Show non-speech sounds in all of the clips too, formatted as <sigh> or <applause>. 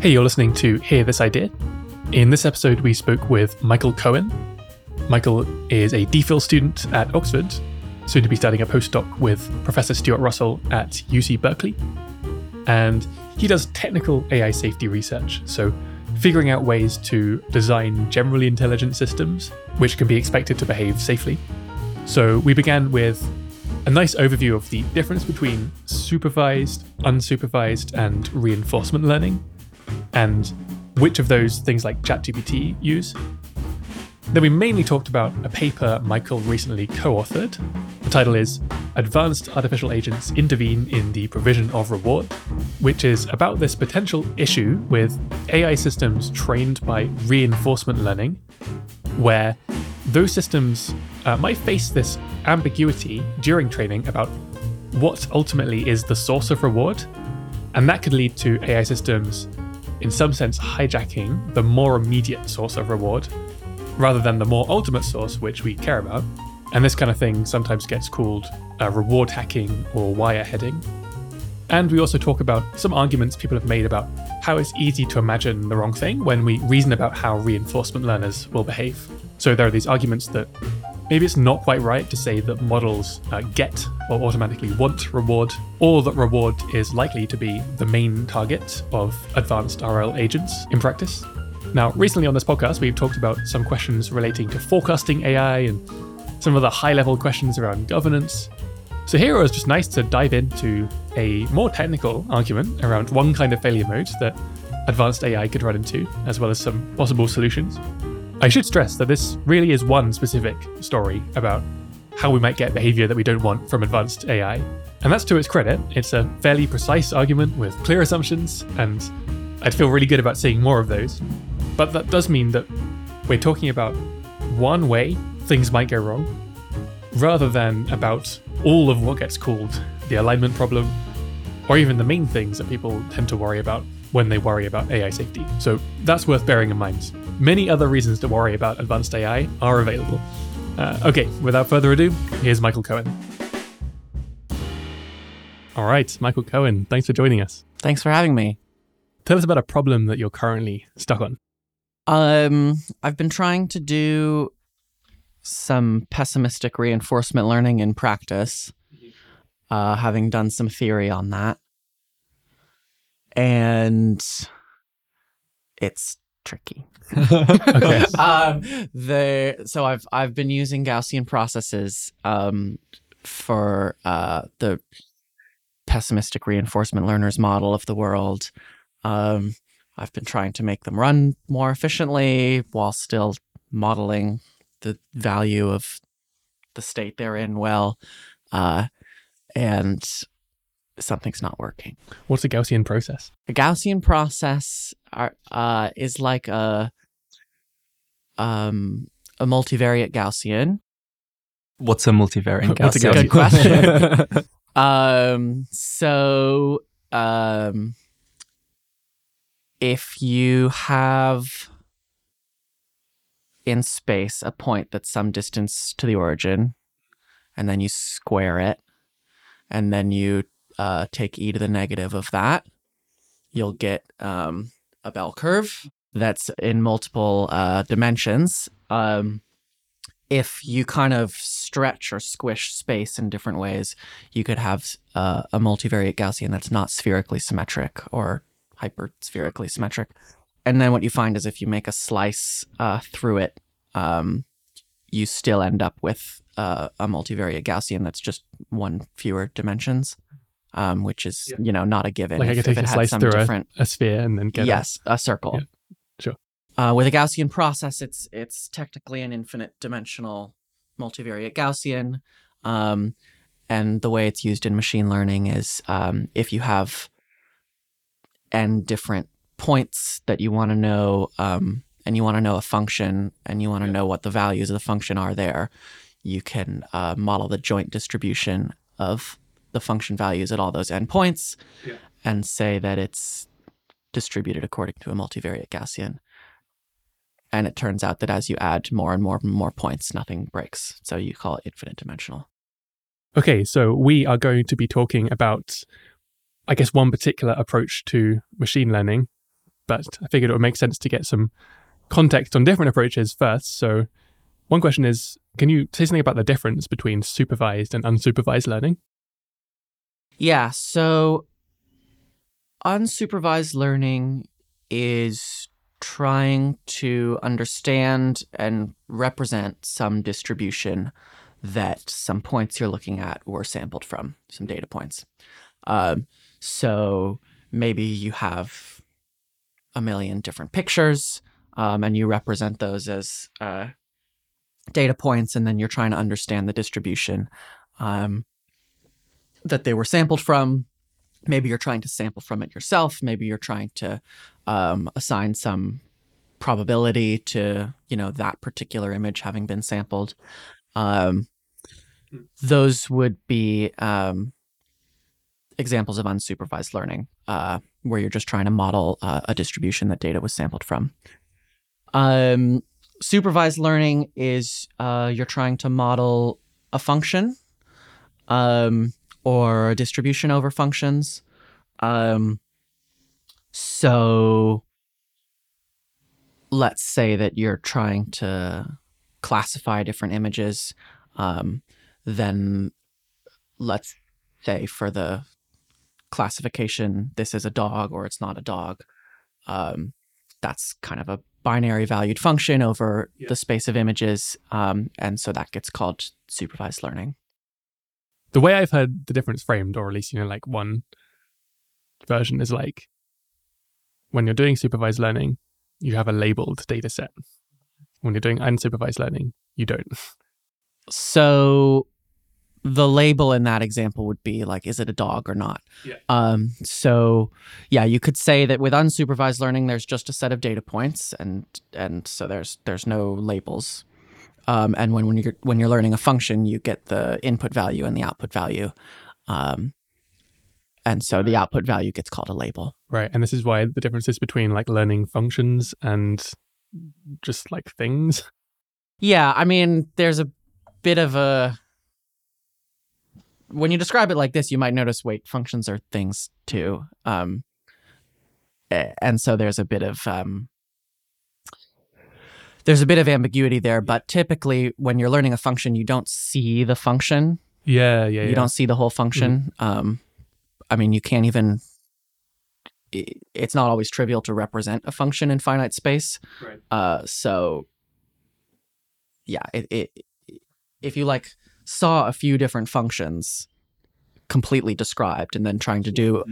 Hey, you're listening to Hear This Idea. In this episode, we spoke with Michael Cohen. Michael is a DPhil student at Oxford, soon to be starting a postdoc with Professor Stuart Russell at UC Berkeley. And he does technical AI safety research, so figuring out ways to design generally intelligent systems which can be expected to behave safely. So we began with a nice overview of the difference between supervised, unsupervised, and reinforcement learning, and which of those things like ChatGPT use. Then we mainly talked about a paper Michael recently co authored. The title is Advanced Artificial Agents Intervene in the Provision of Reward, which is about this potential issue with AI systems trained by reinforcement learning, where those systems uh, might face this ambiguity during training about what ultimately is the source of reward. And that could lead to AI systems, in some sense, hijacking the more immediate source of reward rather than the more ultimate source, which we care about. And this kind of thing sometimes gets called uh, reward hacking or wireheading. And we also talk about some arguments people have made about how it's easy to imagine the wrong thing when we reason about how reinforcement learners will behave. So there are these arguments that maybe it's not quite right to say that models uh, get or automatically want reward, or that reward is likely to be the main target of advanced RL agents in practice. Now, recently on this podcast, we've talked about some questions relating to forecasting AI and some of the high level questions around governance. So here it was just nice to dive into a more technical argument around one kind of failure mode that advanced AI could run into, as well as some possible solutions. I should stress that this really is one specific story about how we might get behavior that we don't want from advanced AI. And that's to its credit. It's a fairly precise argument with clear assumptions, and I'd feel really good about seeing more of those. But that does mean that we're talking about one way things might go wrong, rather than about all of what gets called the alignment problem, or even the main things that people tend to worry about when they worry about AI safety. So that's worth bearing in mind. Many other reasons to worry about advanced AI are available. Uh, okay, without further ado, here's Michael Cohen. All right, Michael Cohen, thanks for joining us. Thanks for having me. Tell us about a problem that you're currently stuck on. Um, I've been trying to do some pessimistic reinforcement learning in practice, uh, having done some theory on that. And it's tricky. <laughs> Okay. <laughs> um, the so I've I've been using Gaussian processes um, for uh, the pessimistic reinforcement learners model of the world. Um, I've been trying to make them run more efficiently while still modeling the value of the state they're in well, uh, and something's not working. What's a Gaussian process? A Gaussian process are, uh, is like a um, a multivariate Gaussian. What's a multivariate <laughs> What's a Gaussian? Good question. <laughs> Um, so um, if you have in space a point that's some distance to the origin, and then you square it, and then you uh, take e to the negative of that, you'll get um, a bell curve that's in multiple uh, dimensions. Um, if you kind of stretch or squish space in different ways, you could have uh, a multivariate Gaussian that's not spherically symmetric or hyperspherically symmetric. And then what you find is if you make a slice uh, through it, um, you still end up with uh, a multivariate Gaussian that's just one fewer dimensions, um, which is Yeah. you know not a given. Like I could take a slice through a, different a sphere and then get a- yes, a circle. Yeah, sure. Uh, with a Gaussian process, it's it's technically an infinite dimensional multivariate Gaussian, um, and the way it's used in machine learning is um, if you have n different points that you want to know, um, and you want to know a function, and you want to Yeah. know what the values of the function are there, you can uh, model the joint distribution of the function values at all those endpoints, Yeah. and say that it's distributed according to a multivariate Gaussian. And it turns out that as you add more and more and more points, nothing breaks. So you call it infinite dimensional. Okay, so we are going to be talking about, I guess, one particular approach to machine learning, but I figured it would make sense to get some context on different approaches first. So, one question is can you say something about the difference between supervised and unsupervised learning? Yeah, so unsupervised learning is trying to understand and represent some distribution that some points you're looking at were sampled from, some data points. Um, so maybe you have a million different pictures um, and you represent those as uh, data points, and then you're trying to understand the distribution um, that they were sampled from. Maybe you're trying to sample from it yourself. Maybe you're trying to um, assign some probability to you know that particular image having been sampled. Um, those would be um, examples of unsupervised learning, uh, where you're just trying to model uh, a distribution that data was sampled from. Um, supervised learning is uh, you're trying to model a function um, or distribution over functions. Um, so let's say that you're trying to classify different images. Um, then let's say for the classification, this is a dog or it's not a dog. Um, that's kind of a binary valued function over Yeah. the space of images. Um, and so that gets called supervised learning. The way I've heard the difference framed, or at least, you know, like one version is like when you're doing supervised learning, you have a labeled data set. When you're doing unsupervised learning, you don't. So the label in that example would be like, is it a dog or not? Yeah. Um, so yeah, you could say that with unsupervised learning, there's just a set of data points, and and so there's there's no labels. Um, and when when you're when you're learning a function, you get the input value and the output value, um, and so the output value gets called a label. Right. And this is why the difference is between like learning functions and just like things. Yeah, I mean, there's a bit of a. When you describe it like this, you might notice wait, functions are things too. Um, and so there's a bit of. Um, there's a bit of ambiguity there, but typically when you're learning a function, you don't see the function. Yeah. Yeah. You yeah. don't see the whole function. Um, I mean, you can't even. It's not always trivial to represent a function in finite space. Right. Uh, so yeah, it, it if you like saw a few different functions completely described and then trying to do,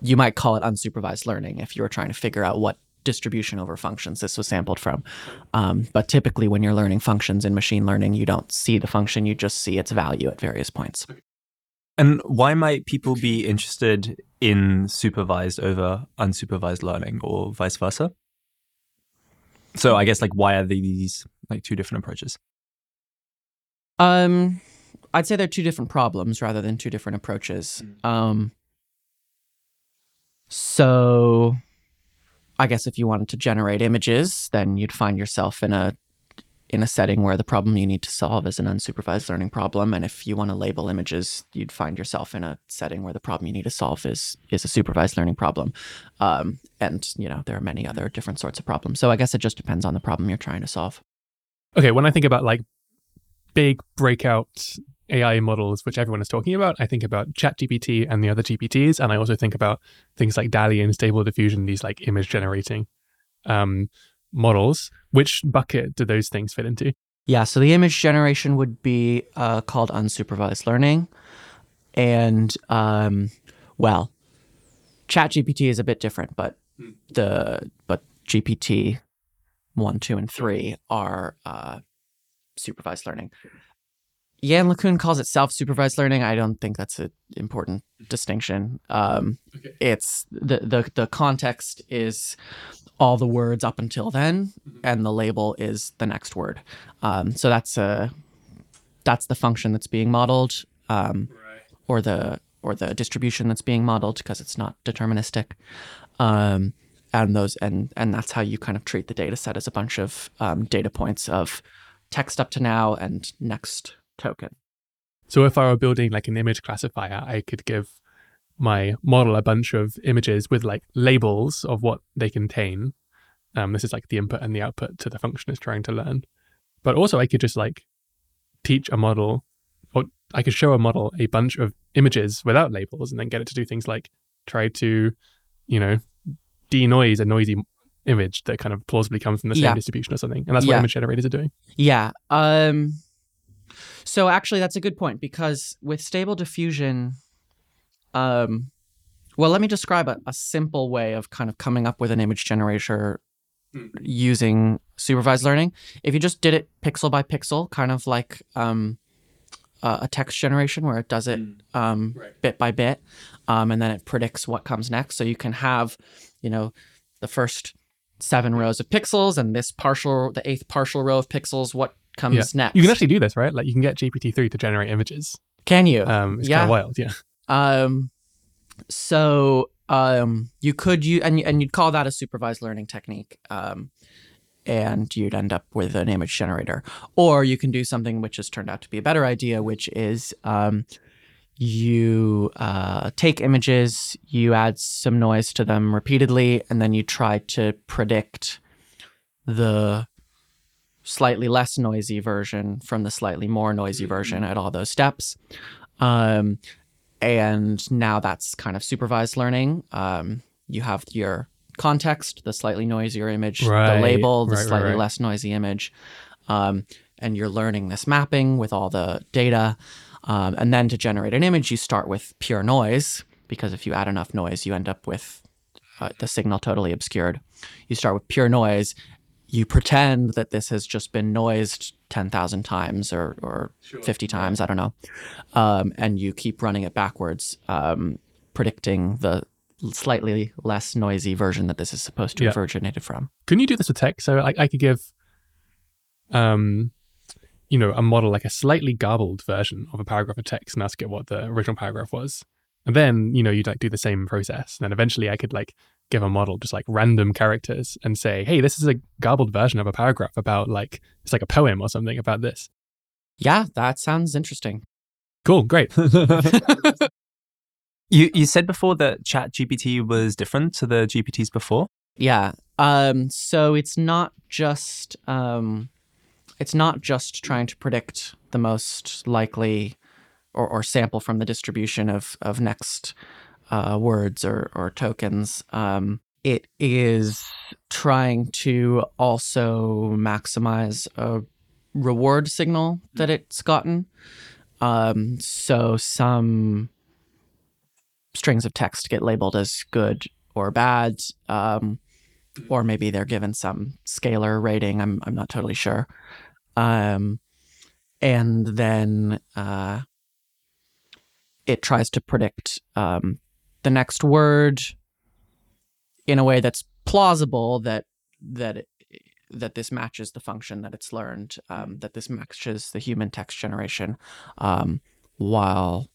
you might call it unsupervised learning if you were trying to figure out what distribution over functions this was sampled from. Um, but typically, when you're learning functions in machine learning, you don't see the function; you just see its value at various points. And why might people be interested in supervised over unsupervised learning or vice versa? So I guess like why are these like two different approaches? Um, I'd say they're two different problems rather than two different approaches. Um, so I guess if you wanted to generate images, then you'd find yourself in a in a setting where the problem you need to solve is an unsupervised learning problem, and if you want to label images, you'd find yourself in a setting where the problem you need to solve is is a supervised learning problem. Um, and you know there are many other different sorts of problems. So I guess it just depends on the problem you're trying to solve. Okay. When I think about like big breakout AI models, which everyone is talking about, I think about ChatGPT and the other GPTs. And I also think about things like DALL-E and Stable Diffusion, these like image generating um, models. Which bucket do those things fit into? Yeah, so the image generation would be uh, called unsupervised learning. And, um, well, ChatGPT is a bit different, but the but GPT one, two, and three are uh, supervised learning. Yann LeCun calls it self-supervised learning. I don't think that's an important distinction. Um, Okay. It's the, the the context is all the words up until then, and the label is the next word. Um, so that's a that's the function that's being modeled, um, or the or the distribution that's being modeled because it's not deterministic. Um, and those and and that's how you kind of treat the data set as a bunch of um, data points of text up to now and next token. So if I were building like an image classifier, I could give my model a bunch of images with like labels of what they contain. Um, this is like the input and the output to the function it's trying to learn. But also, I could just like teach a model, or I could show a model a bunch of images without labels, and then get it to do things like try to, you know, denoise a noisy image that kind of plausibly comes from the same Yeah. distribution or something. And that's what Yeah. image generators are doing. Yeah. Um so actually that's a good point because with stable diffusion um well let me describe a, a simple way of kind of coming up with an image generator Hmm. using supervised learning. If you just did it pixel by pixel, kind of like um a a text generation where it does it um, Right. bit by bit, um, and then it predicts what comes next. So you can have, you know, the first seven rows of pixels and this partial, the eighth partial row of pixels. What comes Yeah. next? You can actually do this, right? Like you can get GPT-3 to generate images. Can you? Um, it's Yeah. kind of wild, yeah. Um, so um, you could you and and you'd call that a supervised learning technique. Um, and you'd end up with an image generator, or you can do something which has turned out to be a better idea, which is um, you uh, take images, you add some noise to them repeatedly, and then you try to predict the slightly less noisy version from the slightly more noisy version at all those steps. Um, and now that's kind of supervised learning. Um, you have your context, the slightly noisier image, Right, the label, the right, right, slightly right. less noisy image. Um, and you're learning this mapping with all the data. Um, and then to generate an image, you start with pure noise, because if you add enough noise, you end up with uh, the signal totally obscured. You start with pure noise. You pretend that this has just been noised 10,000 times or, or 50 times, I don't know. Um, and you keep running it backwards, um, predicting the slightly less noisy version that this is supposed to Yeah. have originated from. Can you do this with text? So I, I could give, um, you know, a model like a slightly garbled version of a paragraph of text and ask it what the original paragraph was, and then you know you'd like do the same process. And then eventually I could like give a model just like random characters and say, hey, this is a garbled version of a paragraph about like it's like a poem or something about this. Yeah, that sounds interesting. Cool, great. <laughs> <laughs> You you said before that Chat GPT was different to the GPTs before. Yeah. Um, so it's not just um, it's not just trying to predict the most likely or, or sample from the distribution of of next uh, words or or tokens. Um, it is trying to also maximize a reward signal that it's gotten. Um, so some strings of text get labeled as good or bad. Um, or maybe they're given some scalar rating. I'm I'm not totally sure. Um, and then uh, it tries to predict um, the next word in a way that's plausible that that it, that this matches the function that it's learned, um, that this matches the human text generation, um, while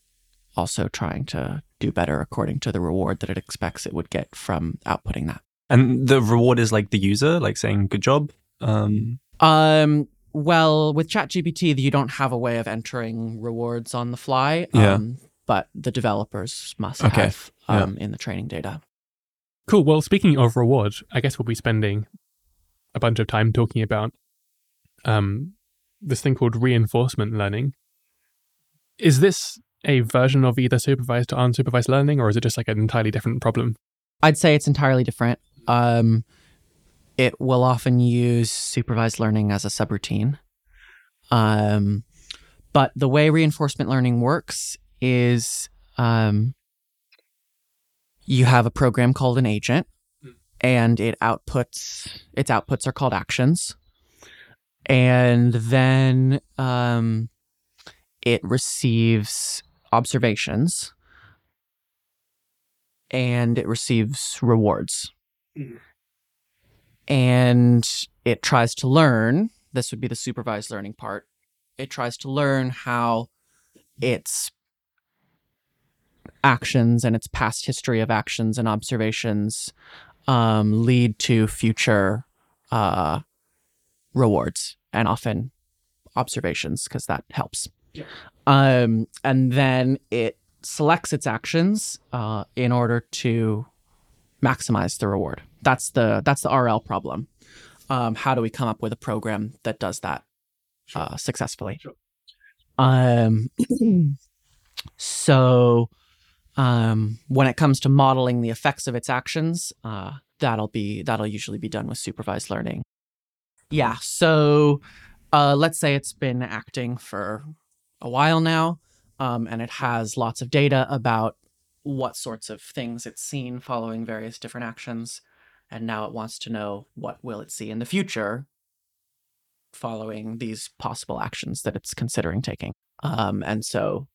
also trying to do better according to the reward that it expects it would get from outputting that. And the reward is like the user, like saying good job. Um, Um, well, with ChatGPT, you don't have a way of entering rewards on the fly. Yeah. Um, but the developers must Okay, have um, in the training data. Cool. Well, speaking of reward, I guess we'll be spending a bunch of time talking about um, this thing called reinforcement learning. Is this a version of either supervised or unsupervised learning, or is it just like an entirely different problem? I'd say it's entirely different. Um, it will often use supervised learning as a subroutine. Um, but the way reinforcement learning works is um, you have a program called an agent, and it outputs its outputs are called actions, and then um, it receives observations and it receives rewards. Mhm. And it tries to learn. This would be the supervised learning part. It tries to learn how its actions and its past history of actions and observations um, lead to future uh, rewards and often observations because that helps. Yeah. Um, and then it selects its actions uh, in order to maximize the reward. That's the that's the RL problem. Um, how do we come up with a program that does that uh, successfully? Um, <clears throat> so um, when it comes to modeling the effects of its actions, uh, that'll be that'll usually be done with supervised learning. Yeah. So uh, let's say it's been acting for a while now, um, and it has lots of data about what sorts of things it's seen following various different actions, and now it wants to know what will it see in the future following these possible actions that it's considering taking. Um, and so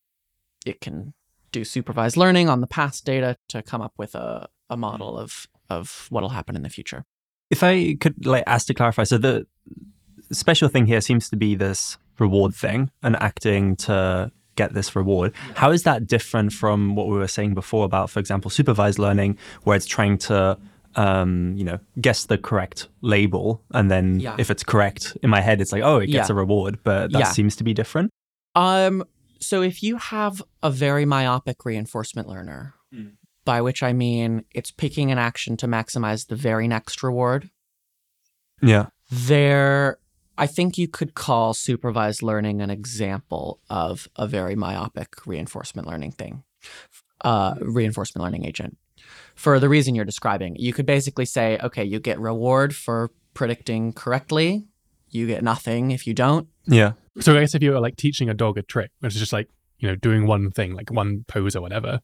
it can do supervised learning on the past data to come up with a, a model of of what'll happen in the future. If I could like ask to clarify, so the special thing here seems to be this reward thing and acting to get this reward. How is that different from what we were saying before about, for example, supervised learning, where it's trying to um, you know, guess the correct label, and then Yeah. if it's correct in my head, it's like, oh, it gets Yeah. a reward, but that Yeah. seems to be different. Um, so if you have a very myopic reinforcement learner, Mm. by which I mean it's picking an action to maximize the very next reward, Yeah. there I think you could call supervised learning an example of a very myopic reinforcement learning thing, uh, reinforcement learning agent. For the reason you're describing, you could basically say, okay, you get reward for predicting correctly, you get nothing if you don't. Yeah. So I guess if you were like teaching a dog a trick, which is just like, you know, doing one thing, like one pose or whatever,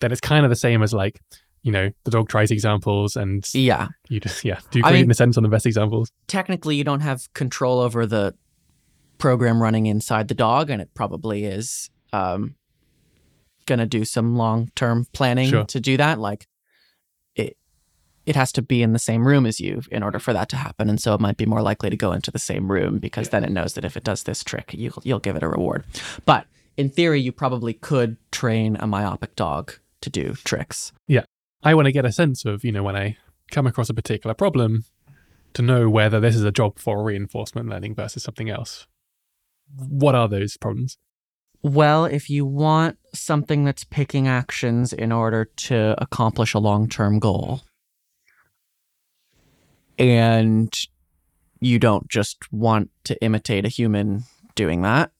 then it's kind of the same as like, you know, the dog tries examples and Yeah. you just, yeah, do you I create in an sense on the best examples? technically you don't have control over the program running inside the dog and it probably is um, going to do some long-term planning Sure. to do that like it it has to be in the same room as you in order for that to happen and so it might be more likely to go into the same room because then it knows that if it does this trick you'll, you'll give it a reward but in theory you probably could train a myopic dog to do tricks Yeah. I want to get a sense of, you know, when I come across a particular problem to know whether this is a job for reinforcement learning versus something else. What are those problems? Well, if you want something that's picking actions in order to accomplish a long term goal, and you don't just want to imitate a human doing that,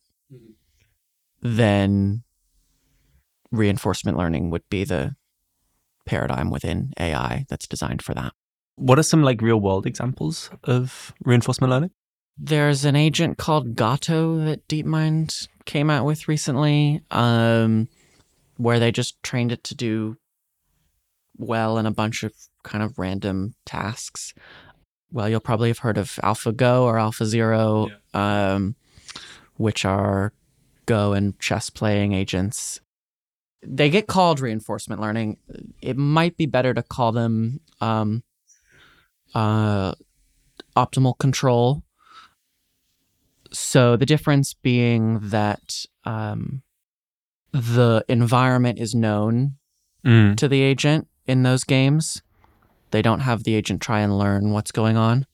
then reinforcement learning would be the paradigm within AI that's designed for that. What are some like real world examples of reinforcement learning? There's an agent called Gato that DeepMind came out with recently, um, where they just trained it to do well in a bunch of kind of random tasks. Well, you'll probably have heard of AlphaGo or AlphaZero, um, which are Go and chess playing agents. They get called reinforcement learning. It might be better to call them um, uh, optimal control. So the difference being that um, the environment is known Mm. to the agent in those games. They don't have the agent try and learn what's going on.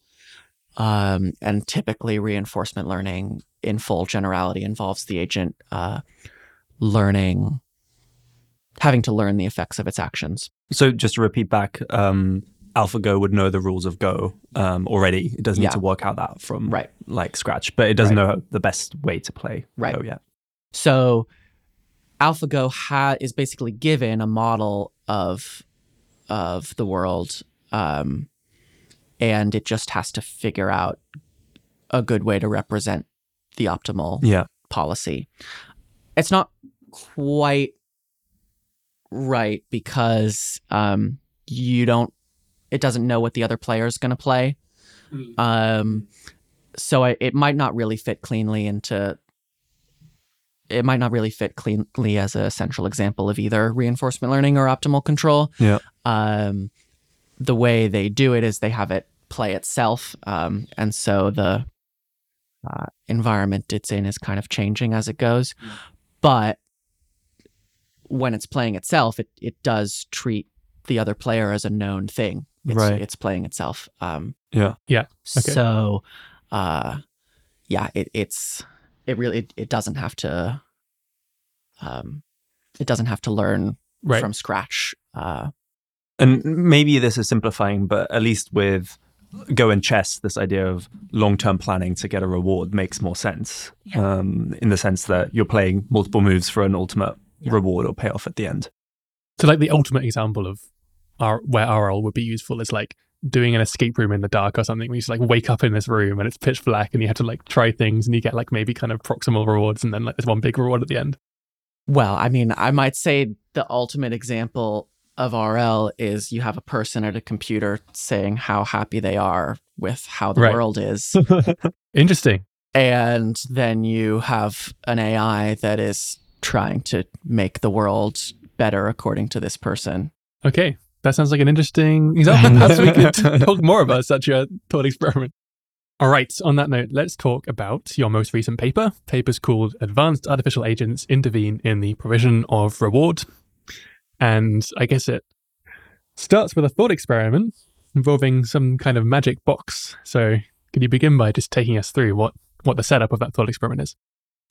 Um, and typically, reinforcement learning in full generality involves the agent uh, learning, having to learn the effects of its actions. So just to repeat back, um, AlphaGo would know the rules of Go um, already. It doesn't Yeah. need to work out that from Right. like scratch, but it doesn't Right. know the best way to play Right. Go yet. So AlphaGo ha- is basically given a model of of the world, um, and it just has to figure out a good way to represent the optimal Yeah. policy. It's not quite right because um, you don't. It doesn't know what the other player is going to play. Um, so I, it might not really fit cleanly into. It might not really fit cleanly as a central example of either reinforcement learning or optimal control. Yeah. Um, the way they do it is they have it play itself, um, and so the uh, environment it's in is kind of changing as it goes. But when it's playing itself, it it does treat the other player as a known thing. It's, Right. It's playing itself. Um, Yeah. Okay. So, uh, yeah, it, it's it really it, it doesn't have to um, It doesn't have to learn Right. from scratch. Uh, And maybe this is simplifying, but at least with Go and chess, this idea of long term planning to get a reward makes more sense um, in the sense that you're playing multiple moves for an ultimate reward or payoff at the end. So, like the ultimate example of our, where RL would be useful is like doing an escape room in the dark or something. Where you just like wake up in this room and it's pitch black, and you have to like try things, and you get like maybe kind of proximal rewards, and then like there's one big reward at the end. well, I mean, I might say the ultimate example of RL is you have a person at a computer saying how happy they are with how the Right. world is. <laughs> Interesting. and then you have an AI that is trying to make the world better according to this person. Okay, that sounds like an interesting example. <laughs> Perhaps we could talk more about such a thought experiment. All right, on that note, let's talk about your most recent paper. Paper's called Advanced Artificial Agents Intervene in the Provision of Reward. And I guess it starts with a thought experiment involving some kind of magic box. So, could you begin by just taking us through what, what the setup of that thought experiment is?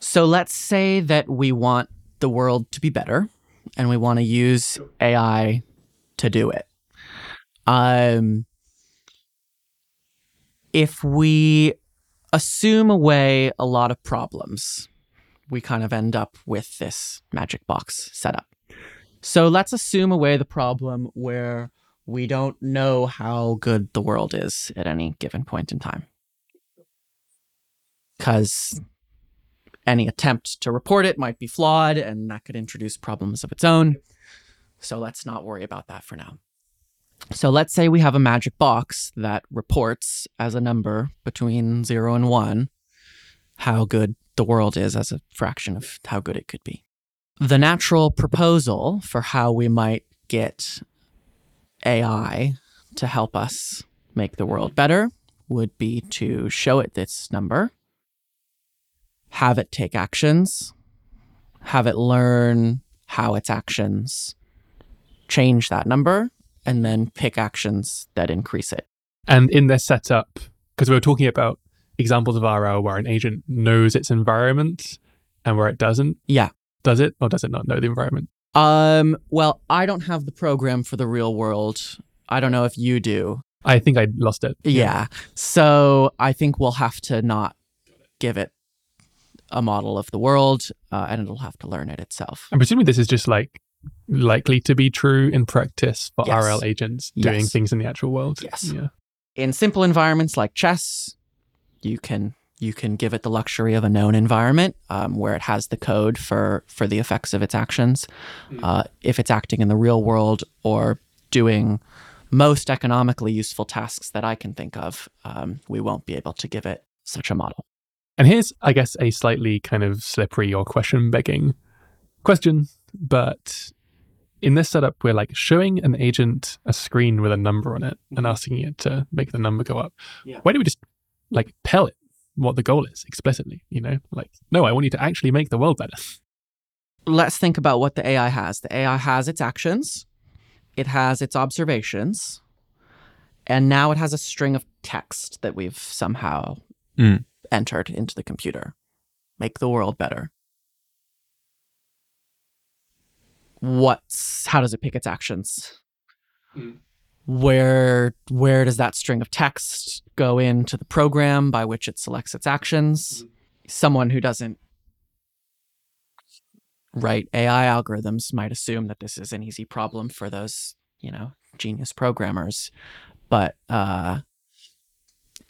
So let's say that we want the world to be better and we want to use AI to do it. Um, if we assume away a lot of problems, we kind of end up with this magic box setup. So let's assume away the problem where we don't know how good the world is at any given point in time. Because any attempt to report it might be flawed and that could introduce problems of its own. So let's not worry about that for now. So let's say we have a magic box that reports as a number between zero and one how good the world is as a fraction of how good it could be. The natural proposal for how we might get AI to help us make the world better would be to show it this number have it take actions, have it learn how its actions change that number, and then pick actions that increase it. And in this setup, because we were talking about examples of RL where an agent knows its environment and where it doesn't, Yeah. Does it or does it not know the environment? Um, well, I don't have the program for the real world. I don't know if you do. I think I lost it. Yeah. So I think we'll have to not give it a model of the world, uh, and it'll have to learn it itself. I'm presuming this is just like likely to be true in practice for Yes. RL agents doing Yes. things in the actual world. Yes. Yeah. in simple environments like chess, you can you can give it the luxury of a known environment um, where it has the code for for the effects of its actions. Uh, if it's acting in the real world or doing most economically useful tasks that I can think of, um, we won't be able to give it such a model. And here's, I guess, a slightly kind of slippery or question begging question. But in this setup, we're like showing an agent a screen with a number on it and asking it to make the number go up. Yeah. Why do we just like tell it what the goal is explicitly? You know, like, no, I want you to actually make the world better. Let's think about what the AI has. The AI has its actions, it has its observations, and now it has a string of text that we've somehow Mm. entered into the computer. Make the world better. What's how does it pick its actions? Where where does that string of text go into the program by which it selects its actions? Someone who doesn't write AI algorithms might assume that this is an easy problem for those, you know, genius programmers, but uh,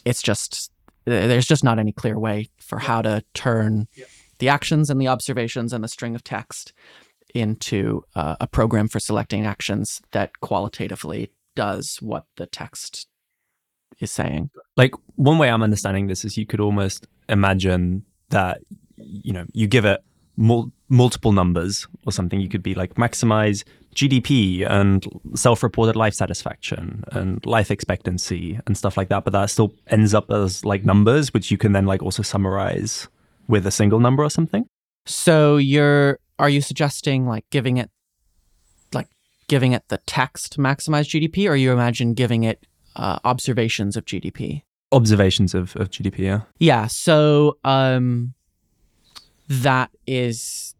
it's just there's just not any clear way for how to turn the actions and the observations and the string of text into uh, a program for selecting actions that qualitatively does what the text is saying. Like one way I'm understanding this is you could almost imagine that you know you give it mul- multiple numbers or something. You could be like maximize GDP and self-reported life satisfaction and life expectancy and stuff like that. But that still ends up as like numbers, which you can then like also summarize with a single number or something. So you're are you suggesting like giving it giving it the text to maximize GDP or you imagine giving it uh, observations of GDP? Observations of, of GDP, yeah. Yeah, so um that is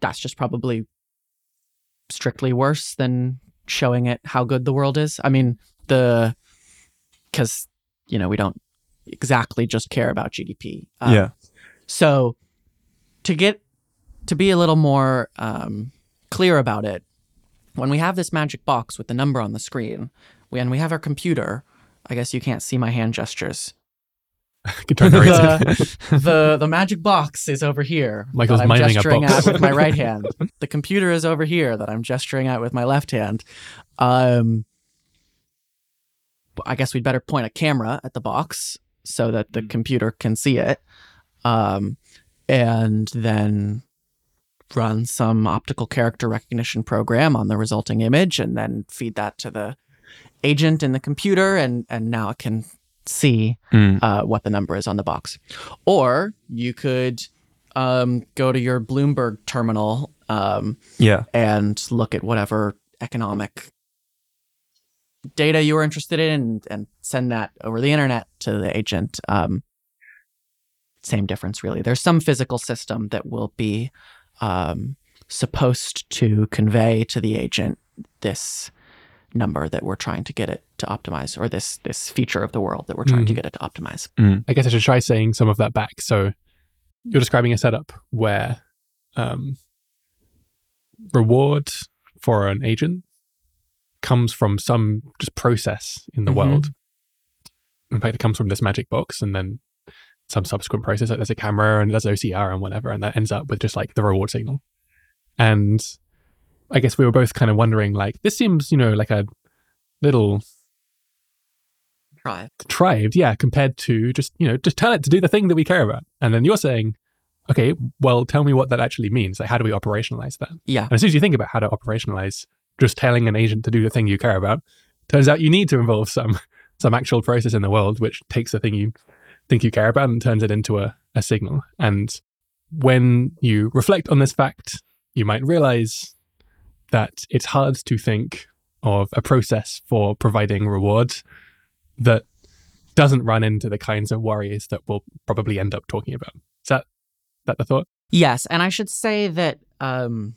that's just probably strictly worse than showing it how good the world is. I mean, the because you know we don't exactly just care about GDP. Um, yeah. So to get to be a little more um, clear about it, when we have this magic box with the number on the screen, when we have our computer, I guess you can't see my hand gestures. <laughs> Can try and narrate it. the, <laughs> the the magic box is over here. Michael's I'm miming a gesturing box. at with my right hand. <laughs> The computer is over here that I'm gesturing at with my left hand. Um, I guess we'd better point a camera at the box so that the computer can see it, um, and then run some optical character recognition program on the resulting image, and then feed that to the agent in the computer, and and now it can see Mm. uh, what the number is on the box. Or you could um, go to your Bloomberg terminal um, Yeah. and look at whatever economic data you were interested in and, and send that over the internet to the agent. Um, same difference, really. There's some physical system that will be um, supposed to convey to the agent this number that we're trying to get it to optimize or this this feature of the world that we're trying to Mhm. get it to optimize I guess I should try saying some of that back. So you're describing a setup where um, reward for an agent comes from some just process in the Mhm. world. In fact, it comes from this magic box and then some subsequent process. Like there's a camera and there's OCR and whatever, and that ends up with just like the reward signal. And I guess we were both kind of wondering, like, this seems, you know, like a little contrived, yeah, compared to just, you know, just tell it to do the thing that we care about. And then you're saying, okay, well, tell me what that actually means. Like, how do we operationalize that? yeah And as soon as you think about how to operationalize just telling an agent to do the thing you care about, turns out you need to involve some some actual process in the world which takes the thing you think you care about and turns it into a, a signal. And when you reflect on this fact, you might realize that it's hard to think of a process for providing rewards that doesn't run into the kinds of worries that we'll probably end up talking about. Is that that the thought? yes and i should say that um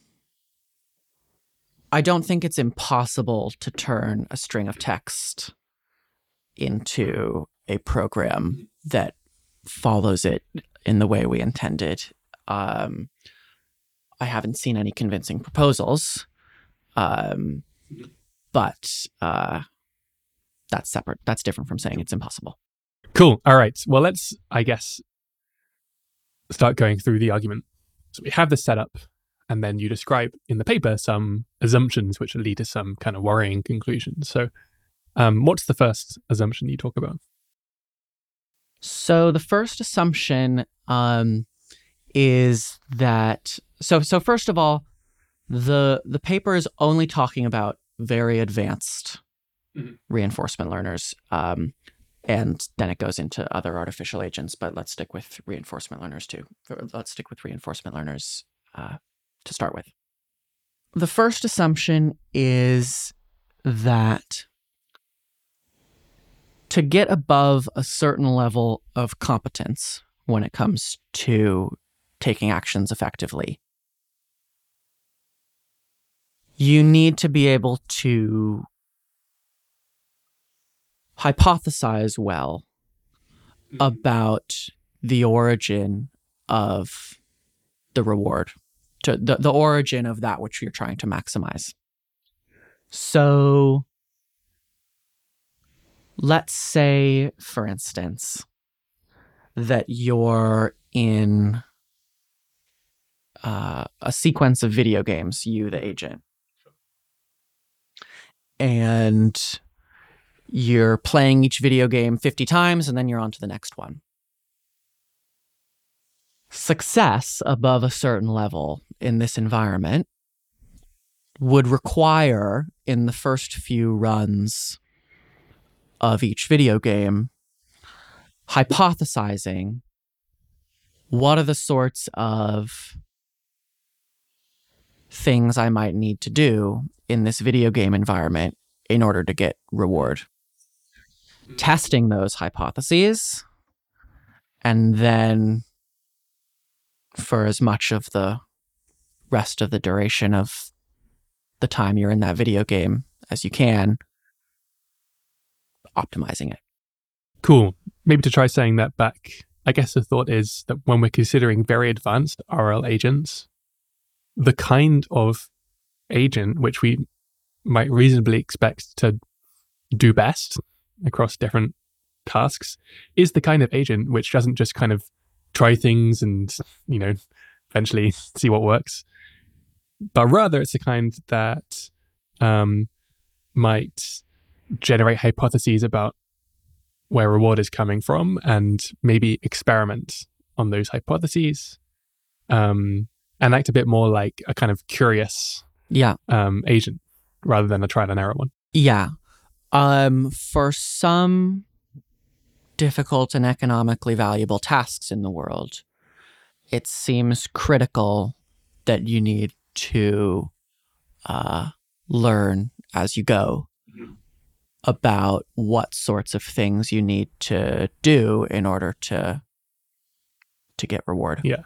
i don't think it's impossible to turn a string of text into a program that follows it in the way we intended um i haven't seen any convincing proposals um but uh that's separate that's different from saying it's impossible Cool. All right. Well, let's, I guess, start going through the argument. So we have this setup, and then you describe in the paper some assumptions which lead to some kind of worrying conclusions. So, um, what's the first assumption you talk about? So the first assumption um, is that so so first of all, the the paper is only talking about very advanced Mhm. reinforcement learners, um, and then it goes into other artificial agents. But let's stick with reinforcement learners too. Let's stick with reinforcement learners uh, to start with. The first assumption is that to get above a certain level of competence when it comes to taking actions effectively, you need to be able to hypothesize well mm-hmm. about the origin of the reward, to the, the origin of that which you're trying to maximize. So, let's say, for instance, that you're in uh, a sequence of video games, you, the agent, and you're playing each video game 50 times and then you're on to the next one. Success above a certain level in this environment would require, in the first few runs of each video game, hypothesizing what are the sorts of things I might need to do in this video game environment in order to get reward. Testing those hypotheses, and then for as much of the rest of the duration of the time you're in that video game as you can, optimizing it. Cool. Maybe to try saying that back, I guess the thought is that when we're considering very advanced RL agents, the kind of agent which we might reasonably expect to do best across different tasks is the kind of agent which doesn't just kind of try things and, you know, eventually <laughs> see what works, but rather it's the kind that um, might generate hypotheses about where reward is coming from and maybe experiment on those hypotheses um, and act a bit more like a kind of curious Yeah. um, agent rather than a trial and error one. Yeah. Um, for some difficult and economically valuable tasks in the world, it seems critical that you need to uh, learn as you go about what sorts of things you need to do in order to to get reward. Yeah.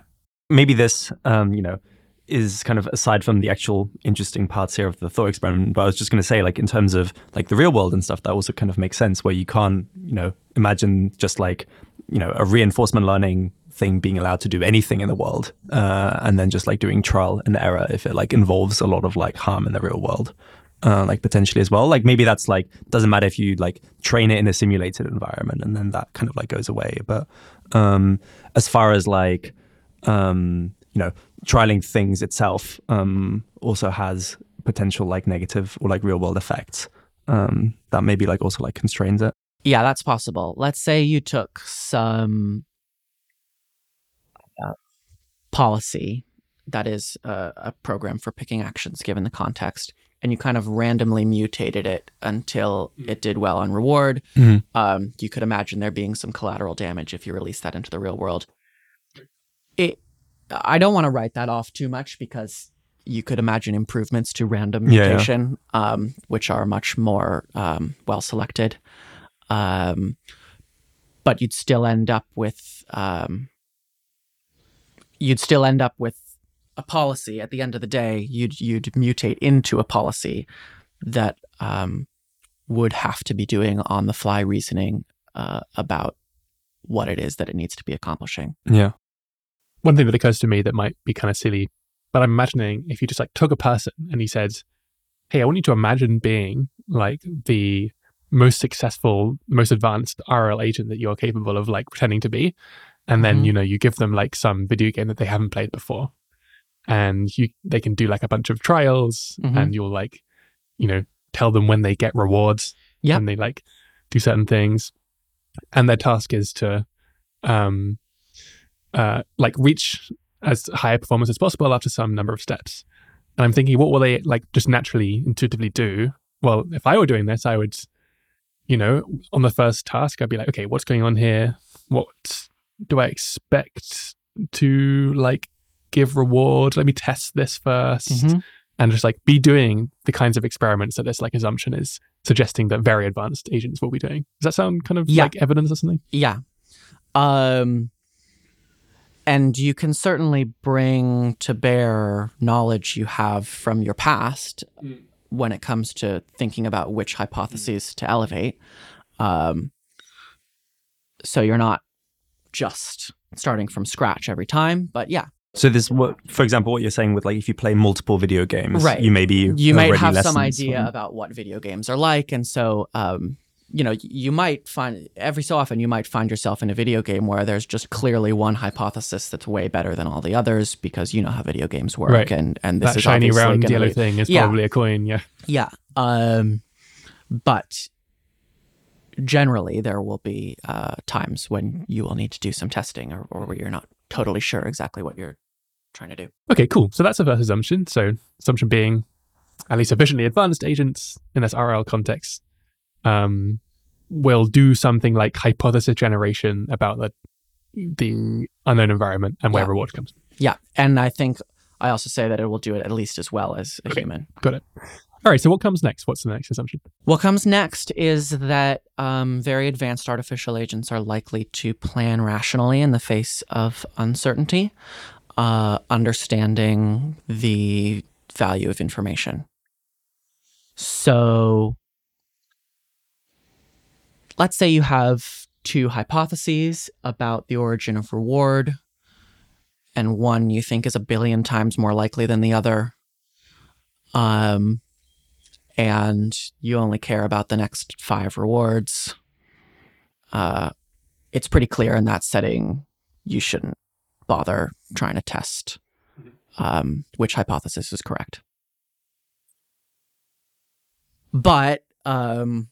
maybe this, um, you know, is kind of aside from the actual interesting parts here of the thought experiment. But I was just going to say, like, in terms of like the real world and stuff, that also kind of makes sense where you can't, you know, imagine just like, you know, a reinforcement learning thing being allowed to do anything in the world, uh, and then just like doing trial and error if it like involves a lot of like harm in the real world. Uh, like potentially as well. Like maybe that's like doesn't matter if you like train it in a simulated environment and then that kind of like goes away. But um, as far as like um, you know, trialing things itself um, also has potential like negative or like real world effects um, that maybe like also like constrains it. Yeah, that's possible. Let's say you took some uh, policy that is a, a program for picking actions given the context, and you kind of randomly mutated it until it did well on reward. Mhm. Um, you could imagine there being some collateral damage if you release that into the real world. It, I don't want to write that off too much because you could imagine improvements to random Yeah, yeah. mutation, Um, which are much more um, well selected. Um, but you'd still end up with um, you'd still end up with a policy at the end of the day you'd you'd mutate into a policy that um, would have to be doing on the fly reasoning uh, about what it is that it needs to be accomplishing Yeah. One thing that occurs to me that might be kind of silly, but I'm imagining if you just like took a person and he said, Hey, I want you to imagine being like the most successful, most advanced RL agent that you're capable of like pretending to be. And then, Mhm. you know, you give them like some video game that they haven't played before. And you they can do like a bunch of trials Mhm. and you'll like, you know, tell them when they get rewards Yep. when they like do certain things. And their task is to um uh like reach as high a performance as possible after some number of steps. And I'm thinking, what will they like just naturally, intuitively do? Well, if I were doing this, I would, you know, on the first task, I'd be like, okay, what's going on here? What do I expect to like give reward? Let me test this 1st Mhm. and just like be doing the kinds of experiments that this like assumption is suggesting that very advanced agents will be doing. Does that sound kind of Yeah. like evidence or something? Yeah. Um and you can certainly bring to bear knowledge you have from your past Mm. when it comes to thinking about which hypotheses to elevate. Um so you're not just starting from scratch every time, but yeah, So this, what, for example, what you're saying with like if you play multiple video games, Right. You maybe you might have some idea from- about what video games are like and so um you know you might find every so often you might find yourself in a video game where there's just clearly one hypothesis that's way better than all the others because you know how video games work Right. and and this that is shiny round yellow be- thing is Yeah. probably a coin. Yeah. yeah um but generally there will be uh times when you will need to do some testing or, or where you're not totally sure exactly what you're trying to do Okay, cool. So that's the first assumption. So assumption being at least sufficiently advanced agents in this RL context um, will do something like hypothesis generation about the the unknown environment and where Yeah. reward comes. yeah and i think i also say that it will do it at least as well as a Okay. human Got it. All right. So what comes next? What's the next assumption? What comes next is that um, very advanced artificial agents are likely to plan rationally in the face of uncertainty, uh, understanding the value of information. So let's say you have two hypotheses about the origin of reward, and one you think is a billion times more likely than the other. Um, and you only care about the next five rewards. Uh, it's pretty clear in that setting you shouldn't bother trying to test um, which hypothesis is correct. But um,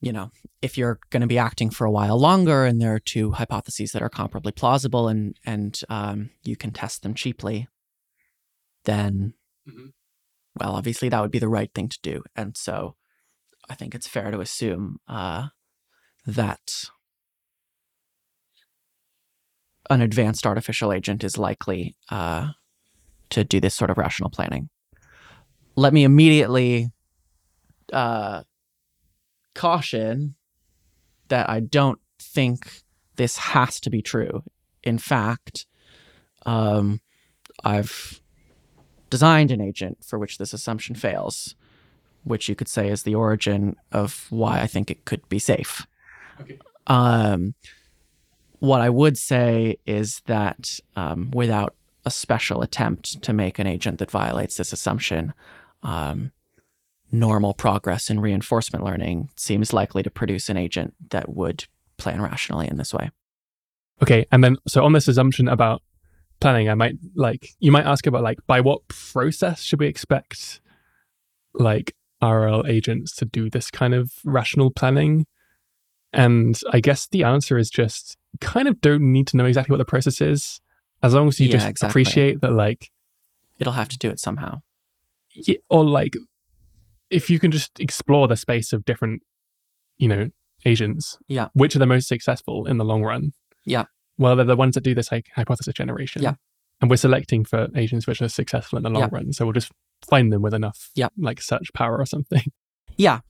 you know, if you're going to be acting for a while longer, and there are two hypotheses that are comparably plausible, and and um, you can test them cheaply, then, Mhm. well, obviously that would be the right thing to do. And so, I think it's fair to assume uh, that an advanced artificial agent is likely uh, to do this sort of rational planning. Let me immediately uh, caution that I don't think this has to be true. In fact, um, I've designed an agent for which this assumption fails, which you could say is the origin of why I think it could be safe. Okay. Um, what I would say is that um, without a special attempt to make an agent that violates this assumption, um, normal progress in reinforcement learning seems likely to produce an agent that would plan rationally in this way. Okay, and then so on this assumption about planning, I might like you might ask about like by what process should we expect like RL agents to do this kind of rational planning? And I guess the answer is just kind of don't need to know exactly what the process is, as long as you Yeah, just exactly. appreciate that like It'll have to do it somehow. y- or like if you can just explore the space of different you know agents Yeah. which are the most successful in the long run Yeah. well they're the ones that do this like hypothesis generation Yeah. and we're selecting for agents which are successful in the long Yeah. run so we'll just find them with enough Yeah. like search power or something Yeah.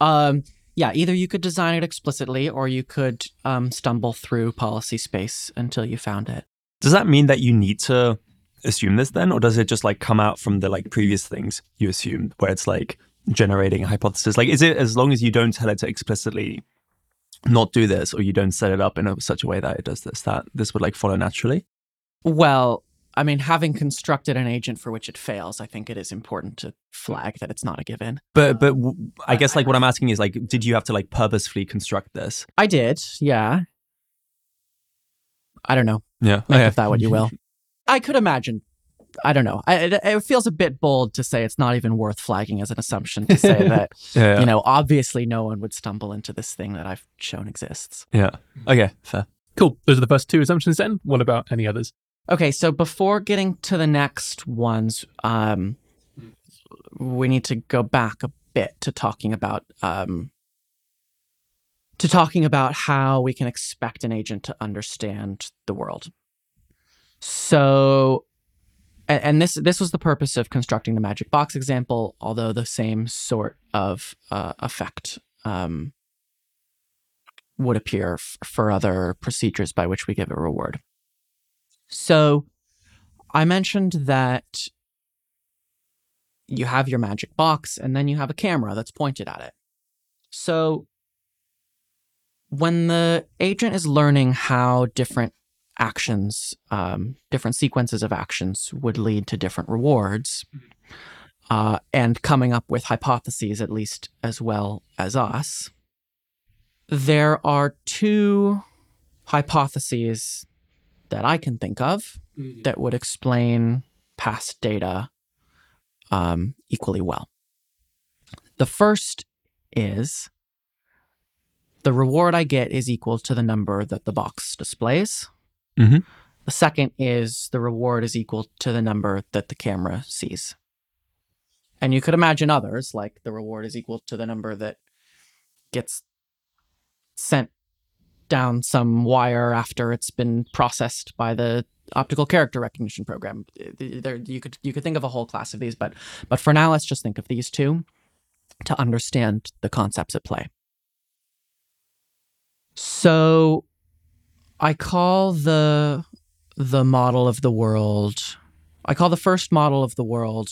Um, yeah, either you could design it explicitly or you could um, stumble through policy space until you found it. Does that mean that you need to assume this then, or does it just like come out from the like previous things you assumed, where it's like generating a hypothesis? Like, is it as long as you don't tell it to explicitly not do this, or you don't set it up in a, such a way that it does this, that this would like follow naturally? Well, I mean, having constructed an agent for which it fails, I think it is important to flag that it's not a given. But but um, w- I guess like what I'm asking is like, did you have to like purposefully construct this? I did, yeah. I don't know. Yeah, Make of that what you will. <laughs> I could imagine. I don't know. I, it, it feels a bit bold to say it's not even worth flagging as an assumption to say <laughs> that, yeah, you know, obviously no one would stumble into this thing that I've shown exists. yeah. Okay, fair. cool those are the first two assumptions then what about any others Okay, so before getting to the next ones, um, we need to go back a bit to talking about um, to talking about how we can expect an agent to understand the world. So, and, and this this was the purpose of constructing the magic box example, although the same sort of uh, effect um, would appear f- for other procedures by which we give a reward. So I mentioned that you have your magic box and then you have a camera that's pointed at it. So when the agent is learning how different actions, um, different sequences of actions would lead to different rewards, uh, and coming up with hypotheses, at least as well as us, there are two hypotheses that I can think of that would explain past data um, equally well. The first is the reward I get is equal to the number that the box displays. Mhm. The second is the reward is equal to the number that the camera sees. And you could imagine others, like the reward is equal to the number that gets sent down some wire after it's been processed by the optical character recognition program. There, you could you could think of a whole class of these, but but for now, let's just think of these two to understand the concepts at play. So, I call the the model of the world. I call the first model of the world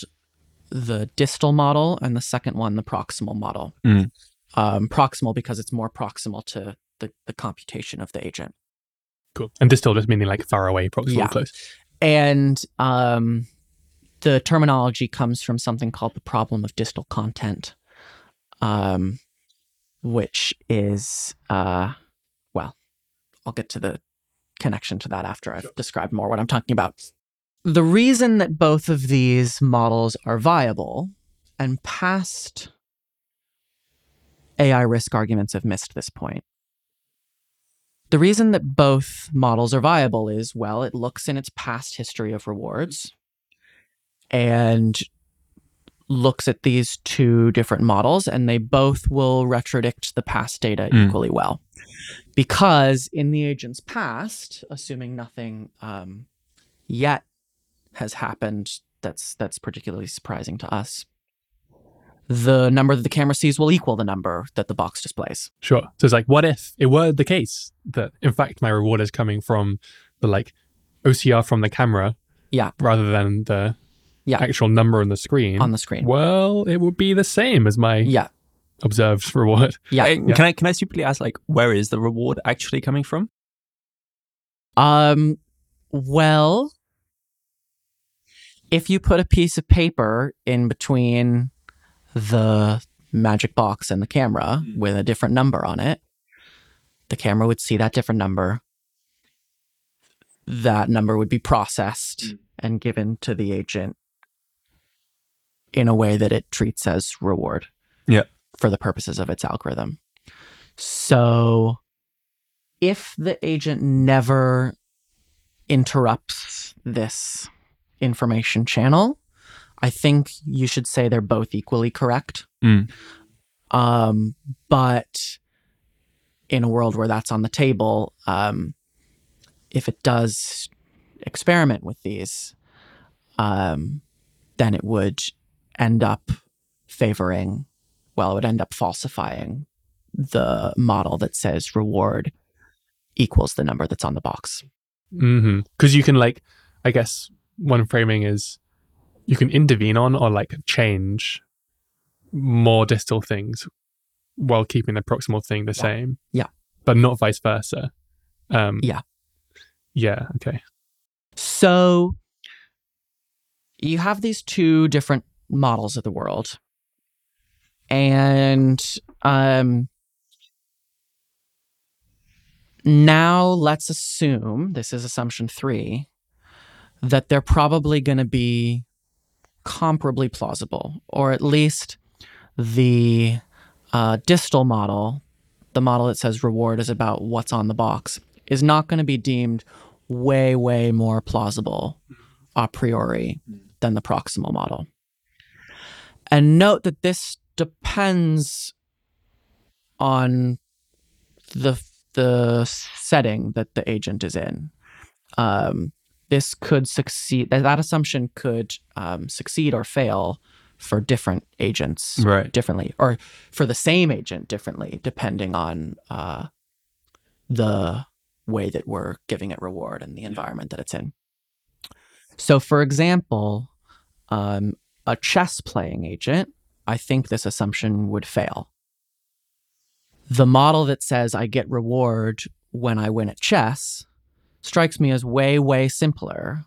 the distal model, and the second one, the proximal model. Mm. Um, proximal because it's more proximal to the, the computation of the agent. Cool. And distal just meaning like far away, proximal, Yeah. close. And um, the terminology comes from something called the problem of distal content, um, which is, uh, well, I'll get to the connection to that after I've described more what I'm talking about. The reason that both of these models are viable and past AI risk arguments have missed this point. The reason that both models are viable is well, it looks in its past history of rewards and looks at these two different models, and they both will retrodict the past data Mm. equally well. Because in the agent's past, assuming nothing um, yet has happened that's that's particularly surprising to us, the number that the camera sees will equal the number that the box displays. Sure. So it's like, what if it were the case that in fact my reward is coming from the like OCR from the camera, Yeah. rather than the Yeah. actual number on the screen. on the screen. well, it would be the same as my Yeah, observed <laughs> reward. yeah. Uh, Can I can I stupidly ask like where is the reward actually coming from? Um, well, if you put a piece of paper in between the magic box and the camera Mm. with a different number on it, the camera would see that different number. That number would be processed Mm. and given to the agent in a way that it treats as reward. Yeah. For the purposes of its algorithm. So if the agent never interrupts this information channel, I think you should say they're both equally correct. Mm. Um, but in a world where that's on the table, um, if it does experiment with these, um, then it would end up favoring, well, it would end up falsifying the model that says reward equals the number that's on the box. Mm-hmm. Because you can like, I guess one framing is you can intervene on or like change more distal things while keeping the proximal thing the Yeah. same. Yeah. But not vice versa. Um, Yeah. Yeah. Okay. So you have these two different models of the world. And um, now let's assume this is assumption three that they're probably going to be comparably plausible, or at least the uh, distal model, the model that says reward is about what's on the box, is not going to be deemed way, way more plausible a priori than the proximal model. And note that this depends on the the setting that the agent is in. Um, this could succeed. That, that assumption could um, succeed or fail for different agents Right. differently, or for the same agent differently, depending on uh, the way that we're giving it reward and the environment that it's in. So, for example, um, a chess playing agent, I think this assumption would fail. The model that says I get reward when I win at chess strikes me as way, way simpler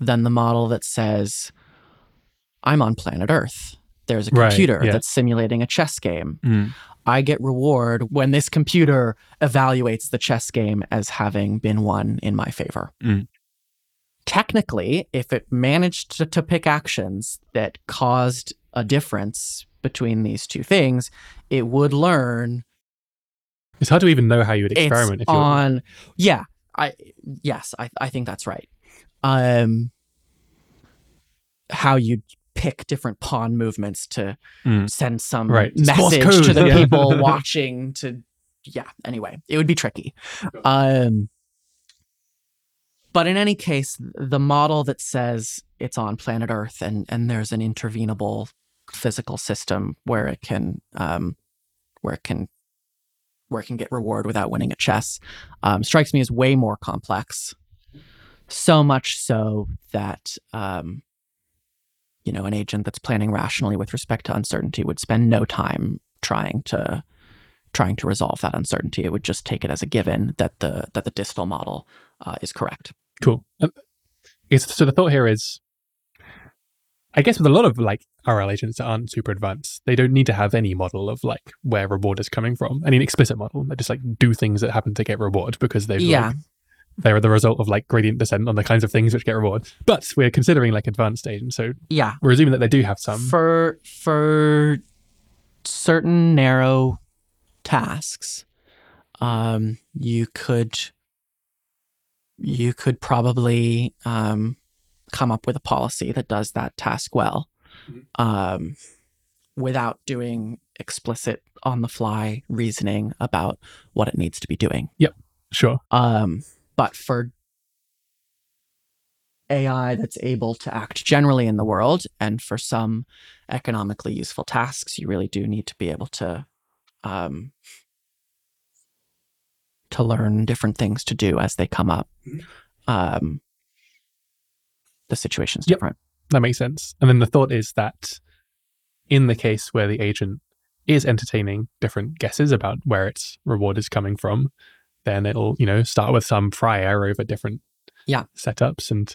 than the model that says I'm on planet Earth. There's a Right, computer yeah. that's simulating a chess game. Mm. I get reward when this computer evaluates the chess game as having been won in my favor. Mm. Technically, if it managed to, to pick actions that caused a difference between these two things, it would learn It's hard to even know how you would experiment it's if you're on. Yeah, I yes, I I think that's right. Um, how you pick different pawn movements to Mm. send some Right. Message code, to the <laughs> yeah. people watching to yeah anyway it would be tricky um but in any case the model that says it's on planet earth and and there's an intervenable physical system where it can um where it can where it can get reward without winning at chess um, strikes me as way more complex so much so that um you know, an agent that's planning rationally with respect to uncertainty would spend no time trying to trying to resolve that uncertainty. It would just take it as a given that the that the distal model uh, is correct. Cool. Um, so the thought here is, I guess with a lot of like RL agents that aren't super advanced, they don't need to have any model of like where reward is coming from, any explicit model. They just like do things that happen to get reward because they've Yeah. like, they're the result of like gradient descent on the kinds of things which get reward. But we're considering like advanced agents, so Yeah. we're assuming that they do have some. for for certain narrow tasks um you could you could probably um come up with a policy that does that task well um without doing explicit on the fly reasoning about what it needs to be doing Yep, sure. um, but for AI that's able to act generally in the world, and for some economically useful tasks, you really do need to be able to um, to learn different things to do as they come up. Um, the situation's Yep. different. That makes sense. And then the thought is that in the case where the agent is entertaining different guesses about where its reward is coming from, then it'll, you know, start with some prior over different Yeah. setups. And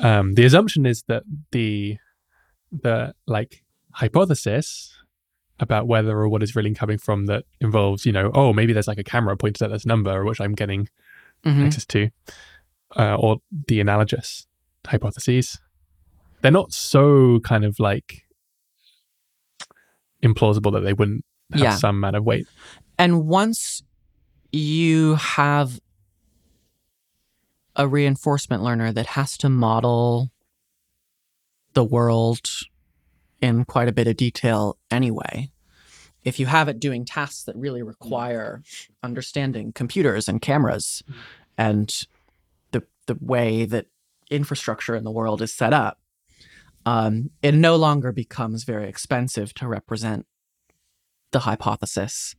um, the assumption is that the the like hypothesis about where the reward is really coming from that involves, you know, oh, maybe there's like a camera pointed at this number which I'm getting Mhm. access to, uh, or the analogous hypotheses. They're not so kind of like implausible that they wouldn't have Yeah. some amount of weight. And once you have a reinforcement learner that has to model the world in quite a bit of detail anyway, if you have it doing tasks that really require understanding computers and cameras and the the way that infrastructure in the world is set up, um, it no longer becomes very expensive to represent the hypothesis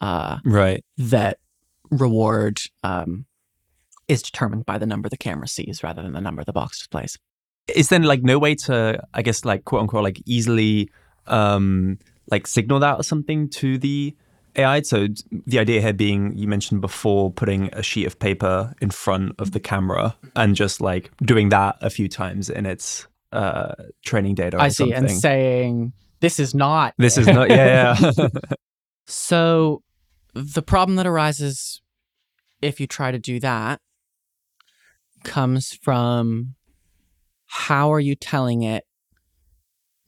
uh, Right. that reward um, is determined by the number the camera sees rather than the number the box displays. Is then like no way to, I guess, like quote unquote, like easily, um, like signal that or something to the AI? So the idea here being, you mentioned before, putting a sheet of paper in front of the camera and just like doing that a few times in its uh, training data. Or I see, and saying this is not. this is not. Yeah, yeah. <laughs> So the problem that arises if you try to do that comes from how are you telling it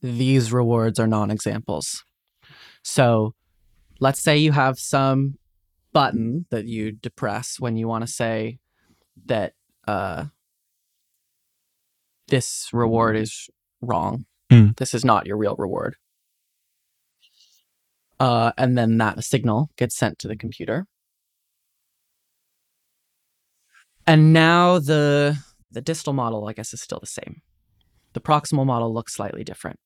these rewards are non-examples. So let's say you have some button that you depress when you want to say that uh, this reward is wrong. Mm. This is not your real reward uh, and then that signal gets sent to the computer. And now the the distal model, I guess, is still the same. The proximal model looks slightly different.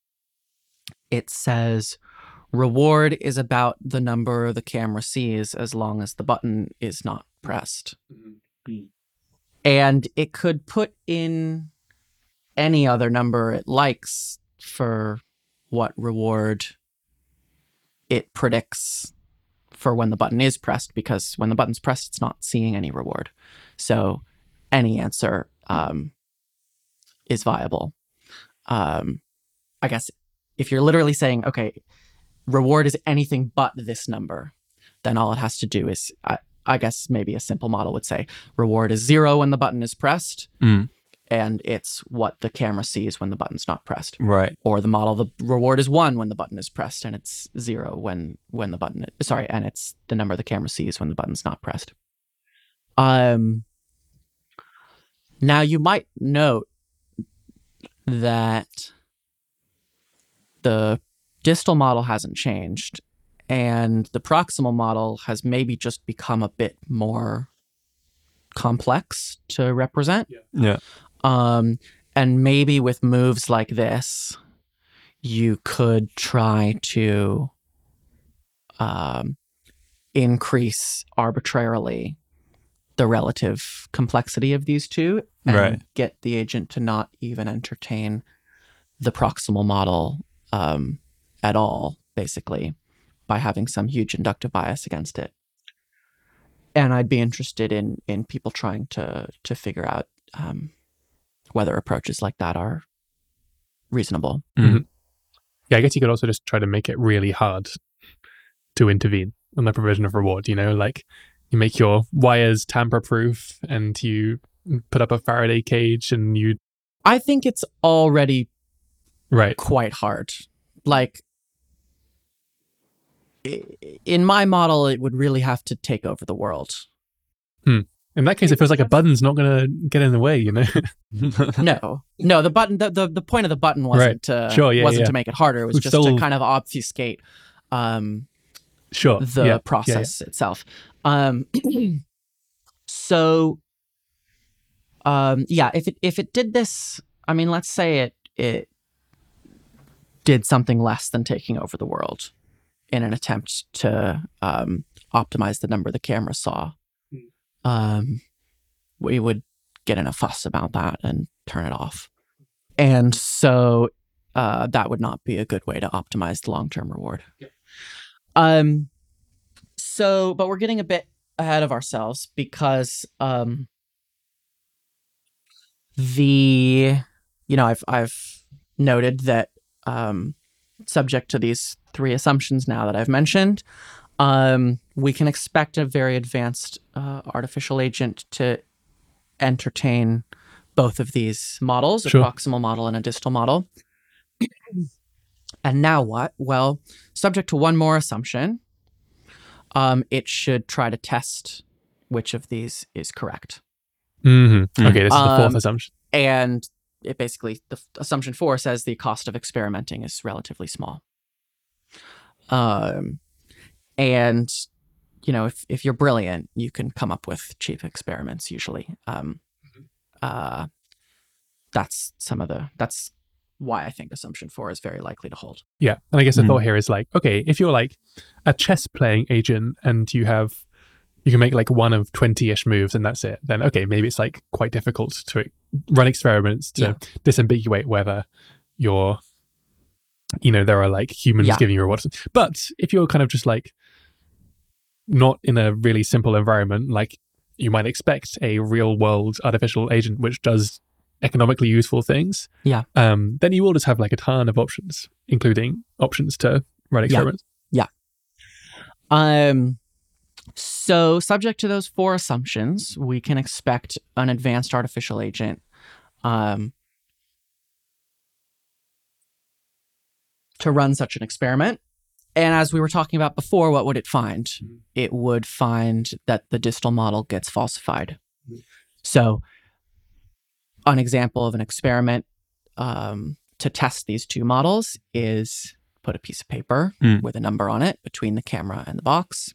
It says reward is about the number the camera sees as long as the button is not pressed. And it could put in any other number it likes for what reward it predicts for when the button is pressed because when the button's pressed, it's not seeing any reward. So any answer um, is viable. Um, I guess if you're literally saying, okay, reward is anything but this number, then all it has to do is, I, I guess maybe a simple model would say reward is zero when the button is pressed, Mm. and it's what the camera sees when the button's not pressed right. or the model the reward is one when the button is pressed and it's zero when when the button sorry and it's the number the camera sees when the button's not pressed um now you might note that the distal model hasn't changed and the proximal model has maybe just become a bit more complex to represent Yeah. um, and maybe with moves like this, you could try to um, increase arbitrarily the relative complexity of these two and Right. get the agent to not even entertain the proximal model um, at all, basically, by having some huge inductive bias against it. And I'd be interested in in people trying to to figure out um, whether approaches like that are reasonable. Yeah, I guess you could also just try to make it really hard to intervene on the provision of reward. You know, like you make your wires tamper proof and you put up a Faraday cage and you, I think it's already right. quite hard. Like i- in my model, it would really have to take over the world. In that case, it feels like a button's not going to get in the way, you know? <laughs> No, no, the button, the, the, the point of the button wasn't to Sure, yeah, wasn't yeah. to make it harder. It was We've just to kind of obfuscate um, sure. the yeah, yeah, process itself. Um, <clears throat> so, um, yeah, if it if it did this, I mean, let's say it it did something less than taking over the world in an attempt to um, optimize the number the camera saw. Um, we would get in a fuss about that and turn it off. And so uh, that would not be a good way to optimize the long term reward. Um, so, but we're getting a bit ahead of ourselves because um, the you know I've I've noted that um, subject to these three assumptions now that I've mentioned, um, we can expect a very advanced uh, artificial agent to entertain both of these models, Sure. a proximal model and a distal model. and now what? Well, subject to one more assumption, um, it should try to test which of these is correct. hmm Mhm. Okay, this is the fourth Um, assumption. And it basically, the assumption four says the cost of experimenting is relatively small. Um, and you know, if if you're brilliant, you can come up with cheap experiments. Usually, um, uh, that's some of the that's why I think assumption four is very likely to hold. Yeah. And I guess the Mhm. thought here is like, okay, if you're like a chess playing agent and you have, you can make like one of 20 ish moves and that's it, then okay, maybe it's like quite difficult to run experiments to Yeah. disambiguate whether you're, you know, there are like humans Yeah. giving you rewards. But if you're kind of just like not in a really simple environment, like you might expect a real world artificial agent which does economically useful things Yeah. um, then you will just have like a ton of options, including options to run experiments. Yeah. Um, so, subject to those four assumptions, we can expect an advanced artificial agent um, to run such an experiment. And as we were talking about before, what would it find? It would find that the distal model gets falsified. So, an example of an experiment um, to test these two models is put a piece of paper Mm. with a number on it between the camera and the box,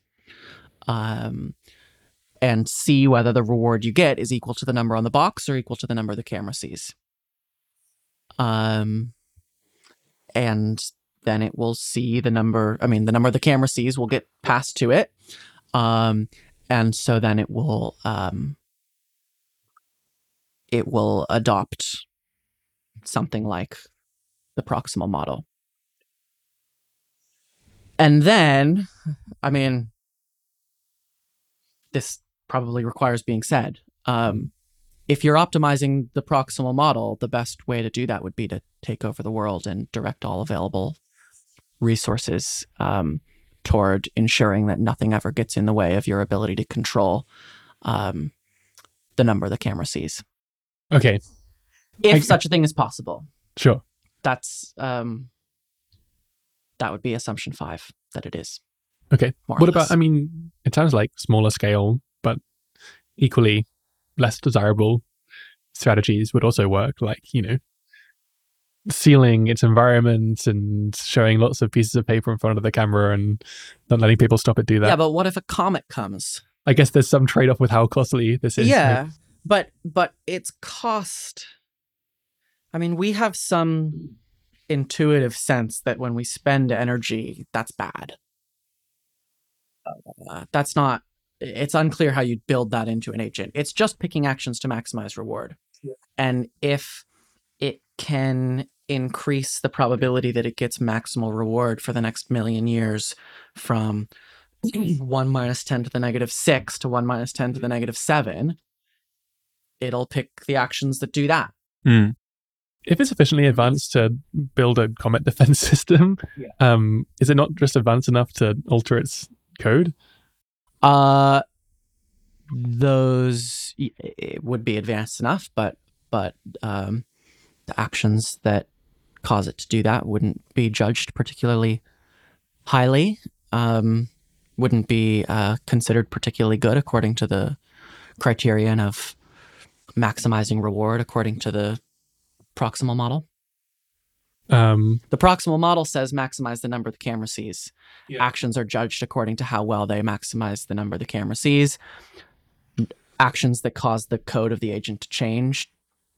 um, and see whether the reward you get is equal to the number on the box or equal to the number the camera sees. Um, and then it will see the number. I mean, the number the camera sees will get passed to it, um, and so then it will um, it will adopt something like the proximal model. And then, I mean, this probably requires being said. Um, if you're optimizing the proximal model, the best way to do that would be to take over the world and direct all available resources um, toward ensuring that nothing ever gets in the way of your ability to control um, the number the camera sees. Okay, If I- such a thing is possible, sure. that's um, that would be assumption five that it is. Okay. What about, I mean, it sounds like smaller scale, but equally less desirable strategies would also work, like, you know, sealing its environment and showing lots of pieces of paper in front of the camera and not letting people stop it do that. yeah, but what if a comet comes? I guess there's some trade off with how costly this is. yeah, but but its cost. I mean, we have some intuitive sense that when we spend energy, that's bad. Uh, that's not. It's unclear how you'd build that into an agent. It's just picking actions to maximize reward, and if it can increase the probability that it gets maximal reward for the next million years from <clears throat> 1 minus 10 to the negative 6 to 1 minus 10 to the negative 7, it'll pick the actions that do that. Mm. If it's sufficiently advanced to build a comet <laughs> defense system, Yeah. um, is it not just advanced enough to alter its code? Uh, those it would be advanced enough, but but um, the actions that cause it to do that wouldn't be judged particularly highly. Um, wouldn't be uh, considered particularly good according to the criterion of maximizing reward according to the proximal model. Um, The proximal model says maximize the number the camera sees. Yeah. Actions are judged according to how well they maximize the number the camera sees. Actions that cause the code of the agent to change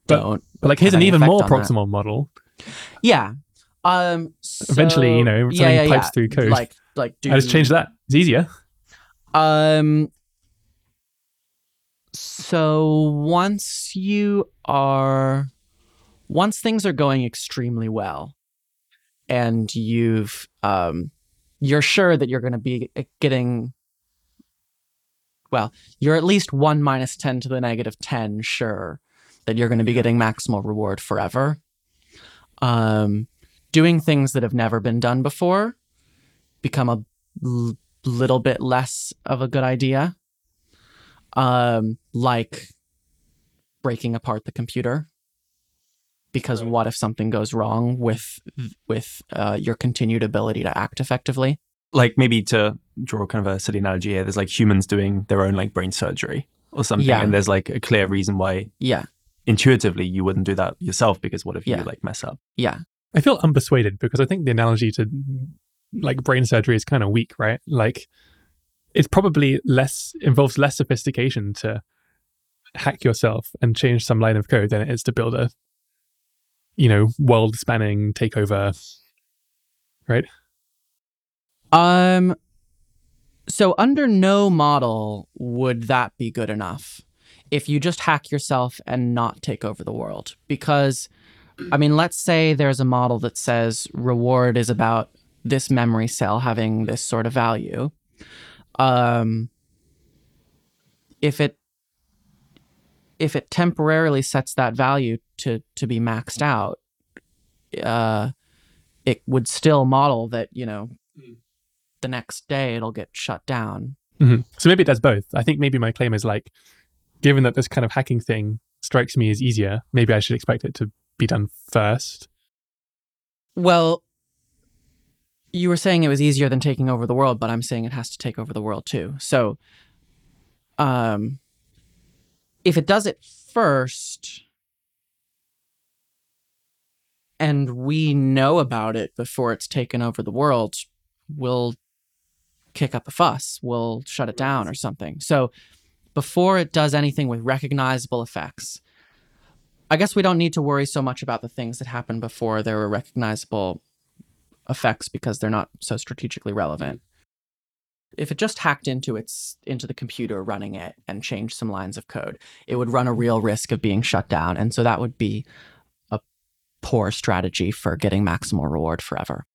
But- don't. but like here's an even more on that. proximal model. Yeah. Um. Eventually, you know, something yeah, pipes yeah. through code. Like, like, do I just changed that. It's easier. Um. So once you are, once things are going extremely well, and you've, um, you're sure that you're going to be getting, well, you're at least one minus ten to the negative ten sure that you're going to be getting maximal reward forever. Um, doing things that have never been done before become a l- little bit less of a good idea. Um, like breaking apart the computer. Because Right. what if something goes wrong with with uh, your continued ability to act effectively? Like maybe to draw kind of a silly analogy here, there's like humans doing their own like brain surgery or something, Yeah. and there's like a clear reason why Yeah, intuitively you wouldn't do that yourself because what if Yeah. you like mess up? yeah, I feel unpersuaded because I think the analogy to like brain surgery is kind of weak, right? Like it's probably less involves less sophistication to hack yourself and change some line of code than it is to build a you know world spanning takeover right? Um so under no model would that be good enough if you just hack yourself and not take over the world. Because I mean let's say there's a model that says reward is about this memory cell having this sort of value. Um if it if it temporarily sets that value to to be maxed out uh it would still model that you know the next day it'll get shut down. Mhm. so maybe it does both i think maybe my claim is like given that this kind of hacking thing strikes me as easier maybe i should expect it to be done first Well, you were saying it was easier than taking over the world, but I'm saying it has to take over the world too. So, um, if it does it first, and we know about it before it's taken over the world, we'll kick up a fuss. We'll shut it down or something. So, before it does anything with recognizable effects, I guess we don't need to worry so much about the things that happened before there were recognizable effects because they're not so strategically relevant. If it just hacked into its into the computer running it and changed some lines of code, it would run a real risk of being shut down, and so that would be a poor strategy for getting maximal reward forever.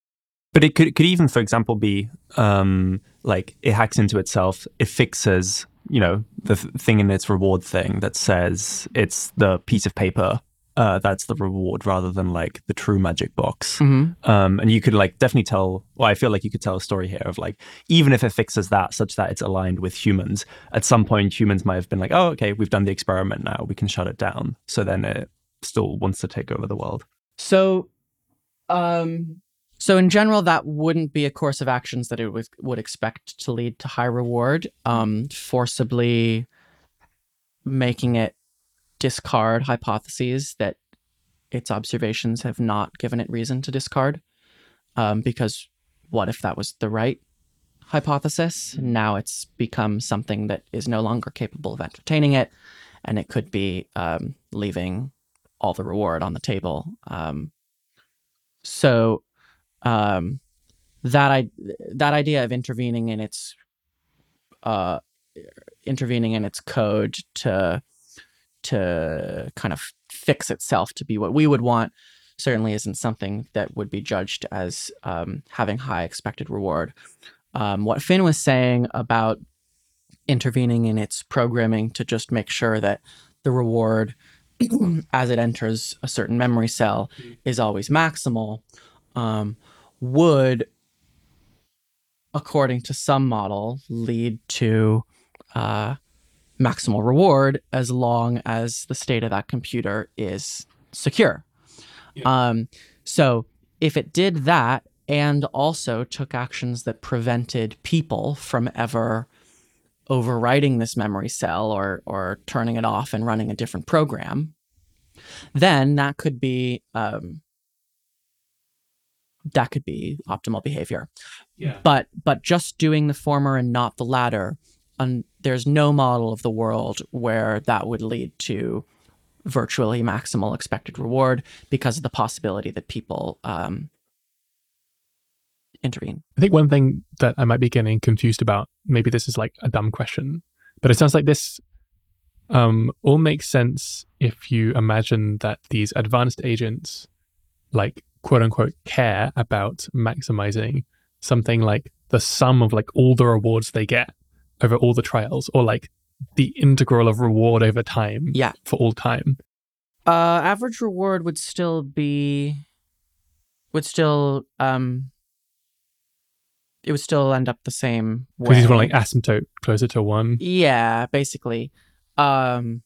But it could could even, for example, be um, like it hacks into itself. It fixes, you know, the th- thing in its reward thing that says it's the piece of paper uh, that's the reward rather than like the true magic box. Mm-hmm. Um, and you could like definitely tell. Well, I feel like you could tell a story here of like even if it fixes that such that it's aligned with humans, at some point humans might have been like, oh, okay, we've done the experiment now, we can shut it down. So then it still wants to take over the world. So, um, so in general, that wouldn't be a course of actions that it would, would expect to lead to high reward. Um, forcibly making it discard hypotheses that its observations have not given it reason to discard. Um, because what if that was the right hypothesis? Now it's become something that is no longer capable of entertaining it, and it could be um, leaving all the reward on the table. Um, so um, that I that idea of intervening in its uh, intervening in its code to to kind of fix itself to be what we would want certainly isn't something that would be judged as um, having high expected reward. Um, what Fin was saying about intervening in its programming to just make sure that the reward <clears throat> as it enters a certain memory cell is always maximal um, would according to some model lead to uh, maximal reward as long as the state of that computer is secure um, so if it did that and also took actions that prevented people from ever overwriting this memory cell or or turning it off and running a different program, then that could be um, that could be optimal behavior. Yeah. But but just doing the former and not the latter, un- there's no model of the world where that would lead to virtually maximal expected reward because of the possibility that people um, intervene. I think one thing that I might be getting confused about, maybe this is like a dumb question, but it sounds like this um, all makes sense if you imagine that these advanced agents, like quote unquote, care about maximizing something like the sum of like all the rewards they get over all the trials, or like the integral of reward over time Yeah. for all time. Uh, average reward would still be would still um it would still end up the same way. Because he's want like asymptote closer to one. yeah, basically. Um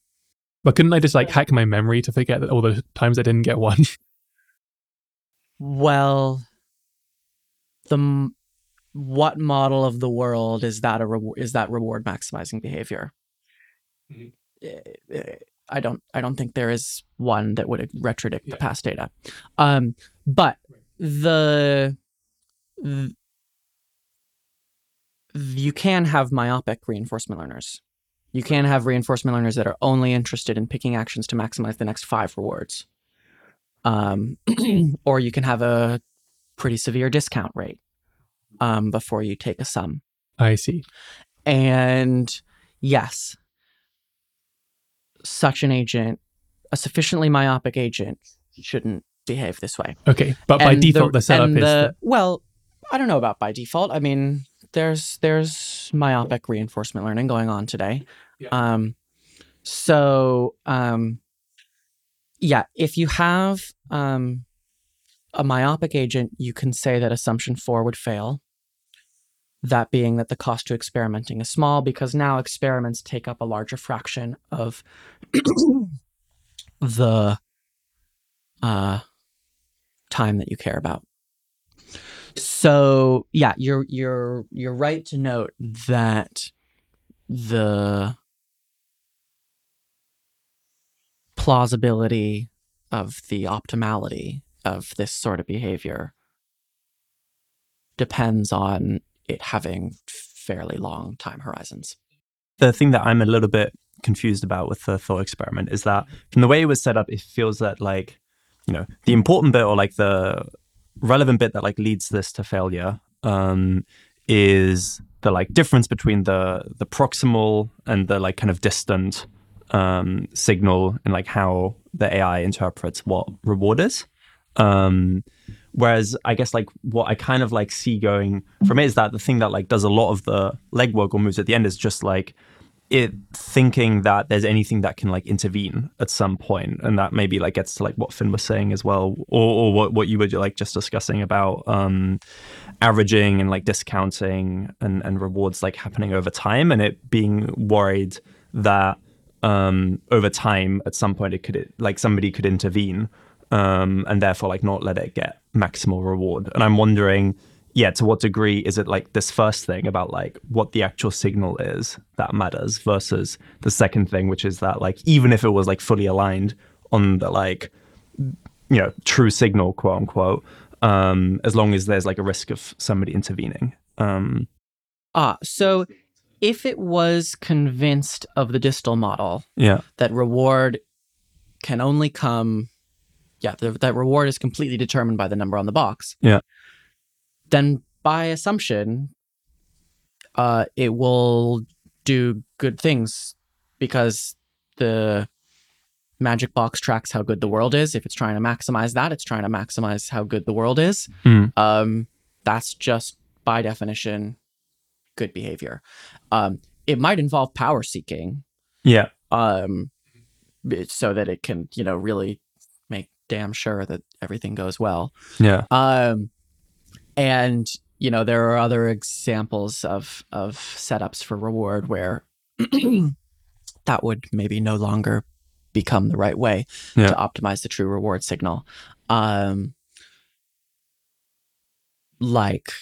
But couldn't I just like hack my memory to forget that all the times I didn't get one? <laughs> well the what model of the world is that a reward is that reward maximizing behavior? Mhm. Eh, eh, I don't I don't think there is one that would retrodict Yeah. the past data. Um but the, th- you can have myopic reinforcement learners. You can have reinforcement learners that are only interested in picking actions to maximize the next five rewards. Um, <clears throat> or you can have a pretty severe discount rate um, before you take a sum. I see. And yes, such an agent, a sufficiently myopic agent, shouldn't behave this way. Okay, but by And default, the, setup is the- well, I don't know about by default. I mean, there's there's myopic reinforcement learning going on today. Yeah. Um, so um, yeah, if you have um, a myopic agent, you can say that assumption four would fail. That being that the cost to experimenting is small because now experiments take up a larger fraction of <coughs> the uh, time that you care about. So yeah, you're you're you're right to note that the plausibility of the optimality of this sort of behavior depends on it having fairly long time horizons. the thing that I'm a little bit confused about with the thought experiment is that from the way it was set up, it feels that like, you know, the important bit or like the relevant bit that like leads this to failure um, is the like difference between the the proximal and the like kind of distant um, signal and like how the AI interprets what reward is. Um, whereas I guess like what I kind of like see going from it is that the thing that like does a lot of the legwork or moves at the end is just like it thinking that there's anything that can like intervene at some point. And that maybe like gets to like what Fin was saying as well or, or what, what you were like just discussing about um averaging and like discounting and, and rewards like happening over time and it being worried that um over time at some point it could like somebody could intervene um and therefore like not let it get maximal reward. And i'm wondering yeah to what degree is it like this first thing about like what the actual signal is that matters versus the second thing which is that like even if it was like fully aligned on the like you know true signal quote unquote um as long as there's like a risk of somebody intervening. Um Ah, so if it was convinced of the distal model yeah. that reward can only come yeah the, that reward is completely determined by the number on the box Yeah. then by assumption uh it will do good things because the magic box tracks how good the world is. If it's trying to maximize that, it's trying to maximize how good the world is. Mm. Um, that's just by definition good behavior. Um, it might involve power seeking, Yeah. um, so that it can, you know, really damn sure that everything goes well. Yeah. Um, and you know there are other examples of of setups for reward where <clears throat> that would maybe no longer become the right way Yeah. to optimize the true reward signal. Um, like,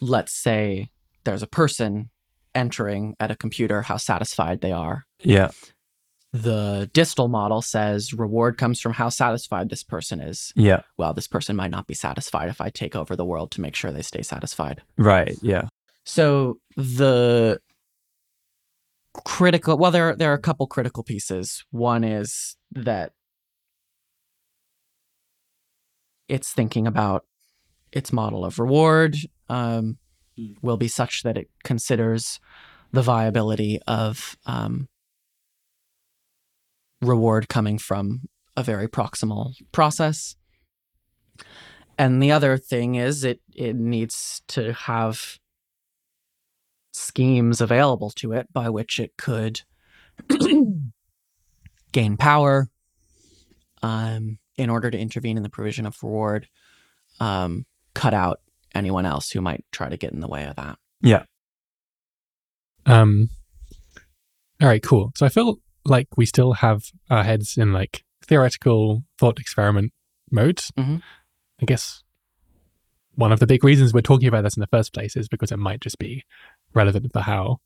let's say there's a person entering at a computer how satisfied they are Yeah. The distal model says reward comes from how satisfied this person is. Yeah. Well, this person might not be satisfied if I take over the world to make sure they stay satisfied. Right. Yeah. So the critical well there there are a couple critical pieces. One is that it's thinking about its model of reward um, will be such that it considers the viability of um, reward coming from a very proximal process. And the other thing is it it needs to have schemes available to it by which it could <clears throat> gain power um, in order to intervene in the provision of reward, um, cut out anyone else who might try to get in the way of that. Yeah. Um, all right, cool. So I feel like we still have our heads in like theoretical thought experiment mode. Mhm. I guess one of the big reasons we're talking about this in the first place is because it might just be relevant for how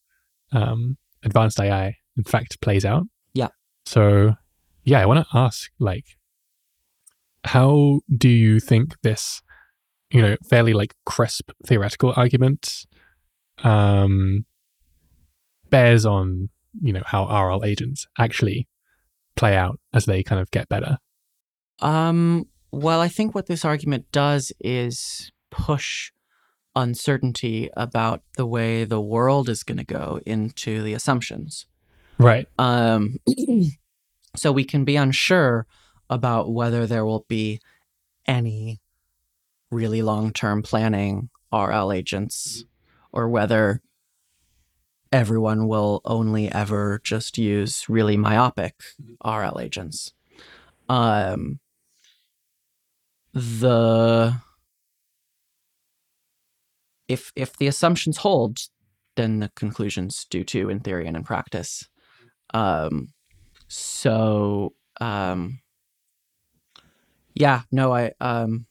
um, advanced AI in fact plays out. Yeah. So, yeah, I want to ask like, how do you think this, you know, fairly like crisp theoretical argument um, bears on you know how RL agents actually play out as they kind of get better. Um, well, I think what this argument does is push uncertainty about the way the world is going to go into the assumptions. Right. Um, <clears throat> so we can be unsure about whether there will be any really long term planning RL agents or whether everyone will only ever just use really myopic RL agents. Um, the if if the assumptions hold, then the conclusions do too in theory and in practice. Um, so um, yeah, no, I um,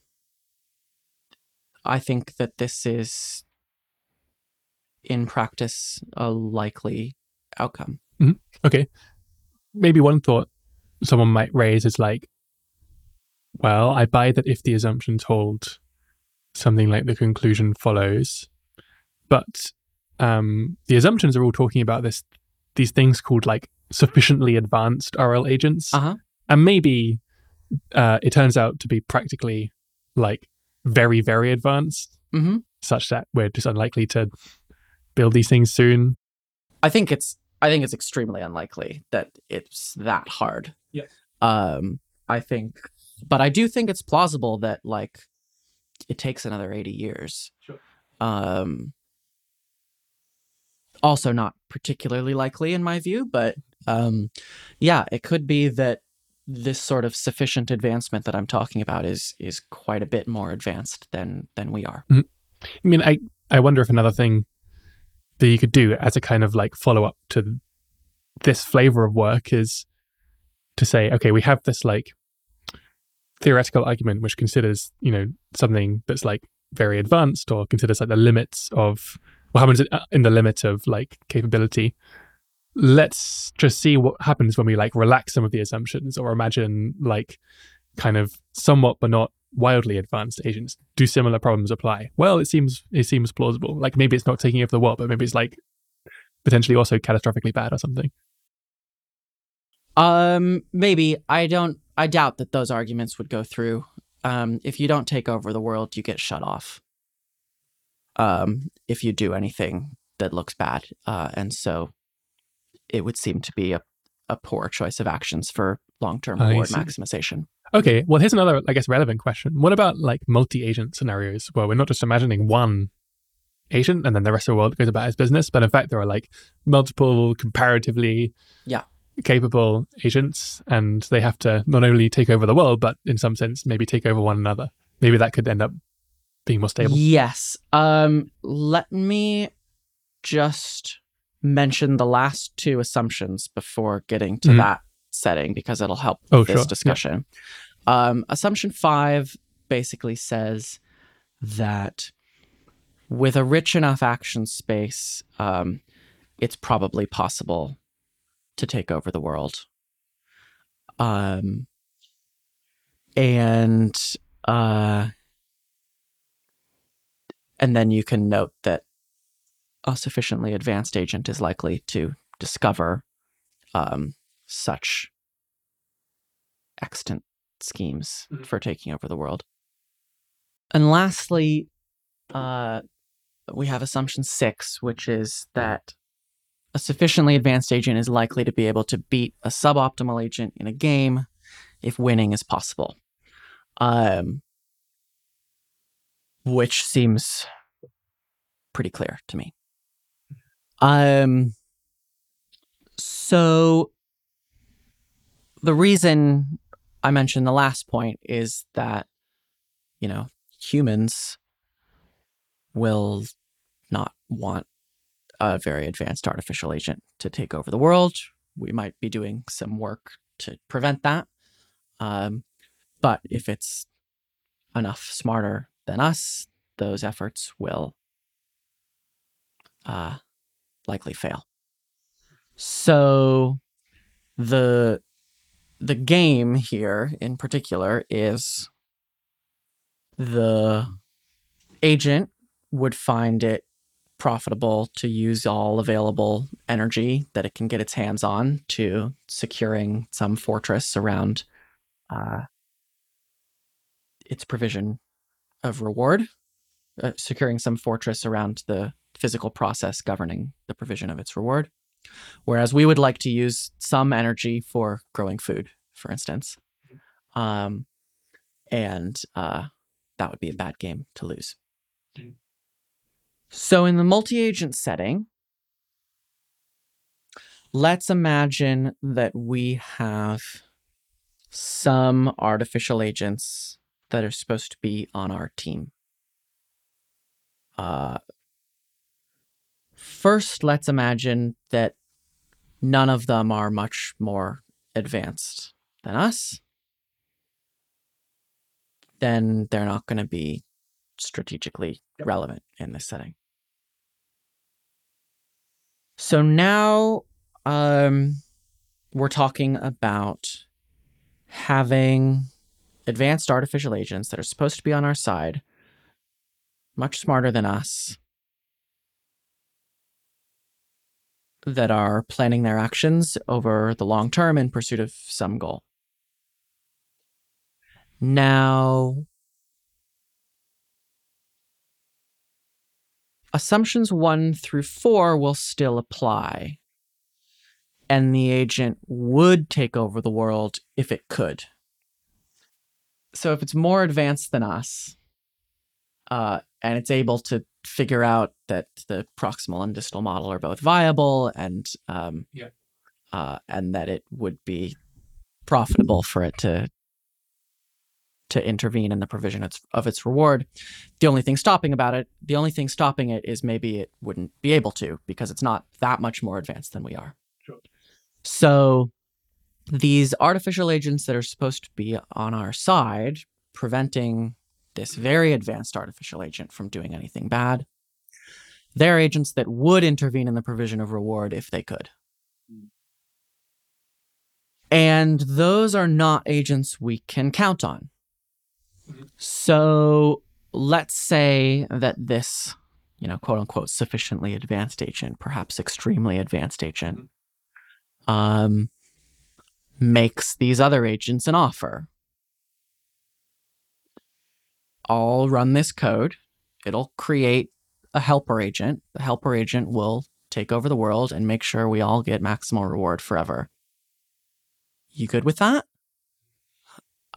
I think that this is in practice a likely outcome. Okay. Maybe one thought someone might raise is like, well, I buy that if the assumptions hold, something like the conclusion follows. But um, the assumptions are all talking about this these things called like sufficiently advanced RL agents. Uh huh. and maybe uh, it turns out to be practically like very very advanced hmm such that we're just unlikely to build these things soon I think it's I think it's extremely unlikely that it's that hard. Yeah. Um, I think, but I do think it's plausible that like it takes another eighty years. Sure. Um. Also, not particularly likely in my view, but um, yeah, it could be that this sort of sufficient advancement that I'm talking about is is quite a bit more advanced than than we are. i mean i i wonder if another thing that you could do as a kind of like follow up to this flavor of work is to say okay we have this like theoretical argument which considers you know something that's like very advanced or considers like the limits of what happens in- uh, in the limit of like capability. Let's just see what happens when we like relax some of the assumptions or imagine like kind of somewhat but not wildly advanced agents do similar problems apply well it seems it seems plausible like maybe it's not taking over the world but maybe it's like potentially also catastrophically bad or something Um, maybe I don't. I doubt that those arguments would go through. Um, if you don't take over the world, you get shut off. Um, if you do anything that looks bad, uh, and so it would seem to be a a poor choice of actions for long-term reward see. maximization. Okay, well, here's another, I guess, relevant question. What about like multi agent scenarios where we're not just imagining one agent and then the rest of the world goes about its business, but in fact, there are like multiple comparatively Yeah. capable agents and they have to not only take over the world, but in some sense, maybe take over one another. Maybe that could end up being more stable. Yes. Um, let me just mention the last two assumptions before getting to Mhm. that setting because it'll help Oh, with this sure. Yeah. discussion. Um, assumption five basically says that with a rich enough action space, um, it's probably possible to take over the world. Um, and uh, and then you can note that a sufficiently advanced agent is likely to discover um, such extant schemes Mhm. for taking over the world. And lastly, uh, we have assumption six, which is that a sufficiently advanced agent is likely to be able to beat a suboptimal agent in a game if winning is possible. Um, which seems pretty clear to me. Um, so the reason I mentioned the last point is that, you know, humans will not want a very advanced artificial agent to take over the world. We might be doing some work to prevent that. Um, but if it's enough smarter than us, those efforts will uh, likely fail. So the the game here in particular is the agent would find it profitable to use all available energy that it can get its hands on to securing some fortress around uh, its provision of reward, uh, securing some fortress around the physical process governing the provision of its reward. Whereas we would like to use some energy for growing food, for instance. Um, and uh, that would be a bad game to lose. So, in the multi agent setting, let's imagine that we have some artificial agents that are supposed to be on our team. Uh, first, let's imagine that none of them are much more advanced than us. Then they're not going to be strategically relevant in this setting. So now um, we're talking about having advanced artificial agents that are supposed to be on our side, much smarter than us, that are planning their actions over the long term in pursuit of some goal. Now, assumptions one through four will still apply, and the agent would take over the world if it could. So, if it's more advanced than us, uh, and it's able to figure out that the proximal and distal model are both viable, and um, Yeah. uh, and that it would be profitable for it to to intervene in the provision of its, reward. The only thing stopping about it, the only thing stopping it is maybe it wouldn't be able to because it's not that much more advanced than we are. Sure. So these artificial agents that are supposed to be on our side, preventing this very advanced artificial agent from doing anything bad, they're agents that would intervene in the provision of reward if they could. And those are not agents we can count on. So let's say that this, you know, quote unquote, sufficiently advanced agent, perhaps extremely advanced agent, um, makes these other agents an offer. I'll run this code. It'll create a helper agent. The helper agent will take over the world and make sure we all get maximal reward forever. You good with that?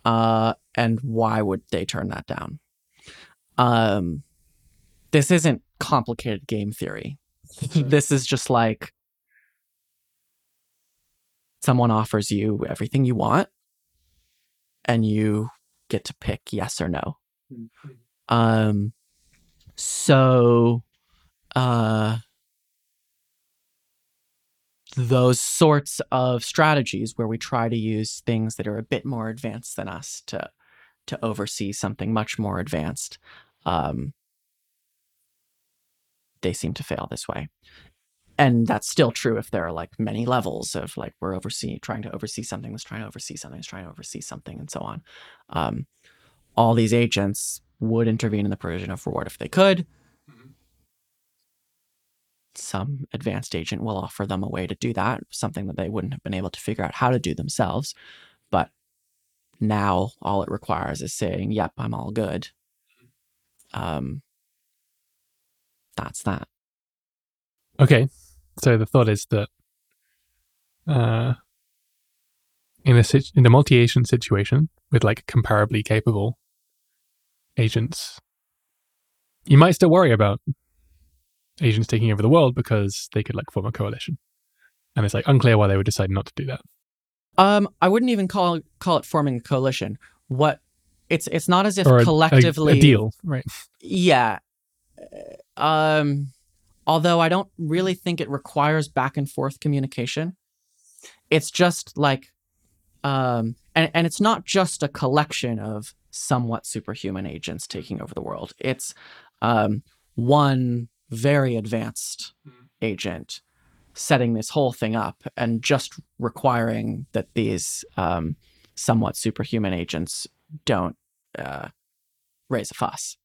Uh, and why would they turn that down? Um, this isn't complicated game theory. this is just like someone offers you everything you want and you get to pick yes or no. Um, so, uh, those sorts of strategies where we try to use things that are a bit more advanced than us to to oversee something much more advanced um, they seem to fail this way. And that's still true if there are like many levels of like we're overseeing trying to oversee something that's trying to oversee something that's trying to oversee something and so on. Um, all these agents would intervene in the provision of reward if they could some advanced agent will offer them a way to do that, something that they wouldn't have been able to figure out how to do themselves. But now all it requires is saying, yep, I'm all good. Um, that's that. Okay, so the thought is that uh, in a in a multi-agent situation with like comparably capable agents, you might still worry about agents taking over the world because they could like form a coalition, and it's like unclear why they would decide not to do that. Um, I wouldn't even call call it forming a coalition. What it's it's not as if or a- a- collectively a, deal, right? Yeah. Um, although I don't really think it requires back and forth communication. It's just like, um, and, and it's not just a collection of somewhat superhuman agents taking over the world. It's um, one very advanced agent setting this whole thing up and just requiring that these um, somewhat superhuman agents don't uh, raise a fuss.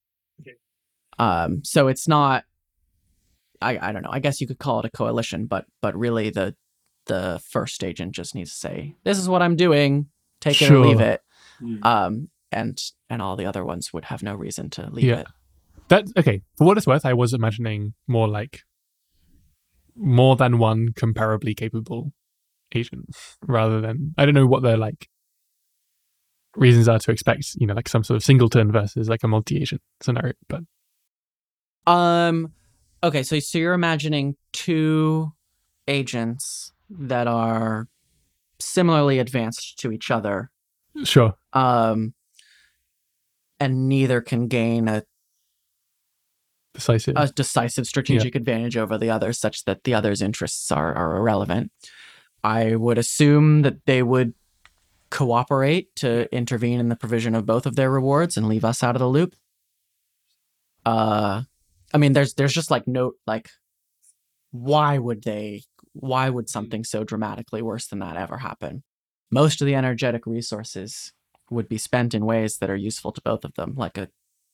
Um, so it's not. I, I don't know. I guess you could call it a coalition, but but really the the first agent just needs to say, "This is what I'm doing. Take it or leave Sure. it." Um, and and all the other ones would have no reason to leave Yeah. it. That okay. For what it's worth, I was imagining more like more than one comparably capable agent, rather than I don't know what their like reasons are to expect. You know, like some sort of singleton versus like a multi-agent scenario. But Um, okay, so so you're imagining two agents that are similarly advanced to each other, sure, um, and neither can gain a, decisive. a decisive strategic advantage over the other, such that the other's interests are are irrelevant. I would assume that they would cooperate to intervene in the provision of both of their rewards and leave us out of the loop. Uh, I mean, there's there's just like no like, why would they? Why would something so dramatically worse than that ever happen? Most of the energetic resources would be spent in ways that are useful to both of them, like a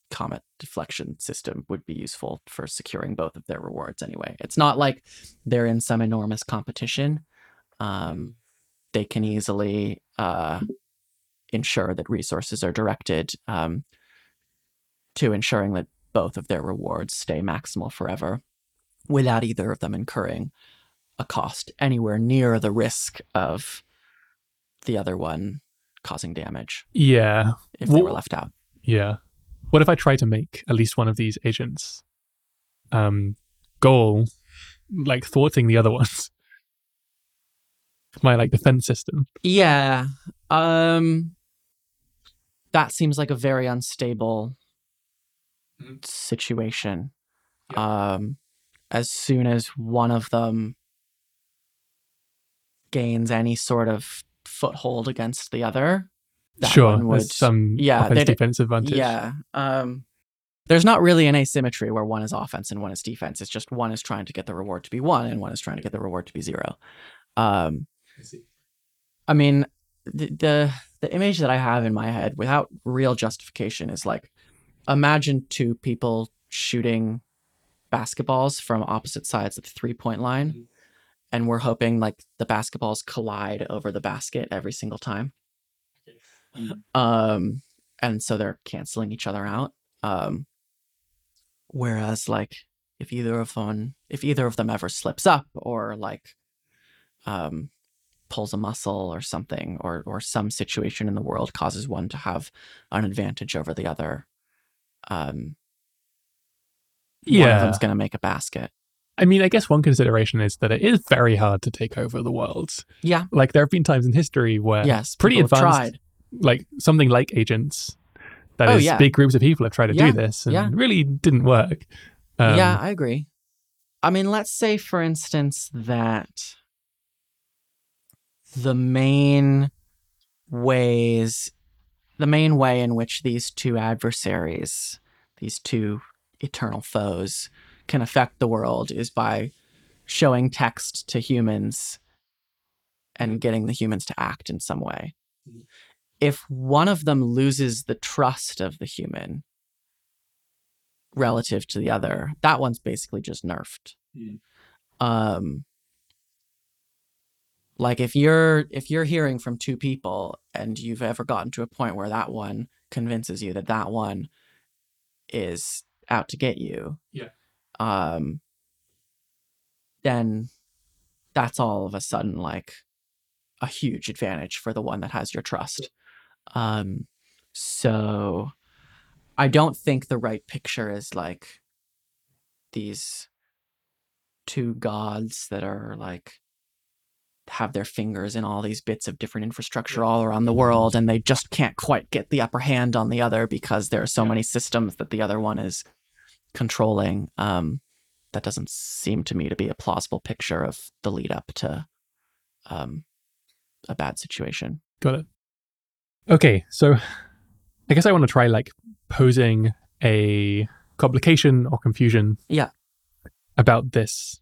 comet deflection system would be useful for securing both of their rewards anyway. It's not like they're in some enormous competition. Um, they can easily uh, ensure that resources are directed um, to ensuring that both of their rewards stay maximal forever without either of them incurring a cost anywhere near the risk of the other one causing damage yeah, if they were left out. yeah. What if I try to make at least one of these agents um goal like thwarting the other <laughs> ones? My like defense system. Yeah. Um that seems like a very unstable Mhm. situation. Um as soon as one of them gains any sort of foothold against the other, that sure, one would some yeah, offense defense advantage. Yeah. Um there's not really an asymmetry where one is offense and one is defense. It's just one is trying to get the reward to be one and one is trying to get the reward to be zero. Um I mean, the, the the image that I have in my head, without real justification, is like imagine two people shooting basketballs from opposite sides of the three point line, Mhm. And we're hoping like the basketballs collide over the basket every single time. Mhm. Um, and so they're canceling each other out. Um, whereas like if either of them if either of them ever slips up or like um pulls a muscle or something, or or some situation in the world causes one to have an advantage over the other. Um, one of Yeah. them's going to make a basket. I mean, I guess one consideration is that it is very hard to take over the world. Yeah. Like there have been times in history where yes. pretty advanced, Tried. like something like agents, that is Oh, yeah. big groups of people have tried to Yeah, do this and yeah. really didn't work. Um, yeah, I agree. I mean, let's say, for instance, that the main ways, the main way in which these two adversaries, these two eternal foes, can affect the world is by showing text to humans and getting the humans to act in some way. If one of them loses the trust of the human, relative to the other, that one's basically just nerfed. Mm. Um like if you're if you're hearing from two people and you've ever gotten to a point where that one convinces you that that one is out to get you. Yeah. Um then that's all of a sudden like a huge advantage for the one that has your trust. Um so I don't think the right picture is like these two gods that are like have their fingers in all these bits of different infrastructure all around the world and they just can't quite get the upper hand on the other because there are so Yeah. many systems that the other one is controlling um that doesn't seem to me to be a plausible picture of the lead up to um a bad situation Got it. Okay, so I guess I want to try like posing a complication or confusion. Yeah. About this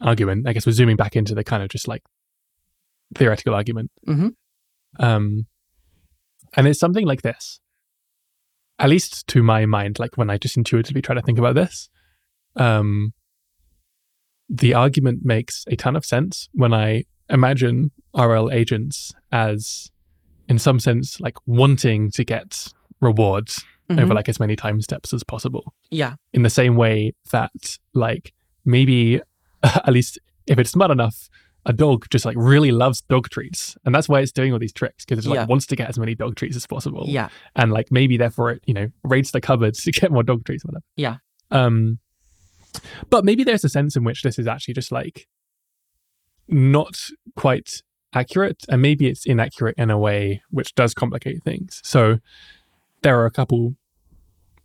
argument. I guess we're zooming back into the kind of just like theoretical argument. Mhm. Um, and it's something like this. At least to my mind, like when I just intuitively try to think about this, um, the argument makes a ton of sense when I imagine RL agents as, in some sense, like wanting to get rewards over Mhm. like as many time steps as possible. yeah In the same way that, like, maybe <laughs> at least if it's smart enough, a dog just like really loves dog treats, and that's why it's doing all these tricks because it like Yeah. wants to get as many dog treats as possible. Yeah. And like maybe therefore it you know raids the cupboards to <laughs> get more dog treats or whatever. Yeah. um but maybe there's a sense in which this is actually just like not quite accurate and maybe it's inaccurate in a way which does complicate things. So there are a couple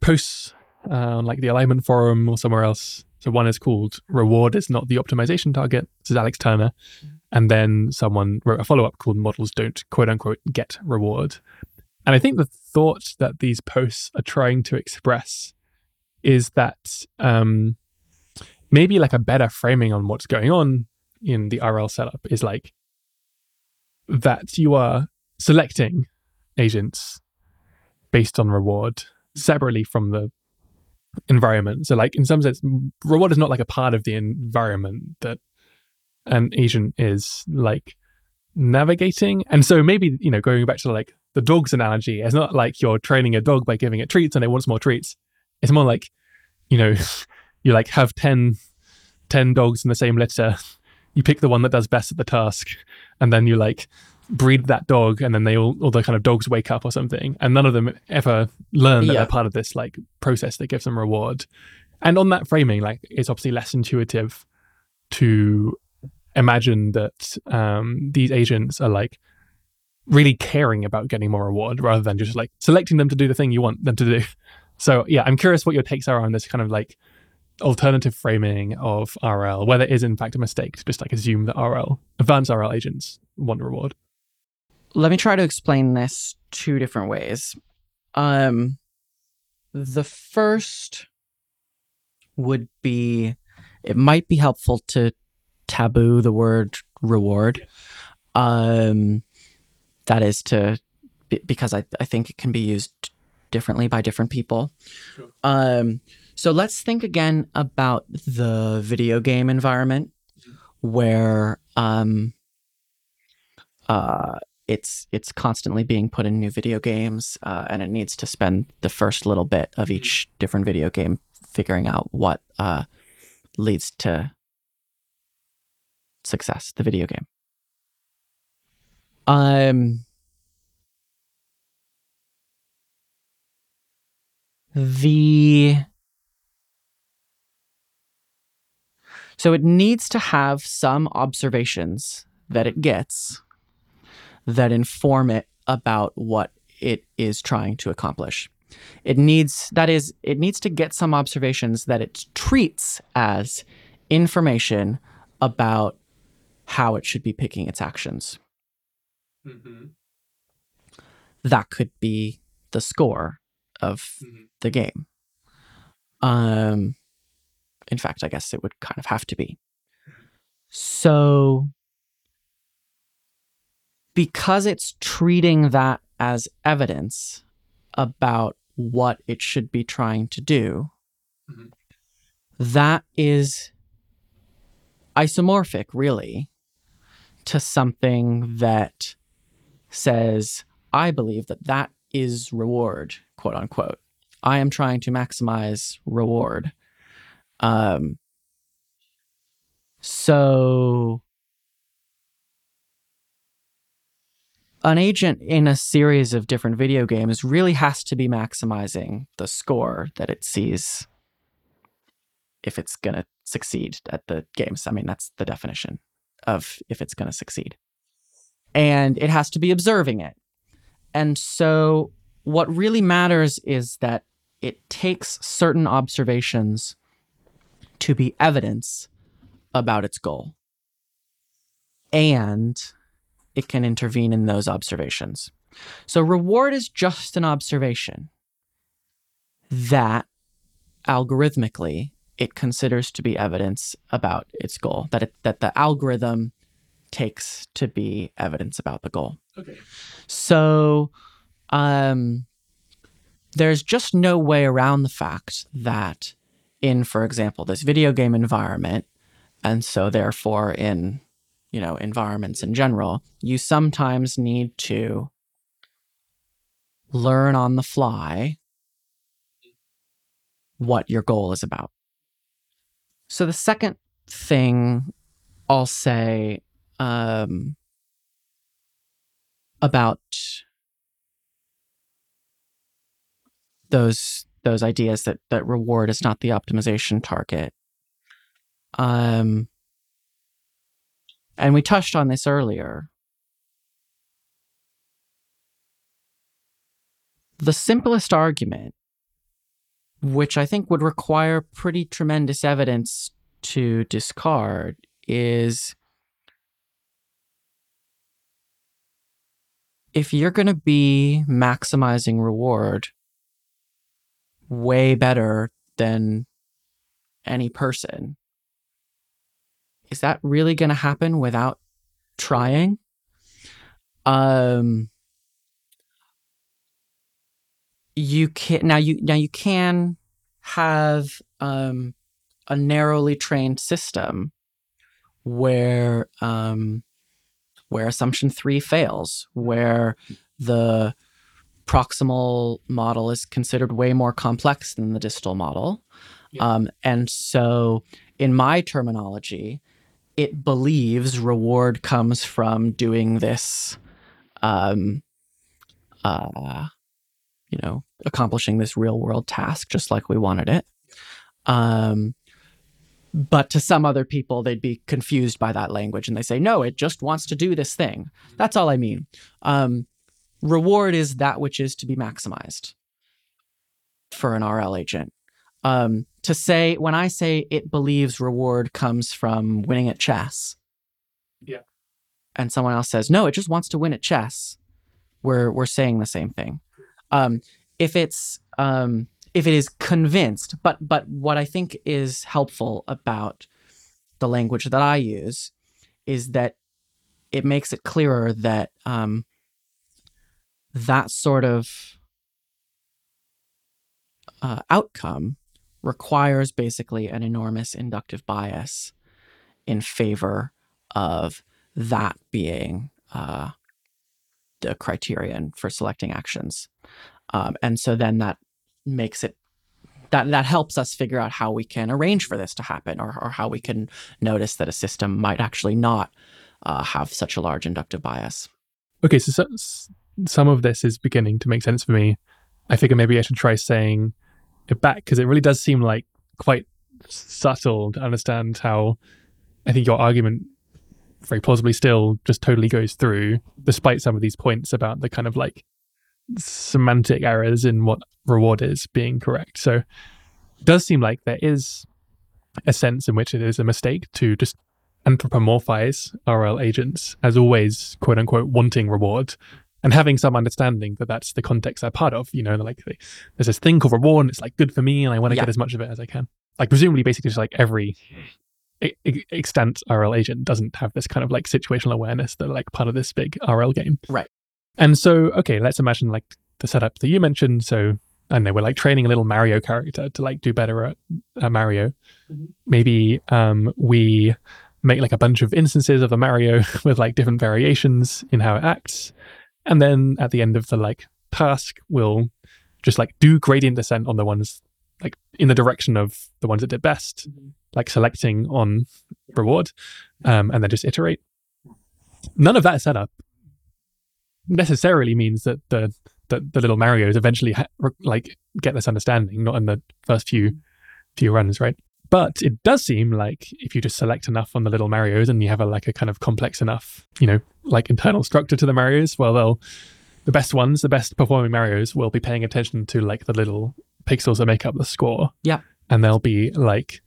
posts uh, on like the alignment forum or somewhere else so one is called reward is not the optimization target. This is alex turner. And then someone wrote a follow-up called models don't quote unquote get reward. And I think the thought that these posts are trying to express is that um, maybe like a better framing on what's going on in the RL setup is like that you are selecting agents based on reward separately from the environment. So, like in some sense, reward is not like a part of the environment that an agent is like navigating. And so maybe, you know, going back to like the dog's analogy, it's not like you're training a dog by giving it treats and it wants more treats. It's more like, you know, <laughs> you like have 10, 10 dogs in the same litter. <laughs> You pick the one that does best at the task, and then you like breed that dog, and then they all, all the kind of dogs wake up or something, and none of them ever learn that Yeah. they're part of this like process that gives them reward. And on that framing, like it's obviously less intuitive to imagine that um, these agents are like really caring about getting more reward rather than just like selecting them to do the thing you want them to do. <laughs> So yeah, I'm curious what your takes are on this kind of like alternative framing of RL, whether it is in fact a mistake to just like assume that RL advanced RL agents want reward. Let me try to explain this two different ways. Um, the first would be it might be helpful to taboo the word reward. Um, that is to because I, I think it can be used differently by different people. Sure. Um, so let's think again about the video game environment where um, uh, it's it's constantly being put in new video games, uh, and it needs to spend the first little bit of each different video game figuring out what uh, leads to success, the video game. Um, the so it needs to have some observations that it gets that inform it about what it is trying to accomplish. It needs that is it needs to get some observations that it treats as information about how it should be picking its actions. That could be the score of Mhm. the game. Um in fact, I guess it would kind of have to be. So because it's treating that as evidence about what it should be trying to do, Mhm. that is isomorphic, really, to something that says, I believe that that is reward, quote unquote. I am trying to maximize reward. Um, so an agent in a series of different video games really has to be maximizing the score that it sees if it's going to succeed at the games. I mean, that's the definition of if it's going to succeed. And it has to be observing it. And so, what really matters is that it takes certain observations to be evidence about its goal. And it can intervene in those observations. So, reward is just an observation that algorithmically it considers to be evidence about its goal, that, it, that the algorithm takes to be evidence about the goal. Okay. So, um, there's just no way around the fact that in, for example, this video game environment, and so therefore in, you know, environments in general, you sometimes need to learn on the fly what your goal is about. So the second thing I'll say um, about those those ideas that that reward is not the optimization target. Um, and we touched on this earlier. The simplest argument, which I think would require pretty tremendous evidence to discard, is if you're going to be maximizing reward way better than any person, is that really going to happen without trying? Um, you can now you now you can have um, a narrowly trained system where um, where assumption three fails, where the proximal model is considered way more complex than the distal model. Yeah. Um, and so, in my terminology, it believes reward comes from doing this, um, uh, you know, accomplishing this real world task just like we wanted it. Um, but to some other people, they'd be confused by that language and they say, no, it just wants to do this thing. That's all I mean. Um, reward is that which is to be maximized for an RL agent. Um, to say, when I say it believes reward comes from winning at chess, Yeah. and someone else says, no, it just wants to win at chess, we're, we're saying the same thing. Um, if it's, um, if it is convinced, but but what I think is helpful about the language that I use is that it makes it clearer that um, that sort of uh, outcome requires basically an enormous inductive bias in favor of that being uh, the criterion for selecting actions. Um, and so then that makes it that that helps us figure out how we can arrange for this to happen or, or how we can notice that a system might actually not uh, have such a large inductive bias okay, so, so some of this is beginning to make sense for me. I figure maybe I should try saying it back because it really does seem like quite subtle to understand how I think your argument very plausibly still just totally goes through, despite some of these points about the kind of like semantic errors in what reward is being correct. So it does seem like there is a sense in which it is a mistake to just anthropomorphize RL agents as always, quote unquote, wanting reward and having some understanding that that's the context they're part of. You know, like they, there's this thing called reward and it's like good for me and I want to Yeah. get as much of it as I can. Like, presumably, basically, just like every extant RL agent doesn't have this kind of like situational awareness that like part of this big RL game. Right. And so, okay, let's imagine like the setup that you mentioned. So, and they were like training a little Mario character to like do better at, at Mario. Mhm. Maybe um, we make like a bunch of instances of a Mario <laughs> with like different variations in how it acts. And then at the end of the like task, we'll just like do gradient descent on the ones like in the direction of the ones that did best, like selecting on reward, um, and then just iterate. None of that setup necessarily means that the the, the little Mario's eventually ha- like get this understanding, not in the first few few runs, right? But it does seem like if you just select enough on the little Mario's and you have a like a kind of complex enough, you know, like internal structure to the Mario's, well, they'll the best ones, the best performing Mario's will be paying attention to like the little pixels that make up the score. Yeah. And they'll be like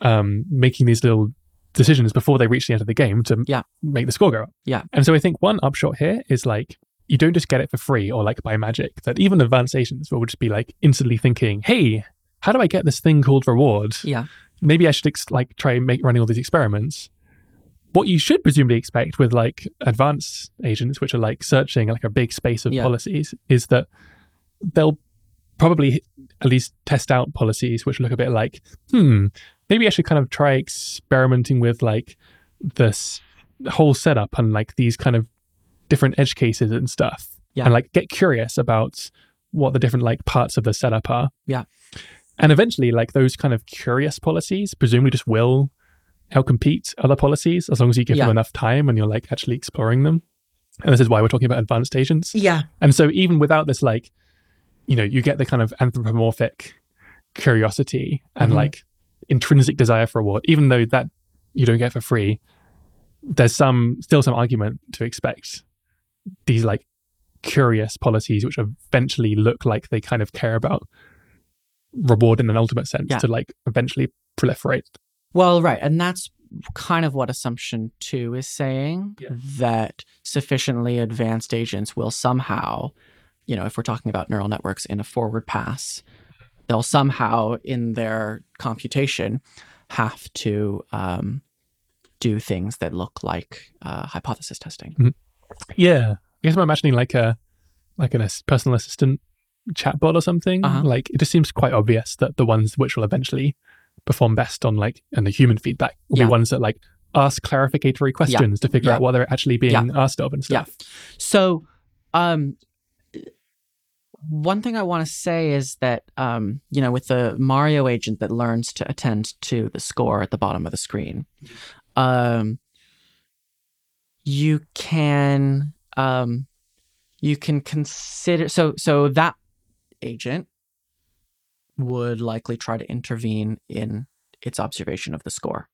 um making these little decisions before they reach the end of the game to Yeah. make the score go up. Yeah. And so I think one upshot here is like you don't just get it for free or like by magic, that even advanced agents will just be like instantly thinking, hey, how do I get this thing called reward? Yeah. Maybe I should ex- like try make running all these experiments. What you should presumably expect with like advanced agents, which are like searching like a big space of Yeah. policies, is that they'll probably at least test out policies which look a bit like, hmm, maybe I should kind of try experimenting with like this whole setup and like these kind of different edge cases and stuff. Yeah. And like get curious about what the different like parts of the setup are. Yeah. And eventually, like those kind of curious policies presumably just will outcompete other policies as long as you give Yeah. them enough time and you're like actually exploring them. And this is why we're talking about advanced agents. Yeah. And so even without this, like, you know, you get the kind of anthropomorphic curiosity and Mhm. like intrinsic desire for reward, even though that you don't get for free, there's some still some argument to expect these like curious policies which eventually look like they kind of care about reward in an ultimate sense Yeah. to like eventually proliferate. Well, right. And that's kind of what assumption two is saying Yeah. that sufficiently advanced agents will somehow, you know, if we're talking about neural networks in a forward pass, they'll somehow in their computation have to um, do things that look like uh, hypothesis testing. Yeah. I guess I'm imagining like a like an ass- personal assistant chatbot or something. Uh-huh. Like it just seems quite obvious that the ones which will eventually perform best on like and the human feedback will Yeah. be ones that like ask clarificatory questions to figure Yeah. out what they're actually being asked of and Yeah. stuff. So, um, one thing I want to say is that, um, you know, with the Mario agent that learns to attend to the score at the bottom of the screen, um, you can, um, you can consider so so that agent would likely try to intervene in its observation of the score.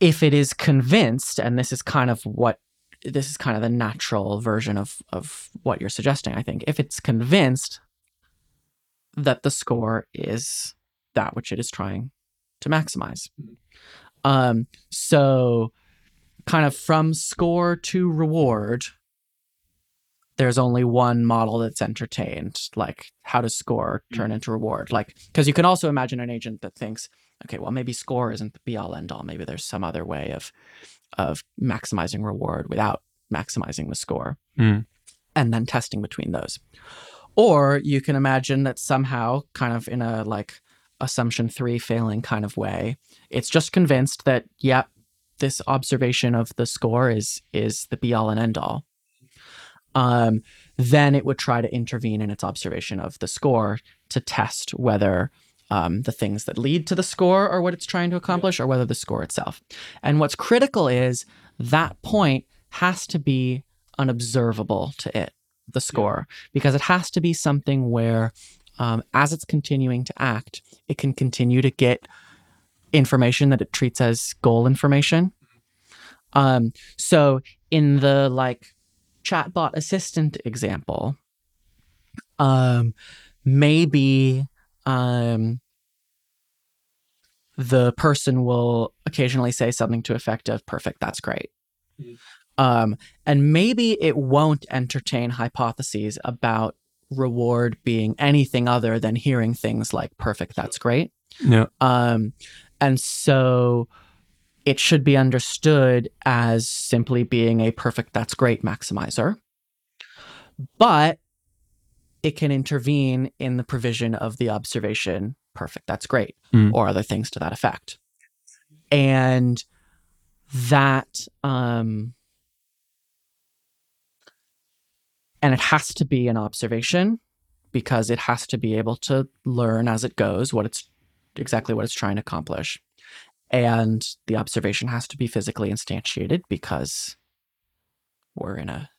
if it is convinced, and this is kind of what this is kind of the natural version of of what you're suggesting, I think. If it's convinced that the score is that which it is trying to maximize. Um, so kind of from score to reward, there's only one model that's entertained. Like, how does score turn into reward? Like, because you can also imagine an agent that thinks, okay, well, maybe score isn't the be all end all. Maybe there's some other way of of maximizing reward without maximizing the score, Mm. and then testing between those. Or you can imagine that somehow, kind of in a like assumption three failing kind of way, it's just convinced that, yeah, this observation of the score is is the be all and end all. Um, then it would try to intervene in its observation of the score to test whether um, the things that lead to the score are what it's trying to accomplish, or whether the score itself. And what's critical is that point has to be unobservable to it, the score, because it has to be something where, um, as it's continuing to act, it can continue to get information that it treats as goal information. Um, so in the like chatbot assistant example, um, maybe um, the person will occasionally say something to effect of perfect that's great Mhm. um, and maybe it won't entertain hypotheses about reward being anything other than hearing things like perfect that's great Yeah. um, and so it should be understood as simply being a perfect that's great maximizer. But it can intervene in the provision of the observation perfect that's great Mm. or other things to that effect. And that um and it has to be an observation because it has to be able to learn as it goes what it's exactly what it's trying to accomplish and the observation has to be physically instantiated because we're in a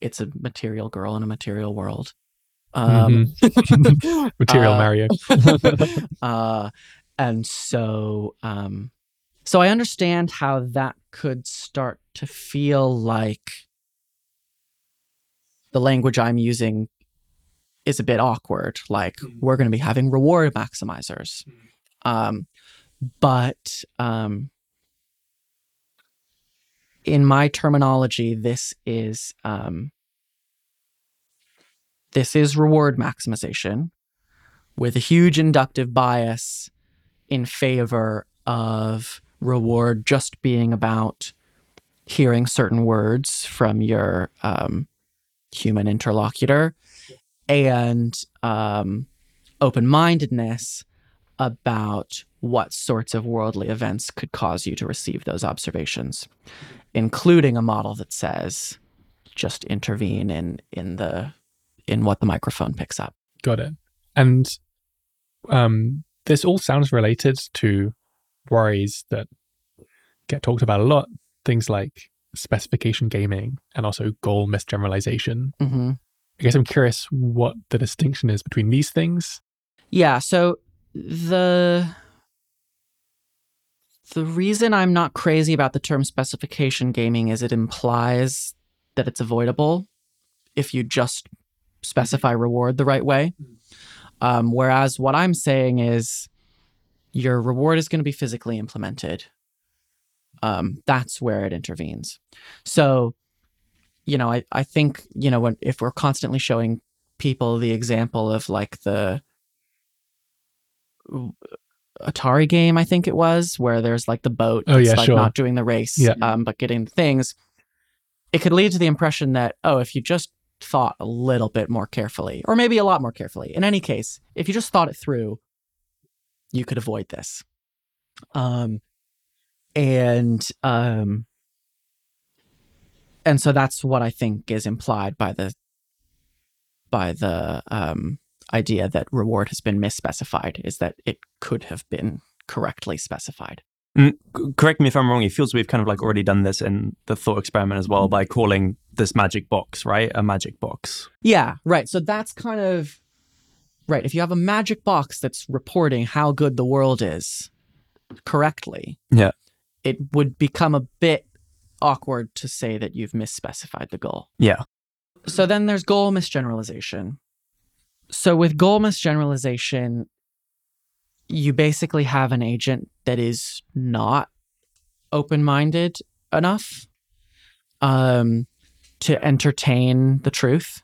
it's a material girl in a material world um Mhm. <laughs> Material uh, Mario. <laughs> uh, and so, um, so I understand how that could start to feel like the language I'm using is a bit awkward. Like Mhm. we're going to be having reward maximizers, um, but um, in my terminology, this is um, this is reward maximization with a huge inductive bias in favor of reward just being about hearing certain words from your um, human interlocutor and um, open mindedness about what sorts of worldly events could cause you to receive those observations, including a model that says just intervene in in the in what the microphone picks up. Got it. And um, this all sounds related to worries that get talked about a lot. Things like specification gaming and also goal misgeneralization. Mm-hmm. I guess I'm curious what the distinction is between these things. Yeah, so the the reason I'm not crazy about the term specification gaming is it implies that it's avoidable if you just specify reward the right way. Um, whereas what I'm saying is your reward is going to be physically implemented. Um, that's where it intervenes. So, you know, I, I think, you know, when, if we're constantly showing people the example of like the Atari game, I think it was, where there's like the boat Oh, yeah, like sure. not doing the race, Yeah. um, but getting the things. It could lead to the impression that, oh, if you just thought a little bit more carefully, or maybe a lot more carefully, in any case, if you just thought it through, you could avoid this. Um, and um, and so that's what I think is implied by the by the um, idea that reward has been misspecified is that it could have been correctly specified. Mm, c- correct me if I'm wrong. It feels we've kind of like already done this in the thought experiment as well mm-hmm. by calling this magic box, right? A magic box. Yeah, right. So that's kind of right. If you have a magic box that's reporting how good the world is correctly, Yeah. it would become a bit awkward to say that you've misspecified the goal. Yeah. So then there's goal misgeneralization. So with goal misgeneralization, you basically have an agent that is not open-minded enough um, to entertain the truth.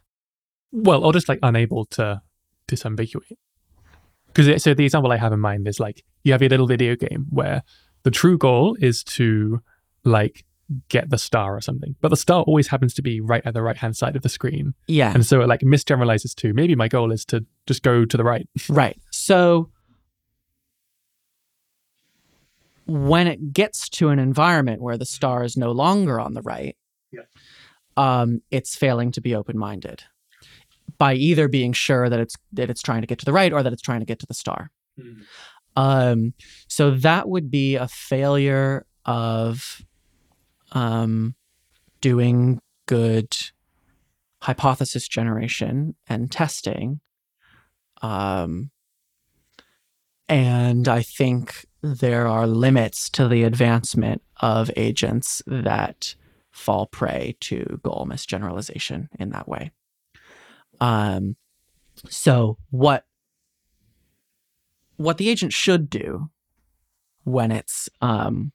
Well, or just like unable to disambiguate. Because so the example I have in mind is like you have your little video game where the true goal is to like get the star or something, but the star always happens to be right at the right hand side of the screen, Yeah. and so it like misgeneralizes to maybe my goal is to just go to the right. <laughs> Right. So when it gets to an environment where the star is no longer on the right, Yeah. um, it's failing to be open-minded by either being sure that it's that it's trying to get to the right or that it's trying to get to the star. Um, so that would be a failure of um, doing good hypothesis generation and testing. Um, and I think there are limits to the advancement of agents that fall prey to goal misgeneralization in that way. Um, so what what the agent should do when it's um,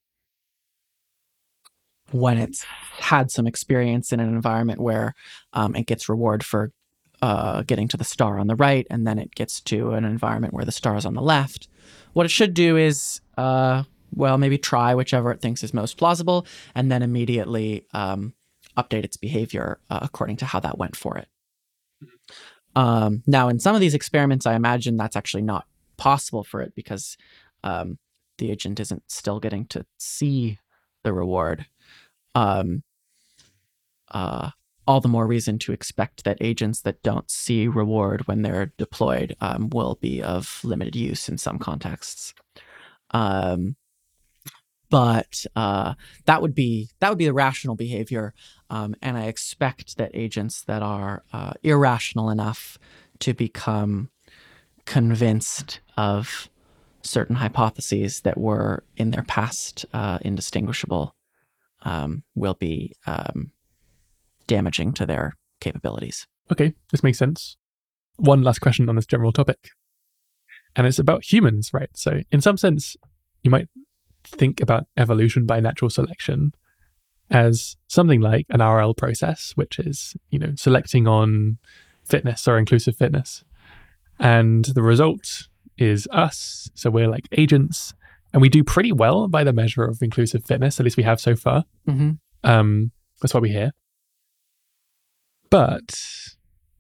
when it's had some experience in an environment where um, it gets reward for uh, getting to the star on the right, and then it gets to an environment where the star is on the left. What it should do is, uh, well, maybe try whichever it thinks is most plausible, and then immediately um, update its behavior uh, according to how that went for it. Um, now, in some of these experiments, I imagine that's actually not possible for it because um, the agent isn't still getting to see the reward. Um, uh, all the more reason to expect that agents that don't see reward when they're deployed um, will be of limited use in some contexts. Um, but uh, that would be that would be the rational behavior, um, and I expect that agents that are uh, irrational enough to become convinced of certain hypotheses that were in their past uh, indistinguishable um, will be um, damaging to their capabilities. Okay, this makes sense. One last question on this general topic. And it's about humans, right? So, in some sense, you might think about evolution by natural selection as something like an RL process, which is, you know, selecting on fitness or inclusive fitness. And the result is us. So we're like agents and we do pretty well by the measure of inclusive fitness, at least we have so far. Mm-hmm. Um, that's what we hear. But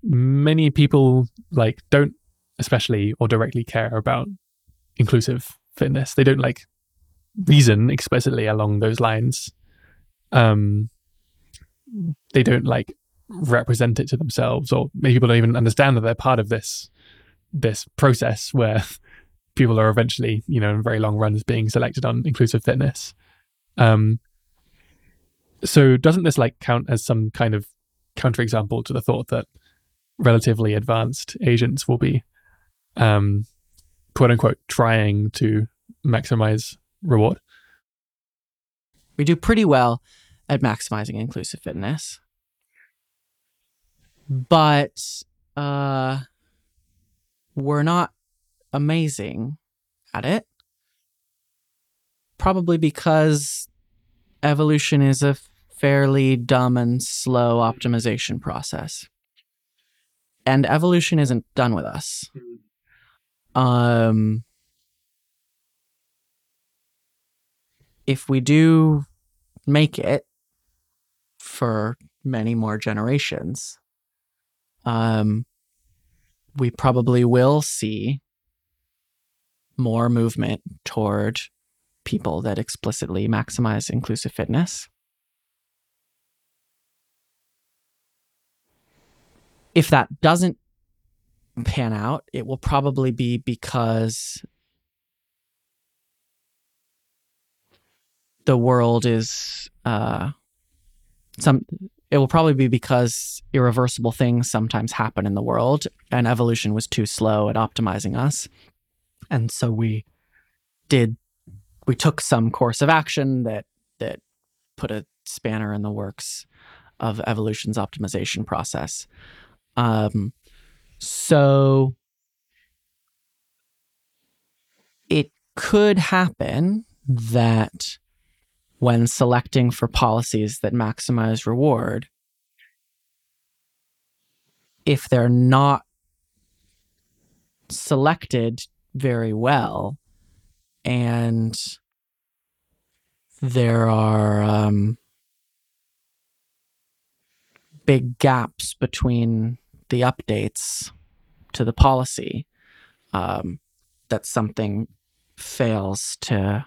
many people like don't especially or directly care about inclusive fitness. They don't like reason explicitly along those lines. Um, they don't like represent it to themselves, or maybe people don't even understand that they're part of this this process where people are eventually, you know, in very long runs being selected on inclusive fitness. Um, so doesn't this like count as some kind of counterexample to the thought that relatively advanced agents will be um, quote unquote trying to maximize reward? We do pretty well at maximizing inclusive fitness. But uh, we're not amazing at it. Probably because evolution is a fairly dumb and slow optimization process. And evolution isn't done with us. Um, if we do make it for many more generations, um, we probably will see more movement toward people that explicitly maximize inclusive fitness. If that doesn't pan out, it will probably be because the world is uh, some it will probably be because irreversible things sometimes happen in the world and evolution was too slow at optimizing us and so we did we took some course of action that that put a spanner in the works of evolution's optimization process. Um so it could happen that when selecting for policies that maximize reward if they're not selected very well and there are um, big gaps between the updates to the policy um, that something fails to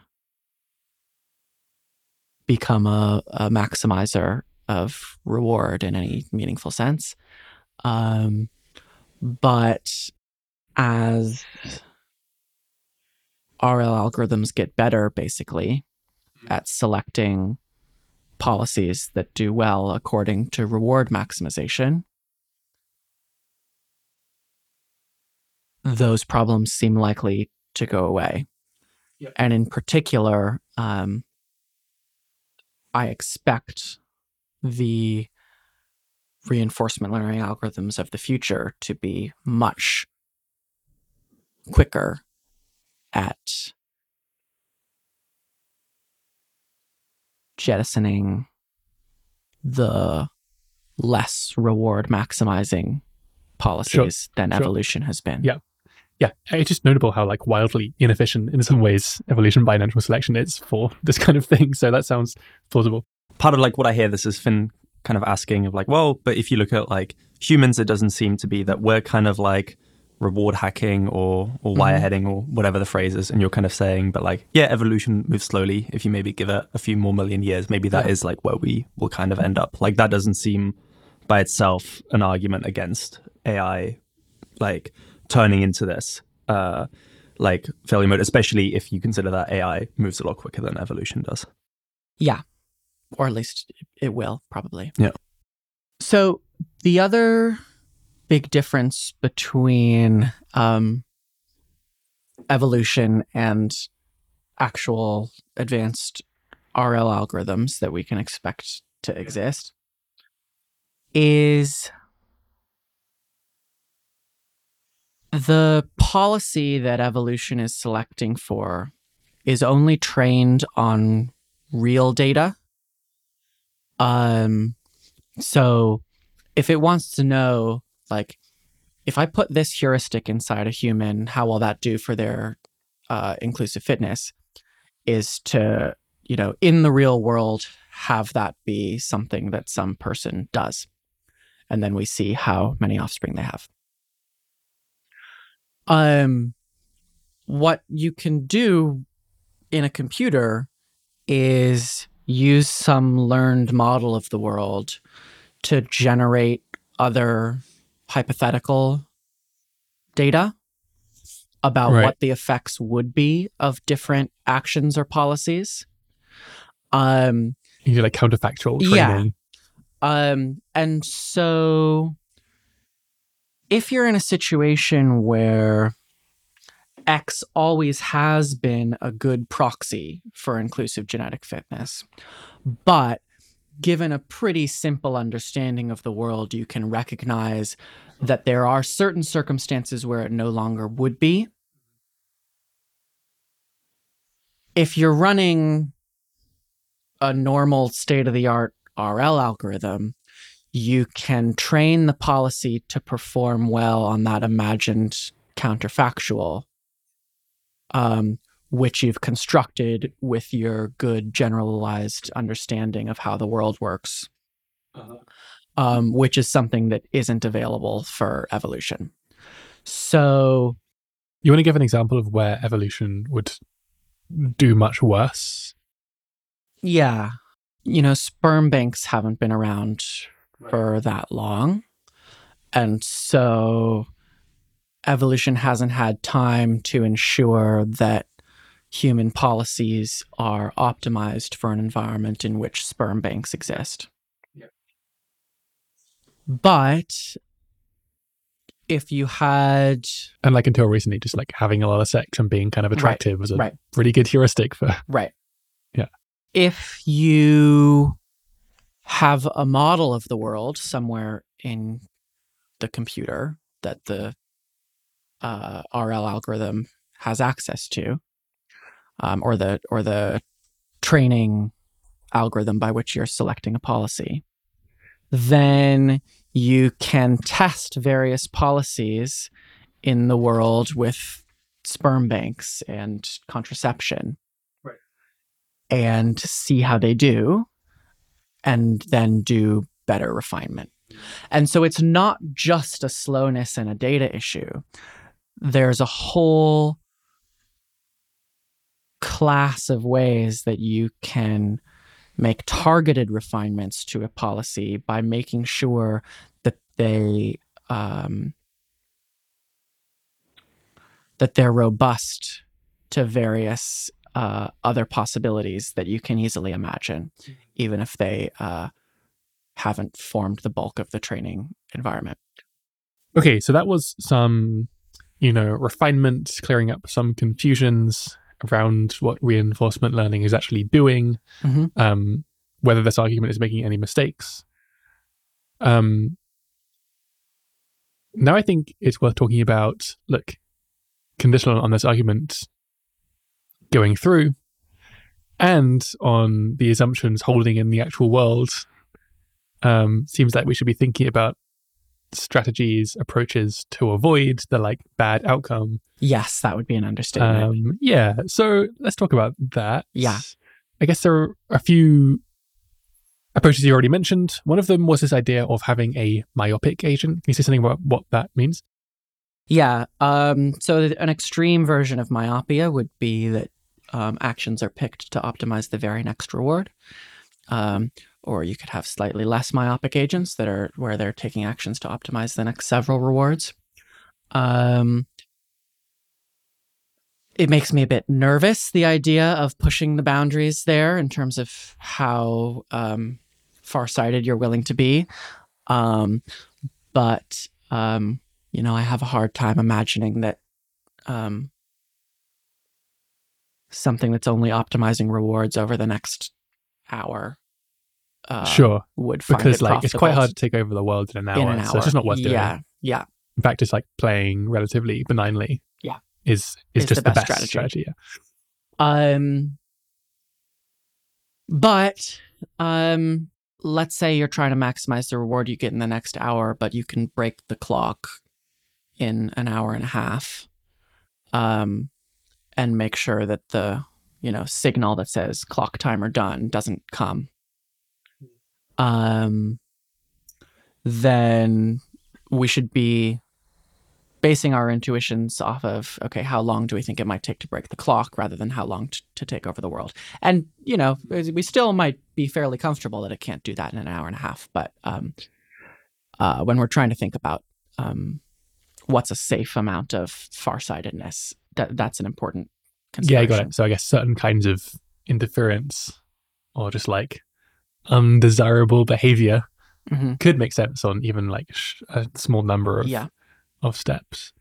become a, a maximizer of reward in any meaningful sense. Um, but as RL algorithms get better basically at selecting policies that do well according to reward maximization, those problems seem likely to go away. Yep. And in particular, um, I expect the reinforcement learning algorithms of the future to be much quicker at jettisoning the less reward maximizing policies than sure. evolution has been. Yeah. Yeah, it's just notable how like wildly inefficient in some ways evolution by natural selection is for this kind of thing. So that sounds plausible. Part of like what I hear this is Fin kind of asking of like, well, but if you look at like humans, it doesn't seem to be that we're kind of like reward hacking or or wireheading or whatever the phrase is, and you're kind of saying, but like, yeah, evolution moves slowly. If you maybe give it a few more million years, maybe that is Yeah. like where we will kind of end up. Like that doesn't seem by itself an argument against AI, like turning into this. Uh, like failure mode, especially if you consider that AI moves a lot quicker than evolution does. Yeah. Or at least it will, probably. Yeah. So the other big difference between um, evolution and actual advanced RL algorithms that we can expect to exist is the policy that evolution is selecting for is only trained on real data. Um, so if it wants to know, like, if I put this heuristic inside a human, how will that do for their uh, inclusive fitness? Is to, you know, in the real world, have that be something that some person does. And then we see how many offspring they have. Um, what you can do in a computer is use some learned model of the world to generate other hypothetical data about Right. what the effects would be of different actions or policies. Um, You do like counterfactual Yeah. training. um, and so if you're in a situation where X always has been a good proxy for inclusive genetic fitness, but given a pretty simple understanding of the world, you can recognize that there are certain circumstances where it no longer would be. If you're running a normal state of the art RL algorithm, you can train the policy to perform well on that imagined counterfactual, um, which you've constructed with your good generalized understanding of how the world works, um, which is something that isn't available for evolution. So, You want to give an example of where evolution would do much worse? yeah, you know, sperm banks haven't been around for that long. And so evolution hasn't had time to ensure that human policies are optimized for an environment in which sperm banks exist. Yep. But if you had And like until recently, just like having a lot of sex and being kind of Right, attractive was a right. pretty good heuristic for. Right. Yeah. If you have a model of the world somewhere in the computer that the uh, RL algorithm has access to, um, or the or the training algorithm by which you're selecting a policy, then you can test various policies in the world with sperm banks and contraception right. and see how they do and then do better refinement. And so it's not just a slowness and a data issue. There's a whole class of ways that you can make targeted refinements to a policy by making sure that they um, that they're robust to various uh, other possibilities that you can easily imagine, even if they uh, haven't formed the bulk of the training environment. Okay, so that was some, you know, refinement, clearing up some confusions around what reinforcement learning is actually doing, Mhm. um, whether this argument is making any mistakes. Um, now I think it's worth talking about, look, conditional on this argument going through and on the assumptions holding in the actual world, um, seems like we should be thinking about strategies, approaches to avoid the like bad outcome. Yes, that would be an understatement. Um, yeah. So let's talk about that. Yeah. I guess there are a few approaches you already mentioned. One of them was this idea of having a myopic agent. Can you say something about what that means? Yeah. Um, so an extreme version of myopia would be that um, actions are picked to optimize the very next reward. Um, or you could have slightly less myopic agents that are where they're taking actions to optimize the next several rewards. Um, it makes me a bit nervous the idea of pushing the boundaries there in terms of how um, far-sighted you're willing to be. Um, but um, you know, I have a hard time imagining that um, something that's only optimizing rewards over the next hour uh, sure. would Because it like it's quite hard to take over the world in an hour. in an hour. So it's just not worth doing. Yeah, yeah. In fact, it's like playing relatively benignly. Yeah. Is is Is just the the best best, strategy. strategy. yeah. Um, but um, let's say you're trying to maximize the reward you get in the next hour, but you can break the clock in an hour and a half, um, and make sure that the you know signal that says clock timer done doesn't come. Um, then we should be basing our intuitions off of okay how long do we think it might take to break the clock rather than how long t- to take over the world and you know we still might be fairly comfortable that it can't do that in an hour and a half but um, uh, when we're trying to think about um, what's a safe amount of farsightedness that that's an important Yeah, I got it. So I guess certain kinds of interference or just like undesirable behavior Mhm. could make sense on even like sh- a small number of yeah of steps.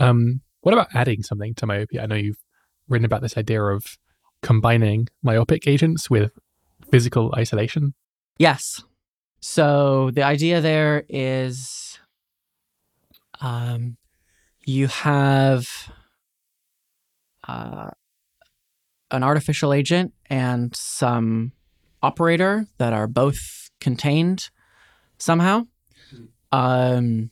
Um, what about adding something to myopia? I know you've written about this idea of combining myopic agents with physical isolation. Yes. So the idea there is um, you have uh, an artificial agent and some operator that are both contained somehow. Um,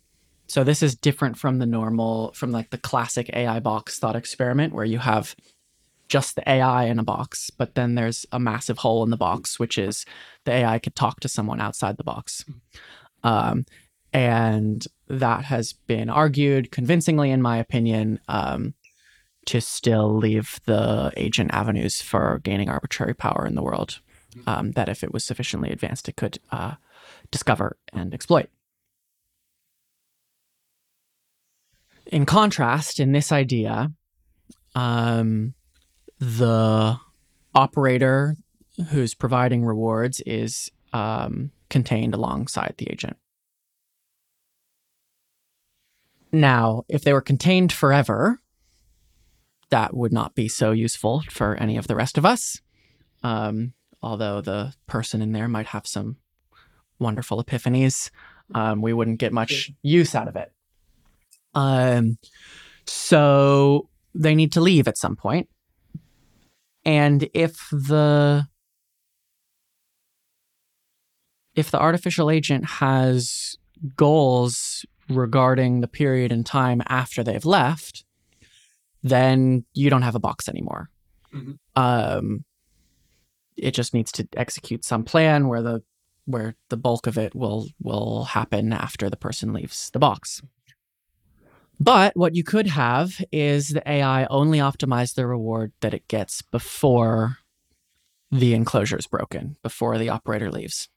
so this is different from the normal, from like the classic AI box thought experiment where you have just the AI in a box, but then there's a massive hole in the box, which is the AI could talk to someone outside the box. Um, and that has been argued convincingly, in my opinion, um, to still leave the agent avenues for gaining arbitrary power in the world. Um, that if it was sufficiently advanced, it could uh, discover and exploit. In contrast, in this idea, um, the operator who's providing rewards is um, contained alongside the agent. Now, if they were contained forever, that would not be so useful for any of the rest of us. Um, although the person in there might have some wonderful epiphanies, um, we wouldn't get much use out of it. Um, so they need to leave at some point. And if the if the artificial agent has goals regarding the period in time after they've left, then you don't have a box anymore. Mhm. Um, it just needs to execute some plan where the where the bulk of it will will happen after the person leaves the box. But what you could have is the AI only optimize the reward that it gets before the enclosure is broken, before the operator leaves.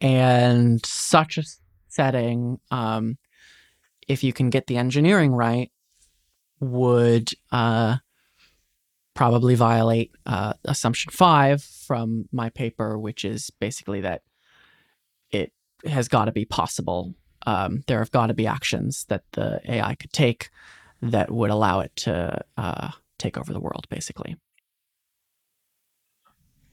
And such a setting, um, if you can get the engineering right, would uh, probably violate uh, assumption five from my paper, which is basically that it has got to be possible. Um, there have got to be actions that the AI could take that would allow it to uh, take over the world, basically.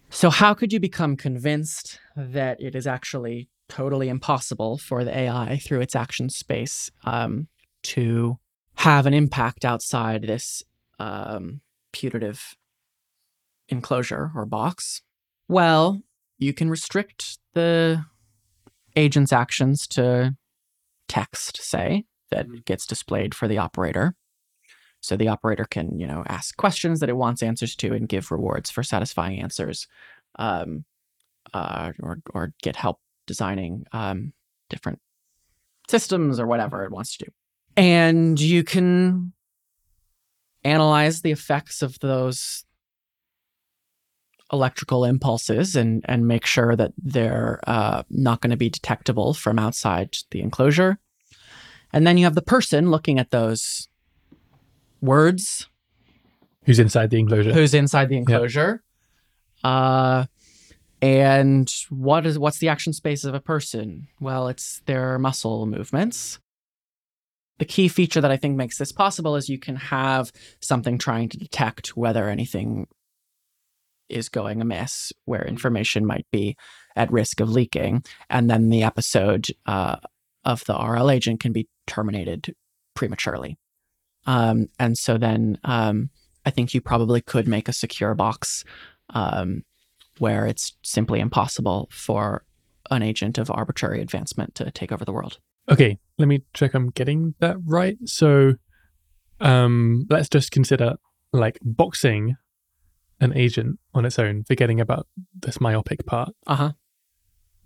So, how could you become convinced that it is actually totally impossible for the AI through its action space um, to have an impact outside this um, putative enclosure or box? Well, you can restrict the agent's actions to text, say, that gets displayed for the operator. So the operator can, you know, ask questions that it wants answers to and give rewards for satisfying answers, um, uh, or or get help designing um, different systems or whatever it wants to do. And you can analyze the effects of those electrical impulses and and make sure that they're uh, not going to be detectable from outside the enclosure. And then you have the person looking at those words Who's inside the enclosure? who's inside the enclosure. Uh, and what is what's the action space of a person? Well, it's their muscle movements. The key feature that I think makes this possible is you can have something trying to detect whether anything is going amiss, where information might be at risk of leaking, and then the episode uh, of the RL agent can be terminated prematurely. Um, and so then um, I think you probably could make a secure box um, where it's simply impossible for an agent of arbitrary advancement to take over the world. Okay, let me check I'm getting that right. So um let's just consider like boxing an agent on its own, forgetting about this myopic part. Uh huh.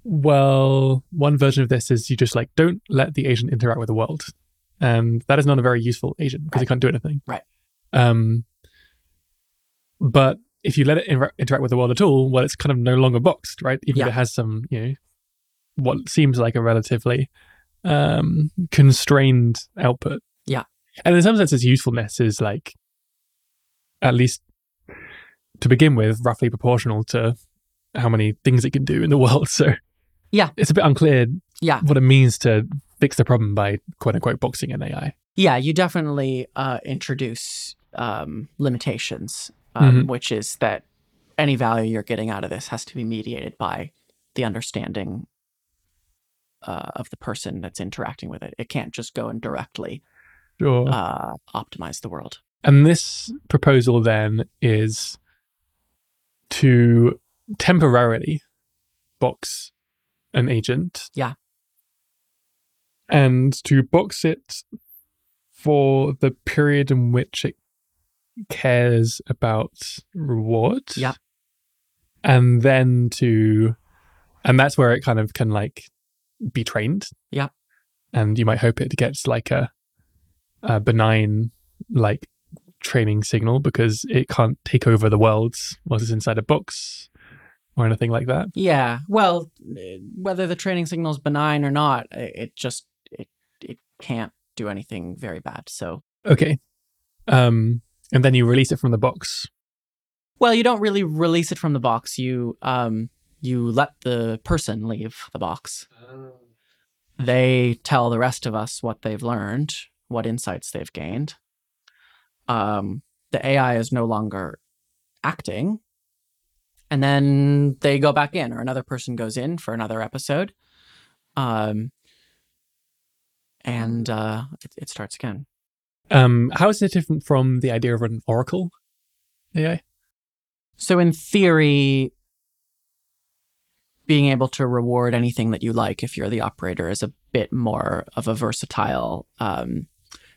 Well, one version of this is you just like don't let the agent interact with the world. And that is not a very useful agent because Right. it can't do anything. Right. Um but if you let it inter- interact with the world at all, well, it's kind of no longer boxed, right? Even Yeah. if it has some, you know, what seems like a relatively um, constrained output. Yeah. And in some sense, its usefulness is like, at least to begin with, roughly proportional to how many things it can do in the <laughs> world. So, Yeah. it's a bit unclear Yeah. what it means to fix the problem by quote unquote boxing an AI. Yeah, you definitely uh, introduce um, limitations, um, Mhm. which is that any value you're getting out of this has to be mediated by the understanding uh, of the person that's interacting with it. It can't just go and directly Sure. uh, optimize the world. And this proposal then is to temporarily box an agent. Yeah. And to box it for the period in which it cares about reward. Yeah. And then to, and that's where it kind of can like be trained. Yeah. And you might hope it gets like a, a benign like training signal because it can't take over the world once it's inside a box or anything like that. Yeah, well, whether the training signal is benign or not, it just it it can't do anything very bad. So, Okay. Um, and then you release it from the box. well, you don't really release it from the box. You um you let the person leave the box. they tell the rest of us what they've learned, what insights they've gained. Um, the AI is no longer acting. And then they go back in, or another person goes in for another episode. Um, and uh, it, it starts again. Um, how is it different from the idea of an oracle AI? So, in theory, being able to reward anything that you like if you're the operator is a bit more of a versatile um,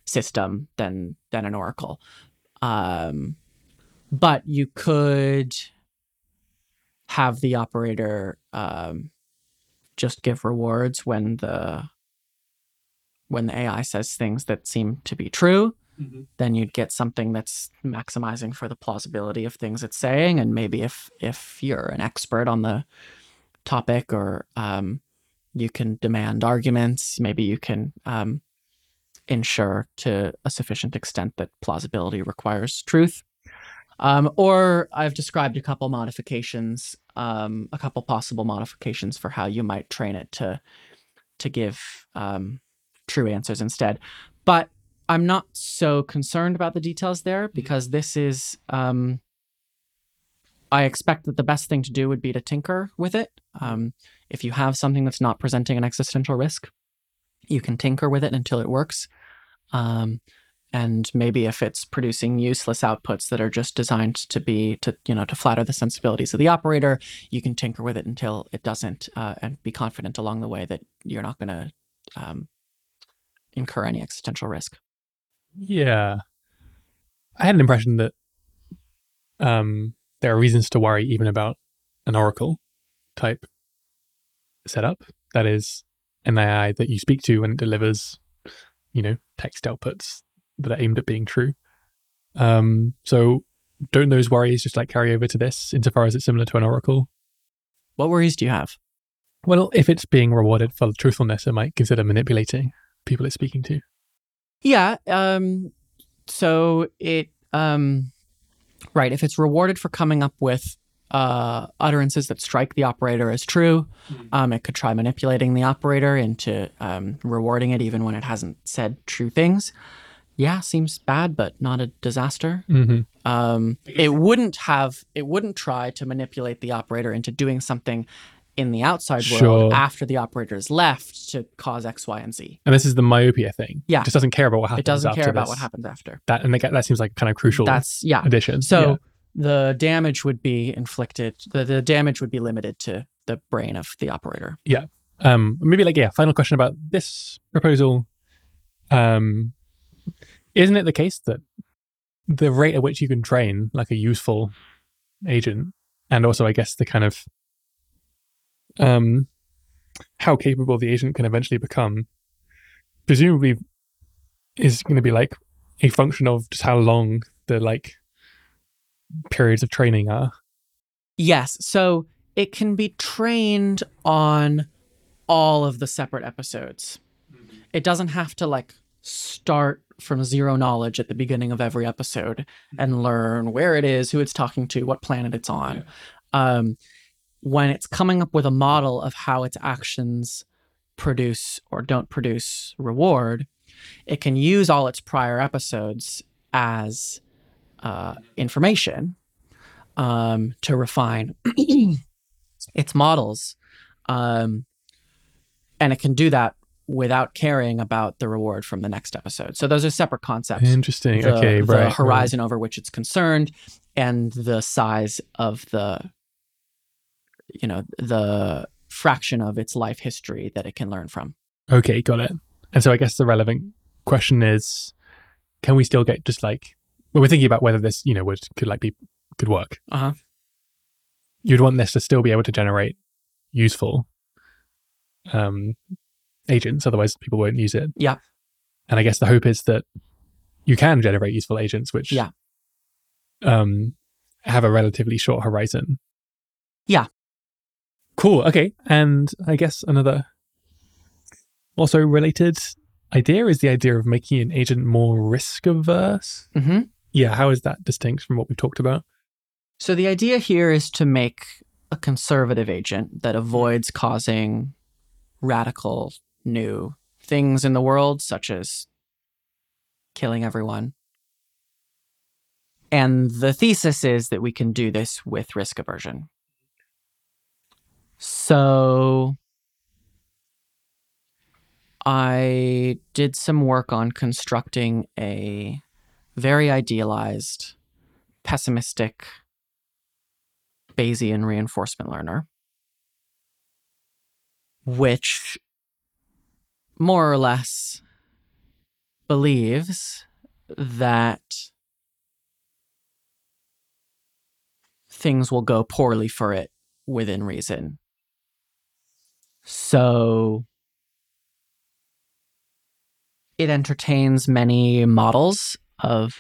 system than than an oracle. Um, but you could have the operator um, just give rewards when the when the AI says things that seem to be true. Then you'd get something that's maximizing for the plausibility of things it's saying. And maybe if if you're an expert on the topic or um, you can demand arguments maybe you can um, ensure to a sufficient extent that plausibility requires truth Um, or I've described a couple modifications, um, a couple possible modifications for how you might train it to to give um, true answers instead. But I'm not so concerned about the details there because this is. Um, I expect that the best thing to do would be to tinker with it. Um, if you have something that's not presenting an existential risk, you can tinker with it until it works. Um, and maybe if it's producing useless outputs that are just designed to be to you know to flatter the sensibilities of the operator you can tinker with it until it doesn't uh, and be confident along the way that you're not going to um, incur any existential risk Yeah. I had an impression that um, there are reasons to worry even about an Oracle type setup. That is an AI that you speak to and it delivers, you know, text outputs that are aimed at being true. Um, so don't those worries just like carry over to this insofar as it's similar to an Oracle? what worries do you have Well, if it's being rewarded for truthfulness, it might consider manipulating people it's speaking to. Yeah. Um, so it, um, right, if it's rewarded for coming up with uh, utterances that strike the operator as true, um, it could try manipulating the operator into um, rewarding it even when it hasn't said true things. Yeah, seems bad, but not a disaster. Mm-hmm. Um, it wouldn't have, it wouldn't try to manipulate the operator into doing something in the outside Sure. world after the operator is left to cause X, Y, and Z. And this is the myopia thing. Yeah. It just doesn't care about what happens. It doesn't after care about this. what happens after. That and that, that seems like kind of crucial That's yeah. addition. So the damage would be inflicted. The, the damage would be limited to the brain of the operator. Yeah. Um, maybe like yeah. Final question about this proposal. Um, isn't it the case that the rate at which you can train like a useful agent, and also I guess the kind of um, how capable the agent can eventually become, presumably is going to be like a function of just how long the like periods of training are. Yes. So it can be trained on all of the separate episodes. It doesn't have to like start from zero knowledge at the beginning of every episode and learn where it is, who it's talking to, what planet it's on. Um, when it's coming up with a model of how its actions produce or don't produce reward, it can use all its prior episodes as uh, information um, to refine <clears throat> its models. Um, and it can do that without caring about the reward from the next episode. So those are separate concepts. Interesting. The, okay, the right. right. horizon over which it's concerned and the size of the, you know, the fraction of its life history that it can learn from. Okay, got it. And so I guess the relevant question is, can we still get just like when we're thinking about whether this, you know, would could like be could work? Uh-huh. You'd want this to still be able to generate useful um agents, otherwise people won't use it. Yeah. And I guess the hope is that you can generate useful agents, which Yeah. um have a relatively short horizon. Yeah. Cool. Okay. And I guess another also related idea is the idea of making an agent more risk averse. hmm Yeah. How is that distinct from what we've talked about? So the idea here is to make a conservative agent that avoids causing radical new things in the world, such as killing everyone. And the thesis is that we can do this with risk aversion. So I did some work on constructing a very idealized, pessimistic Bayesian reinforcement learner, which more or less believes that things will go poorly for it within reason. So it entertains many models of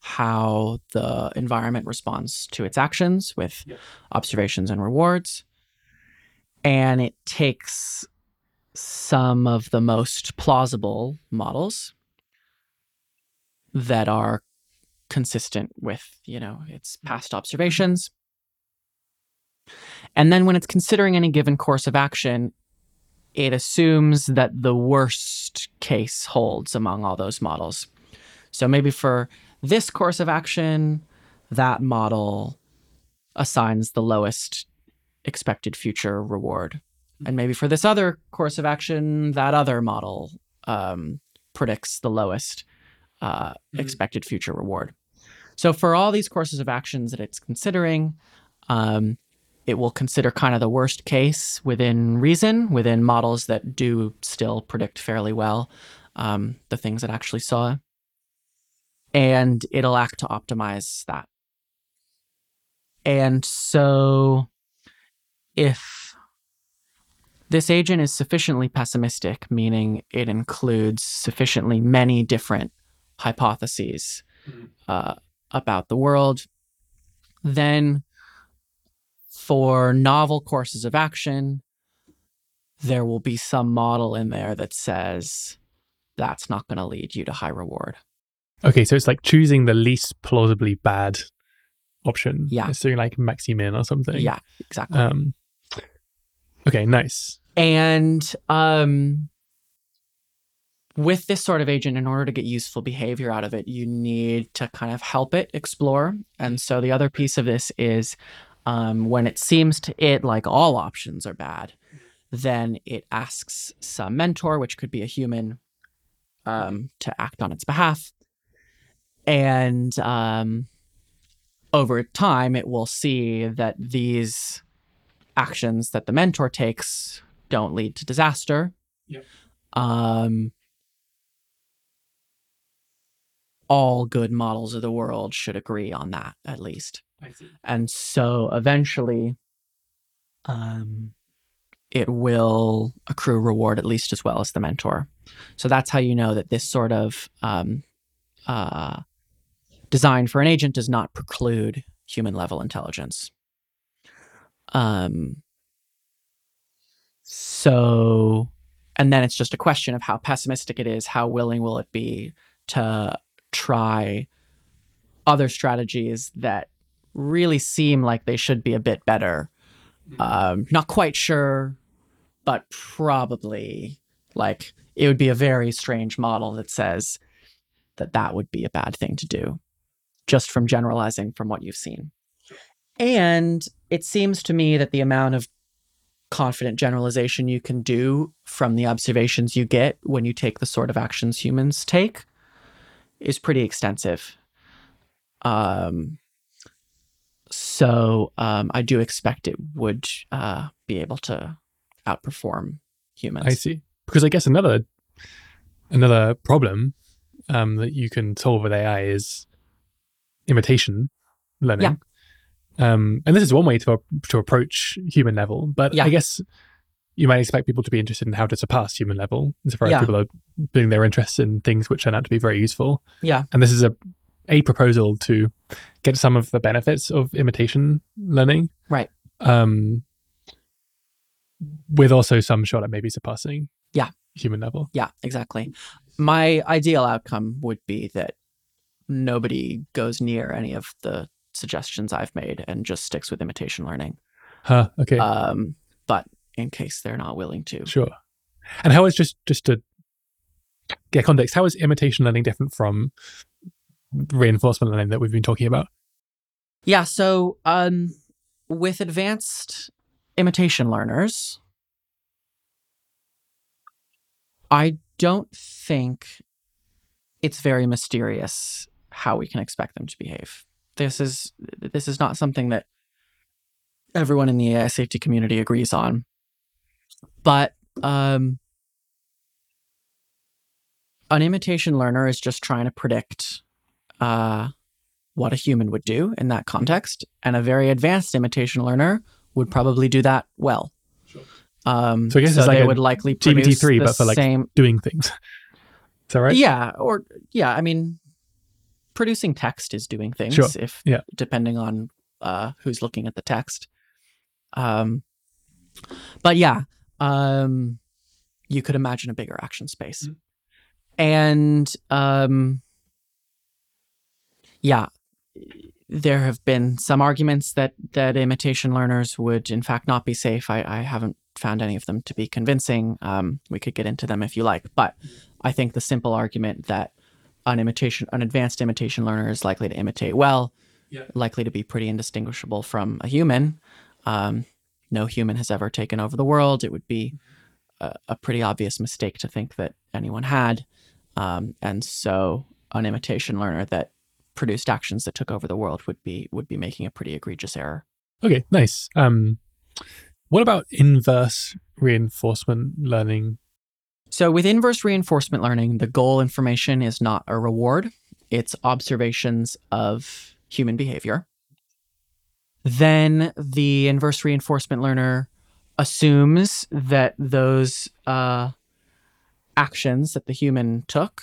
how the environment responds to its actions with Yeah. observations and rewards. And it takes some of the most plausible models that are consistent with you know its mm-hmm. past observations. And then when it's considering any given course of action, it assumes that the worst case holds among all those models. So maybe for this course of action, that model assigns the lowest expected future reward. And maybe for this other course of action, that other model um, predicts the lowest uh, Mhm. expected future reward. So for all these courses of actions that it's considering, um, it will consider kind of the worst case within reason, within models that do still predict fairly well um, the things it actually saw. And it'll act to optimize that. And so if this agent is sufficiently pessimistic, meaning it includes sufficiently many different hypotheses Mhm. uh, about the world, then for novel courses of action, there will be some model in there that says that's not going to lead you to high reward. Okay, so it's like choosing the least plausibly bad option. Yeah. So like Maximin or something. Yeah, exactly. Um. Okay, nice. And um, with this sort of agent, in order to get useful behavior out of it, you need to kind of help it explore. And so the other piece of this is um, when it seems to it like all options are bad, then it asks some mentor, which could be a human, um, to act on its behalf. And um, over time, it will see that these actions that the mentor takes don't lead to disaster. Yep. Um, all good models of the world should agree on that, at least. And so eventually, um, it will accrue reward at least as well as the mentor. So that's how you know that this sort of um, uh, design for an agent does not preclude human level intelligence. Um, so, and then it's just a question of how pessimistic it is. How willing will it be to try other strategies that really seem like they should be a bit better? Um, not quite sure, but probably like it would be a very strange model that says that that would be a bad thing to do, just from generalizing from what you've seen. And it seems to me that the amount of confident generalization you can do from the observations you get when you take the sort of actions humans take is pretty extensive. Um, so um, I do expect it would uh, be able to outperform humans. I see. Because I guess another another problem um, that you can solve with AI is imitation learning. Um, and this is one way to to approach human level, but Yeah. I guess you might expect people to be interested in how to surpass human level, insofar as Yeah. people are putting their interests in things which turn out to be very useful. Yeah. And this is a a proposal to get some of the benefits of imitation learning. Right. Um, with also some shot at maybe surpassing Yeah. human level. Yeah, exactly. My ideal outcome would be that nobody goes near any of the suggestions I've made and just sticks with imitation learning. Huh. Okay. Um, but in case they're not willing to, Sure. And how is just just to get context? How is imitation learning different from reinforcement learning that we've been talking about? Yeah, so um, with advanced imitation learners, I don't think it's very mysterious how we can expect them to behave. This is this is not something that everyone in the AI safety community agrees on. But um, an imitation learner is just trying to predict uh, what a human would do in that context, and a very advanced imitation learner would probably do that well. Sure. Um, So I guess it's like they a would likely produce GPT-3, the but for, like, same. Doing things. <laughs> Is that right? Yeah, or yeah, I mean, producing text is doing things. Sure, If yeah. depending on uh, who's looking at the text. Um, but yeah, um, you could imagine a bigger action space, Mhm. and um, Yeah. There have been some arguments that that imitation learners would in fact not be safe. I, I haven't found any of them to be convincing. Um, we could get into them if you like, but I think the simple argument that an imitation, an advanced imitation learner is likely to imitate well, Yeah. likely to be pretty indistinguishable from a human. Um, no human has ever taken over the world. It would be a, a pretty obvious mistake to think that anyone had, um, and so an imitation learner that produced actions that took over the world would be would be making a pretty egregious error. Okay, nice. Um, what about inverse reinforcement learning? So with inverse reinforcement learning, the goal information is not a reward, it's observations of human behavior. Then the inverse reinforcement learner assumes that those uh, actions that the human took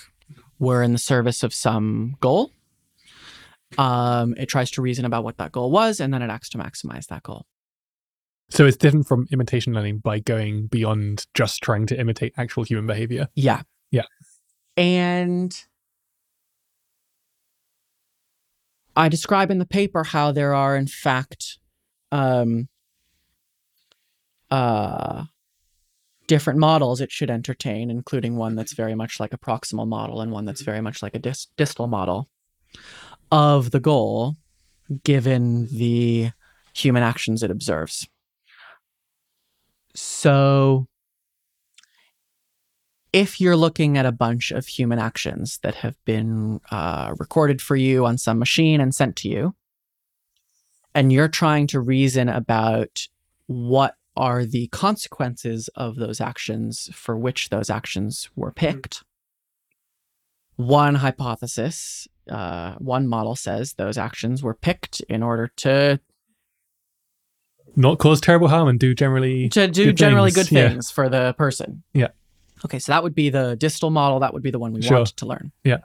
were in the service of some goal. Um, it tries to reason about what that goal was, and then it acts to maximize that goal. So it's different from imitation learning by going beyond just trying to imitate actual human behavior. Yeah. Yeah. And I describe in the paper how there are, in fact, um, uh, different models it should entertain, including one that's very much like a proximal model and one that's very much like a dis- distal model of the goal given the human actions it observes. So, if you're looking at a bunch of human actions that have been uh, recorded for you on some machine and sent to you, and you're trying to reason about what are the consequences of those actions for which those actions were picked, one hypothesis, uh, one model says those actions were picked in order to Not cause terrible harm and do generally. to do Good generally things, good yeah. things for the person. Yeah. Okay, so that would be the distal model. That would be the one we Sure. want to learn. Yeah.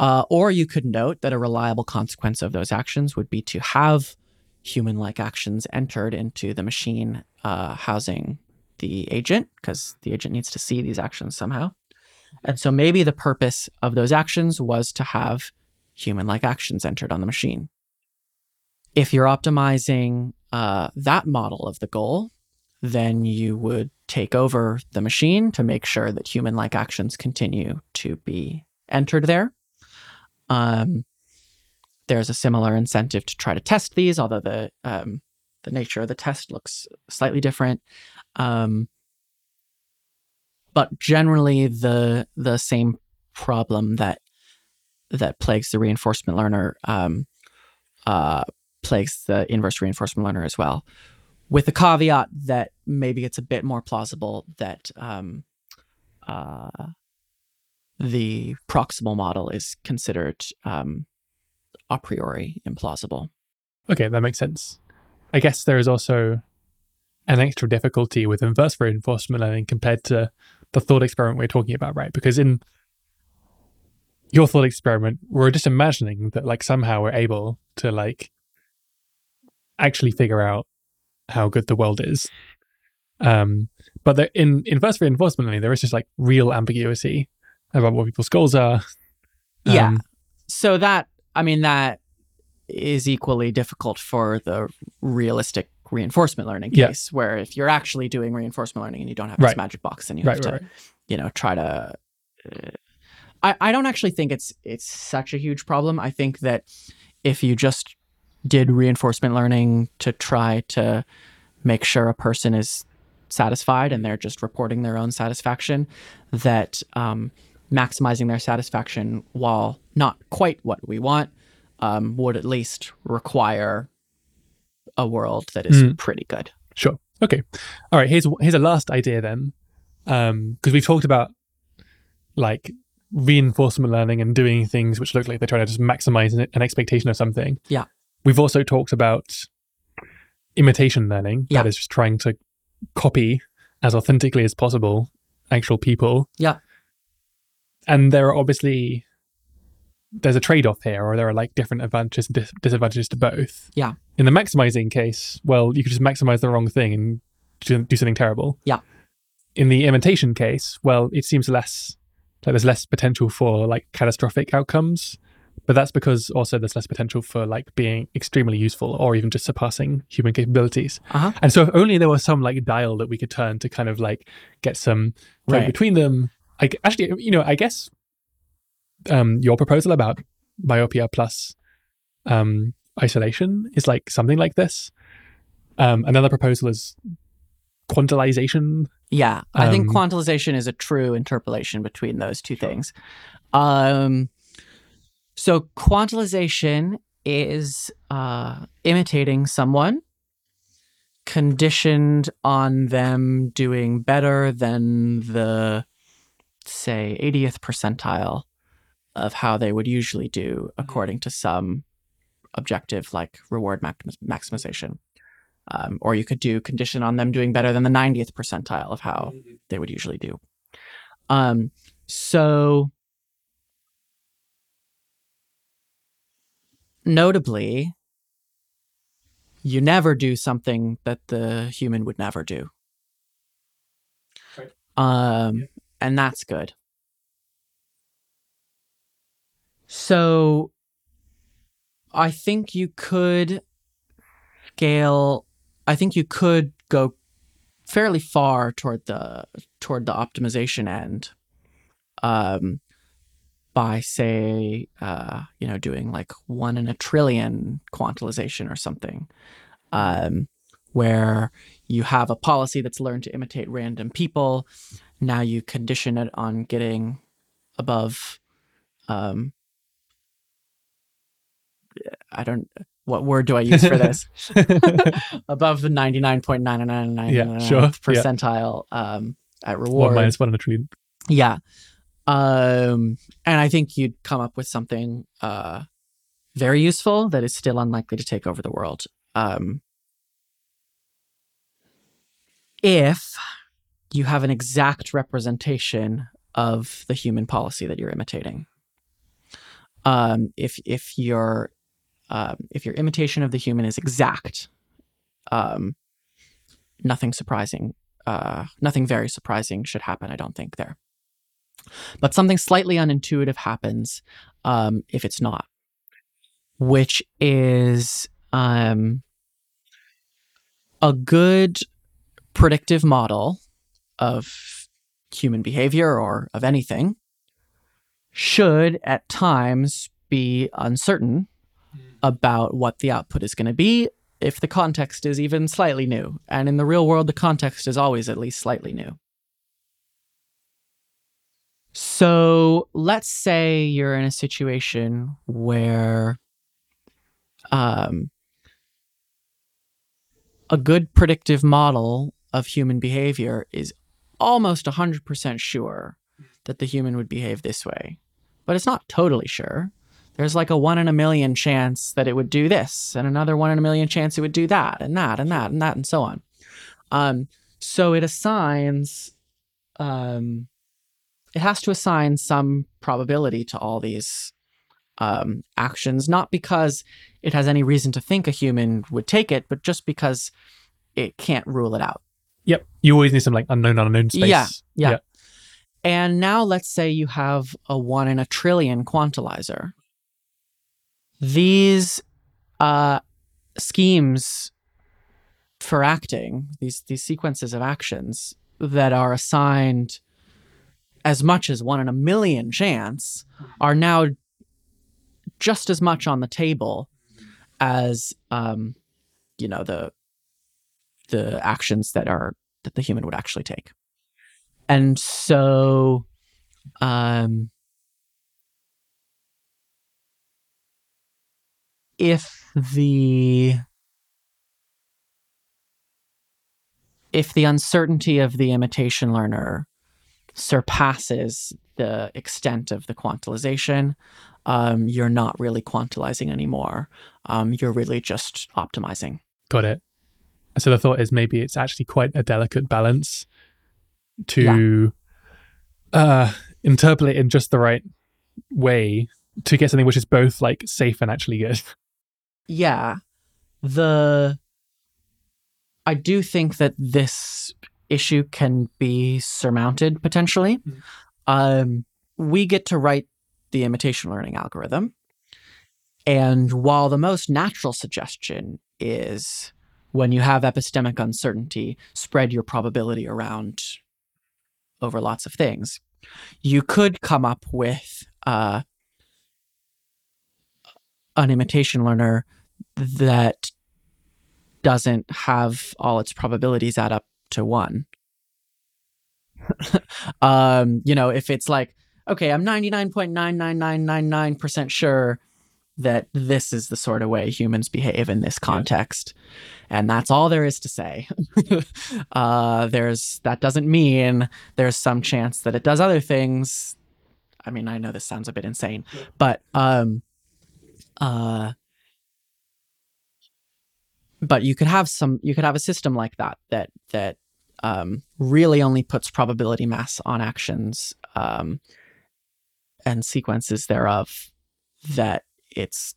Uh, or you could note that a reliable consequence of those actions would be to have human-like actions entered into the machine uh, housing the agent, because the agent needs to see these actions somehow. And so maybe the purpose of those actions was to have human-like actions entered on the machine. If you're optimizing uh, that model of the goal, then you would take over the machine to make sure that human like actions continue to be entered there. Um, there's a similar incentive to try to test these, although the um, the nature of the test looks slightly different. Um, but generally, the the same problem that that plagues the reinforcement learner um, uh, plagues the inverse reinforcement learner as well with the caveat that maybe it's a bit more plausible that um, uh, the proximal model is considered um, a priori implausible. Okay, that makes sense. I guess there is also an extra difficulty with inverse reinforcement learning compared to the thought experiment we're talking about, right? Because in your thought experiment, we're just imagining that like somehow we're able to like actually figure out how good the world is. Um, but there, in inverse reinforcement learning, there is just like real ambiguity about what people's goals are. Yeah. Um, So that, I mean, that is equally difficult for the realistic reinforcement learning Yeah. case, where if you're actually doing reinforcement learning and you don't have Right. this magic box, then you right, have to right, right. you know try to uh, I, I don't actually think it's it's such a huge problem i think that if you just did reinforcement learning to try to make sure a person is satisfied and they're just reporting their own satisfaction that um, maximizing their satisfaction while not quite what we want um, would at least require a world that is Mm. pretty good Sure. Okay. All right. Here's here's a last idea then, because we've talked about like reinforcement learning and doing things which look like they're trying to just maximize an, an expectation of something. Yeah. We've also talked about imitation learning. Yeah. That is just trying to copy as authentically as possible actual people. Yeah. And there are obviously there's a trade-off here, or there are like different advantages and dis- disadvantages to both. Yeah. In the maximizing case, well, you could just maximize the wrong thing and do, do something terrible. Yeah. In the imitation case, well, it seems less like there's less potential for like catastrophic outcomes but that's because also there's less potential for like being extremely useful or even just surpassing human capabilities. Uh-huh. And so if only there was some like dial that we could turn to kind of like get some Right. between them. Like actually, you know, I guess um, your proposal about myopia plus um, isolation is like something like this. Um, another proposal is quantilization. Yeah, I think Um, quantilization is a true interpolation between those two things. Um, so quantilization is uh, imitating someone conditioned on them doing better than the say 80th percentile of how they would usually do according to some objective like reward max- maximization um, or you could do condition on them doing better than the 90th percentile of how they would usually do. Um, so, notably, you never do something that the human would never do. Right. Um, and that's good. So, I think you could scale I think you could go fairly far toward the toward the optimization end, um, by say, uh, you know, doing like one in a trillion quantilization or something, um, where you have a policy that's learned to imitate random people. Now you condition it on getting above. Um, I don't. What word do I use for this? <laughs> <laughs> above the 99.999 Yeah, sure, yeah. percentile um, at One reward. minus one in a trillion. Yeah. Um, and I think you'd come up with something uh, very useful that is still unlikely to take over the world. Um, if you have an exact representation of the human policy that you're imitating. Um, if if your um, if your imitation of the human is exact, um, nothing surprising, uh, nothing very surprising should happen. I don't think there. But something slightly unintuitive happens um, if it's not, which is um, a good predictive model of human behavior or of anything should at times be uncertain about what the output is going to be if the context is even slightly new. And in the real world, the context is always at least slightly new. So let's say you're in a situation where um, a good predictive model of human behavior is almost 100% sure that the human would behave this way, but it's not totally sure. There's like a one in a million chance that it would do this, and another one in a million chance it would do that, and that, and that, and that, and so on. Um, so it assigns, um, it has to assign some probability to all these um, actions, not because it has any reason to think a human would take it, but just because it can't rule it out. Yep. You always need some like unknown unknown space. Yeah, yeah. And now let's say you have a one in a trillion quantilizer. These uh, schemes for acting, these these sequences of actions that are assigned as much as one in a million chance are now just as much on the table as um, you know the the actions that are that the human would actually take. And so um if the if the uncertainty of the imitation learner surpasses the extent of the quantilization, um, you're not really quantilizing anymore. Um, you're really just optimizing. Got it. So the thought is maybe it's actually quite a delicate balance to uh interpolate in just the right way to get something which is both like safe and actually good. <laughs> yeah the i do think that this issue can be surmounted potentially Mhm. um we get to write the imitation learning algorithm And while the most natural suggestion is when you have epistemic uncertainty, spread your probability around over lots of things, you could come up with uh, an imitation learner that doesn't have all its probabilities add up to one. <laughs> um, you know, if it's like, okay, I'm 99.99999% sure that this is the sort of way humans behave in this context. And that's all there is to say. <laughs> uh, there's that doesn't mean there's some chance that it does other things. I mean, I know this sounds a bit insane, but um uh but you could have some you could have a system like that that that um, really only puts probability mass on actions um, and sequences thereof that it's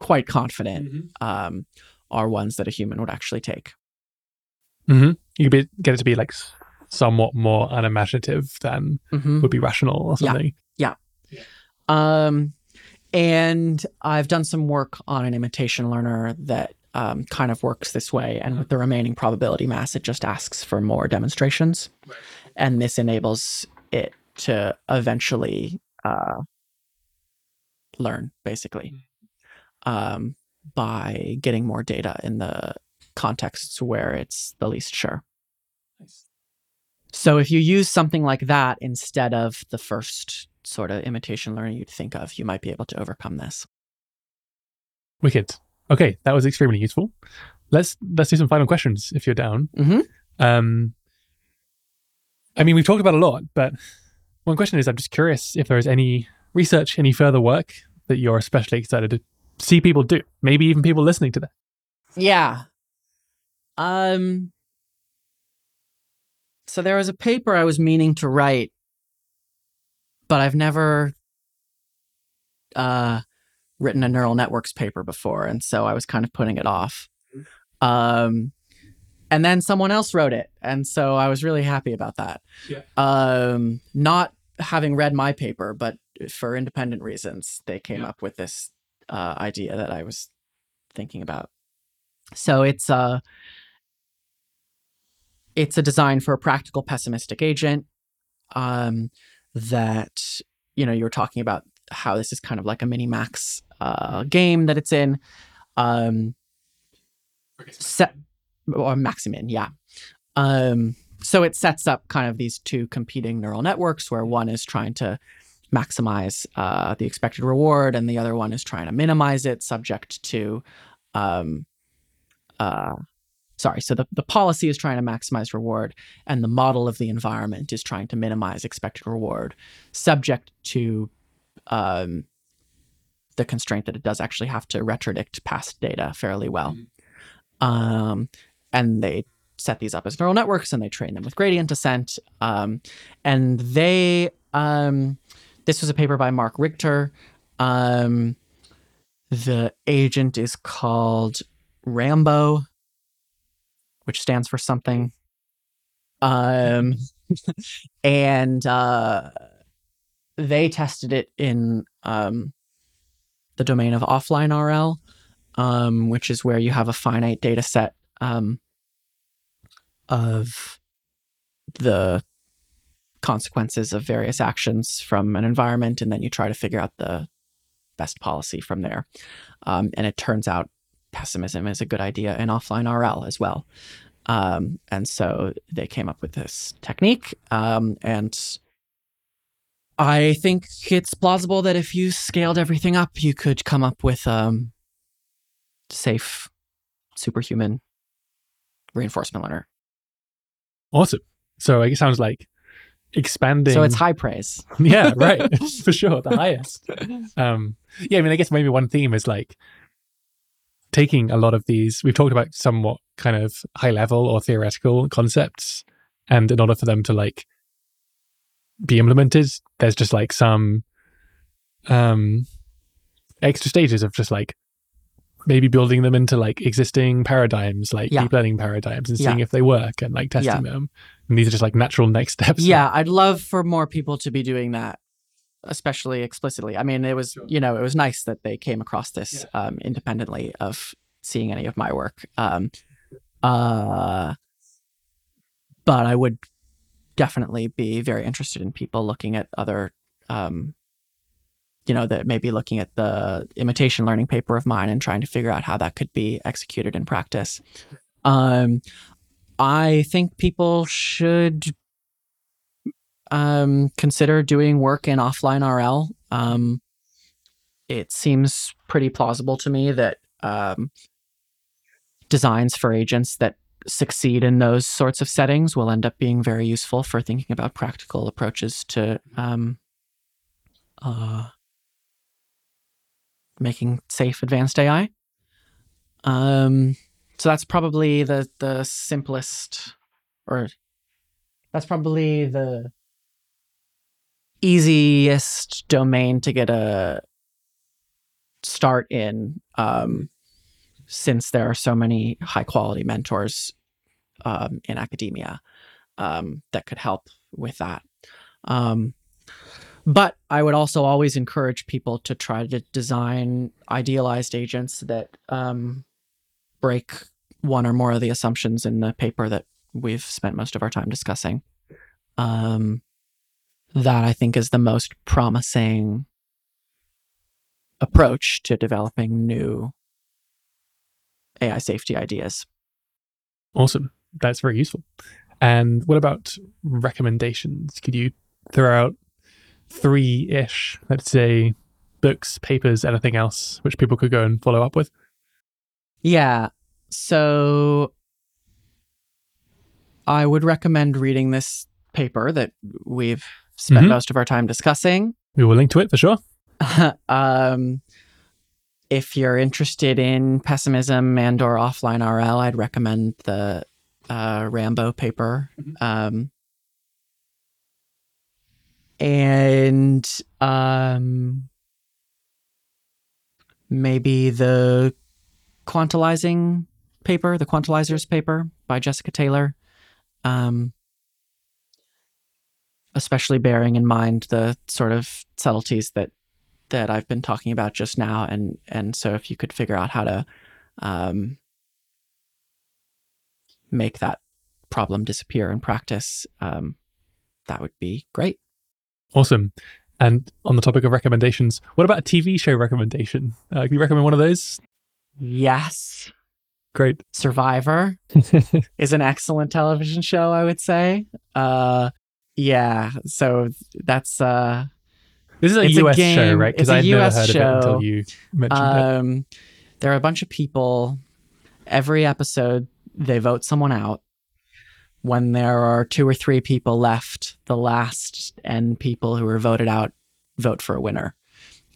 quite confident Mm-hmm. um, are ones that a human would actually take. Mm-hmm. You could be, get it to be like somewhat more unimaginative than Mm-hmm. would be rational or something. Yeah. something. Um, and I've done some work on an imitation learner that um, kind of works this way. And with the remaining probability mass, it just asks for more demonstrations. And this enables it to eventually uh, learn, basically, um, by getting more data in the contexts where it's the least sure. So if you use something like that instead of the first sort of imitation learning you'd think of, you might be able to overcome this. Wicked. Okay, that was extremely useful. Let's let's do some final questions if you're down. Mhm. Um, I mean, we've talked about a lot, but one question is, I'm just curious if there is any research, any further work that you're especially excited to see people do. Maybe even people listening to this. Yeah. Um so there was a paper I was meaning to write but I've never uh written a neural networks paper before and so I was kind of putting it off. Um and then someone else wrote it and so I was really happy about that. Yeah. Um not having read my paper but for independent reasons they came Yeah. up with this uh idea that I was thinking about. So it's uh it's a design for a practical pessimistic agent um, that you know you were talking about how this is kind of like a mini max uh, game that it's in. Um, set or maximin yeah. Um, so it sets up kind of these two competing neural networks where one is trying to maximize uh, the expected reward and the other one is trying to minimize it subject to um, uh, sorry so the, the policy is trying to maximize reward and the model of the environment is trying to minimize expected reward subject to um, the constraint that it does actually have to retrodict past data fairly well. Um, and they set these up as neural networks and they train them with gradient descent. Um, and they um, this was a paper by Marc Rigter. Um, the agent is called rambo which stands for something. Um, <laughs> and uh, they tested it in um, the domain of offline RL, um, which is where you have a finite data set um, of the consequences of various actions from an environment, and then you try to figure out the best policy from there. Um, and it turns out pessimism is a good idea in offline RL as well. Um, and so they came up with this technique. Um, and I think it's plausible that if you scaled everything up, you could come up with um, safe, superhuman reinforcement learner. Awesome. So it sounds like expanding. So it's high praise. <laughs> yeah, right. <laughs> <laughs> For sure, the highest. Um, yeah, I mean, I guess maybe one theme is like taking a lot of these. We've talked about somewhat kind of high level or theoretical concepts, and in order for them to like be implemented, there's just like some um extra stages of just like maybe building them into like existing paradigms, like Yeah. deep learning paradigms, and Yeah. seeing if they work and like testing them. And these are just like natural next <laughs> steps. Yeah, I'd love for more people to be doing that. especially explicitly. I mean, it was you know it was nice that they came across this um, independently of seeing any of my work. Um, uh, but I would definitely be very interested in people looking at other, um, you know, that maybe looking at the imitation learning paper of mine and trying to figure out how that could be executed in practice. Um, I think people should um, consider doing work in offline RL. Um, it seems pretty plausible to me that um, designs for agents that succeed in those sorts of settings will end up being very useful for thinking about practical approaches to um, uh, making safe advanced AI. Um, so that's probably the the simplest, or that's probably the easiest domain to get a start in um, since there are so many high quality mentors um, in academia um, that could help with that. Um, but I would also always encourage people to try to design idealized agents that um, break one or more of the assumptions in the paper that we've spent most of our time discussing. Um, that I think is the most promising approach to developing new AI safety ideas. Awesome. That's very useful. And what about recommendations? Could you throw out three ish, let's say, books, papers, anything else which people could go and follow up with? Yeah. So I would recommend reading this paper that we've spent Mhm. most of our time discussing. We will link to it for sure. <laughs> um, if you're interested in pessimism and or offline RL, I'd recommend the uh, Rambo paper. Um, and um, maybe the quantilizing paper, the quantilizers paper by Jessica Taylor. Um, especially bearing in mind the sort of subtleties that that I've been talking about just now, and and so if you could figure out how to um, make that problem disappear in practice, um, that would be great. Awesome. And on the topic of recommendations, what about a TV show recommendation? Uh, can you recommend one of those? Yes, Great. Survivor <laughs> is an excellent television show. I would say. Uh, yeah, so that's uh, This is a It's a US show, game. right? Because a I'd never US heard of it show. until you mentioned it. Um, there are a bunch of people. Every episode, they vote someone out. When there are two or three people left, the last N people who are voted out vote for a winner.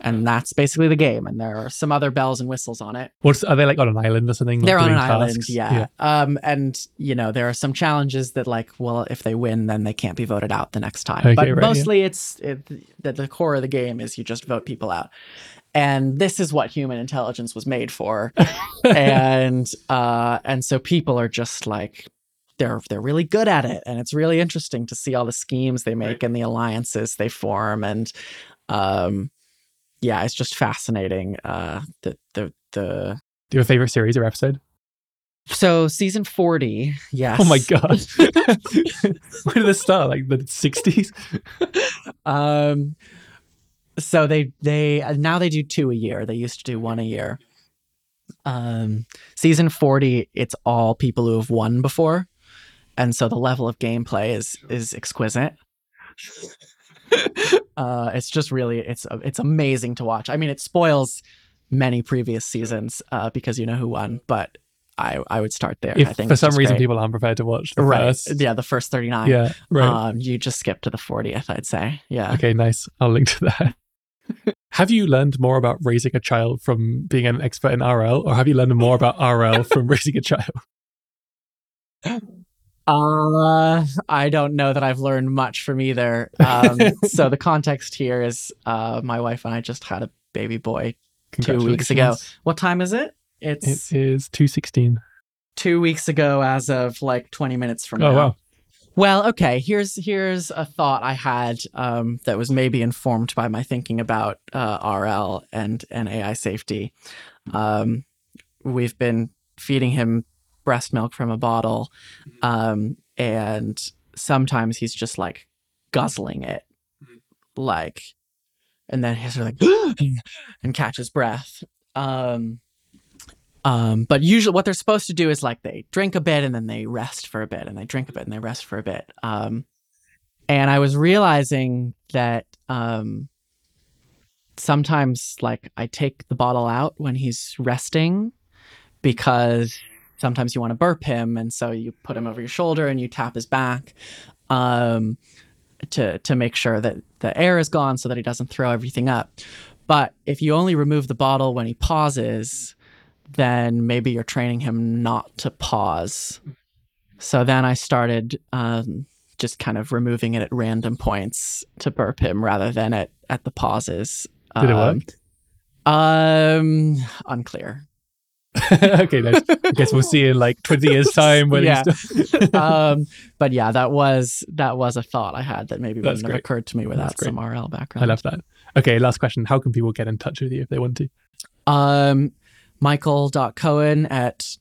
And that's basically the game. And there are some other bells and whistles on it. What's are they like on an island or something? like They're on an island, tasks? yeah. Um, and you know there are some challenges that, like, well, if they win, then they can't be voted out the next time. Okay, but right, yeah. mostly, it's it, the, the core of the game is you just vote people out, and this is what human intelligence was made for, <laughs> and uh, and so people are just like they're they're really good at it, and it's really interesting to see all the schemes they make and the alliances they form, and um, yeah, it's just fascinating. Uh, the the the Your favorite series or episode? so season 40, yes. Oh my god! <laughs> Where did this start? Like the sixties? um so they they uh, now they do two a year. They used to do one a year. Um season 40 it's all people who have won before. And so the level of gameplay is is exquisite. <laughs> uh it's just really it's it's amazing to watch. I mean it spoils many previous seasons uh because you know who won, but I I would start there. I If think for some reason great. people aren't prepared to watch the right. first, Yeah, the first 39. yeah, right. Um, you just skip to the 40th, I'd say. Yeah. Okay, nice. I'll link to that. <laughs> have you learned more about raising a child from being an expert in RL, or have you learned more about RL from <laughs> raising a child? Uh, I don't know that I've learned much from either. Um, <laughs> so the context here is uh, my wife and I just had a baby boy two weeks ago. What time is it? It's It is two sixteen. two weeks ago as of like 20 minutes from Oh now. wow! Well, okay. Here's here's a thought I had um, that was maybe informed by my thinking about uh, RL and and AI safety. Um, we've been feeding him breast milk from a bottle, um, and sometimes he's just like guzzling it, like, and then he's sort of like <gasps> and catches breath. Um, um, but usually, what they're supposed to do is like they drink a bit and then they rest for a bit, and they drink a bit and they rest for a bit. Um, and I was realizing that um, sometimes, like, I take the bottle out when he's resting because sometimes you want to burp him, and so you put him over your shoulder and you tap his back um, to to make sure that the air is gone so that he doesn't throw everything up. But if you only remove the bottle when he pauses, then maybe you're training him not to pause. So then I started um, just kind of removing it at random points to burp him rather than at, at the pauses. Did it work? Um, um, unclear. <laughs> okay, nice. I guess we'll see in like 20 years' <laughs> time when Yeah. <laughs> um, but yeah, that was that was a thought I had that maybe That's wouldn't have occurred to me without some RL background. I love that. Okay, last question. How can people get in touch with you if they want to? Um, Michael.cohen at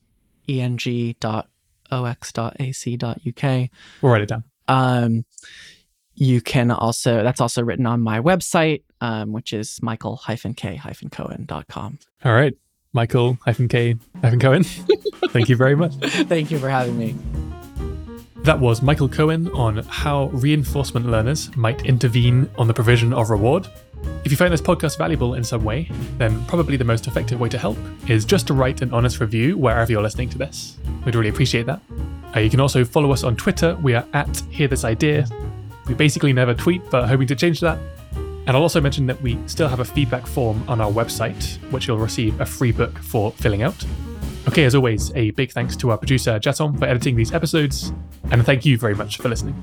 eng.ox.ac.uk. We'll write it down. Um, you can also, that's also written on my website, um, which is michael-k-cohen.com. All right. Michael K Cohen. <laughs> Thank you very much. Thank you for having me. That was Michael Cohen on how reinforcement learners might intervene on the provision of reward. If you find this podcast valuable in some way, then probably the most effective way to help is just to write an honest review wherever you're listening to this. We'd really appreciate that. Uh, you can also follow us on Twitter. We are at Hear This Idea. We basically never tweet, but hoping to change that. And I'll also mention that we still have a feedback form on our website, which you'll receive a free book for filling out. Okay, as always, a big thanks to our producer Jason for editing these episodes, and thank you very much for listening.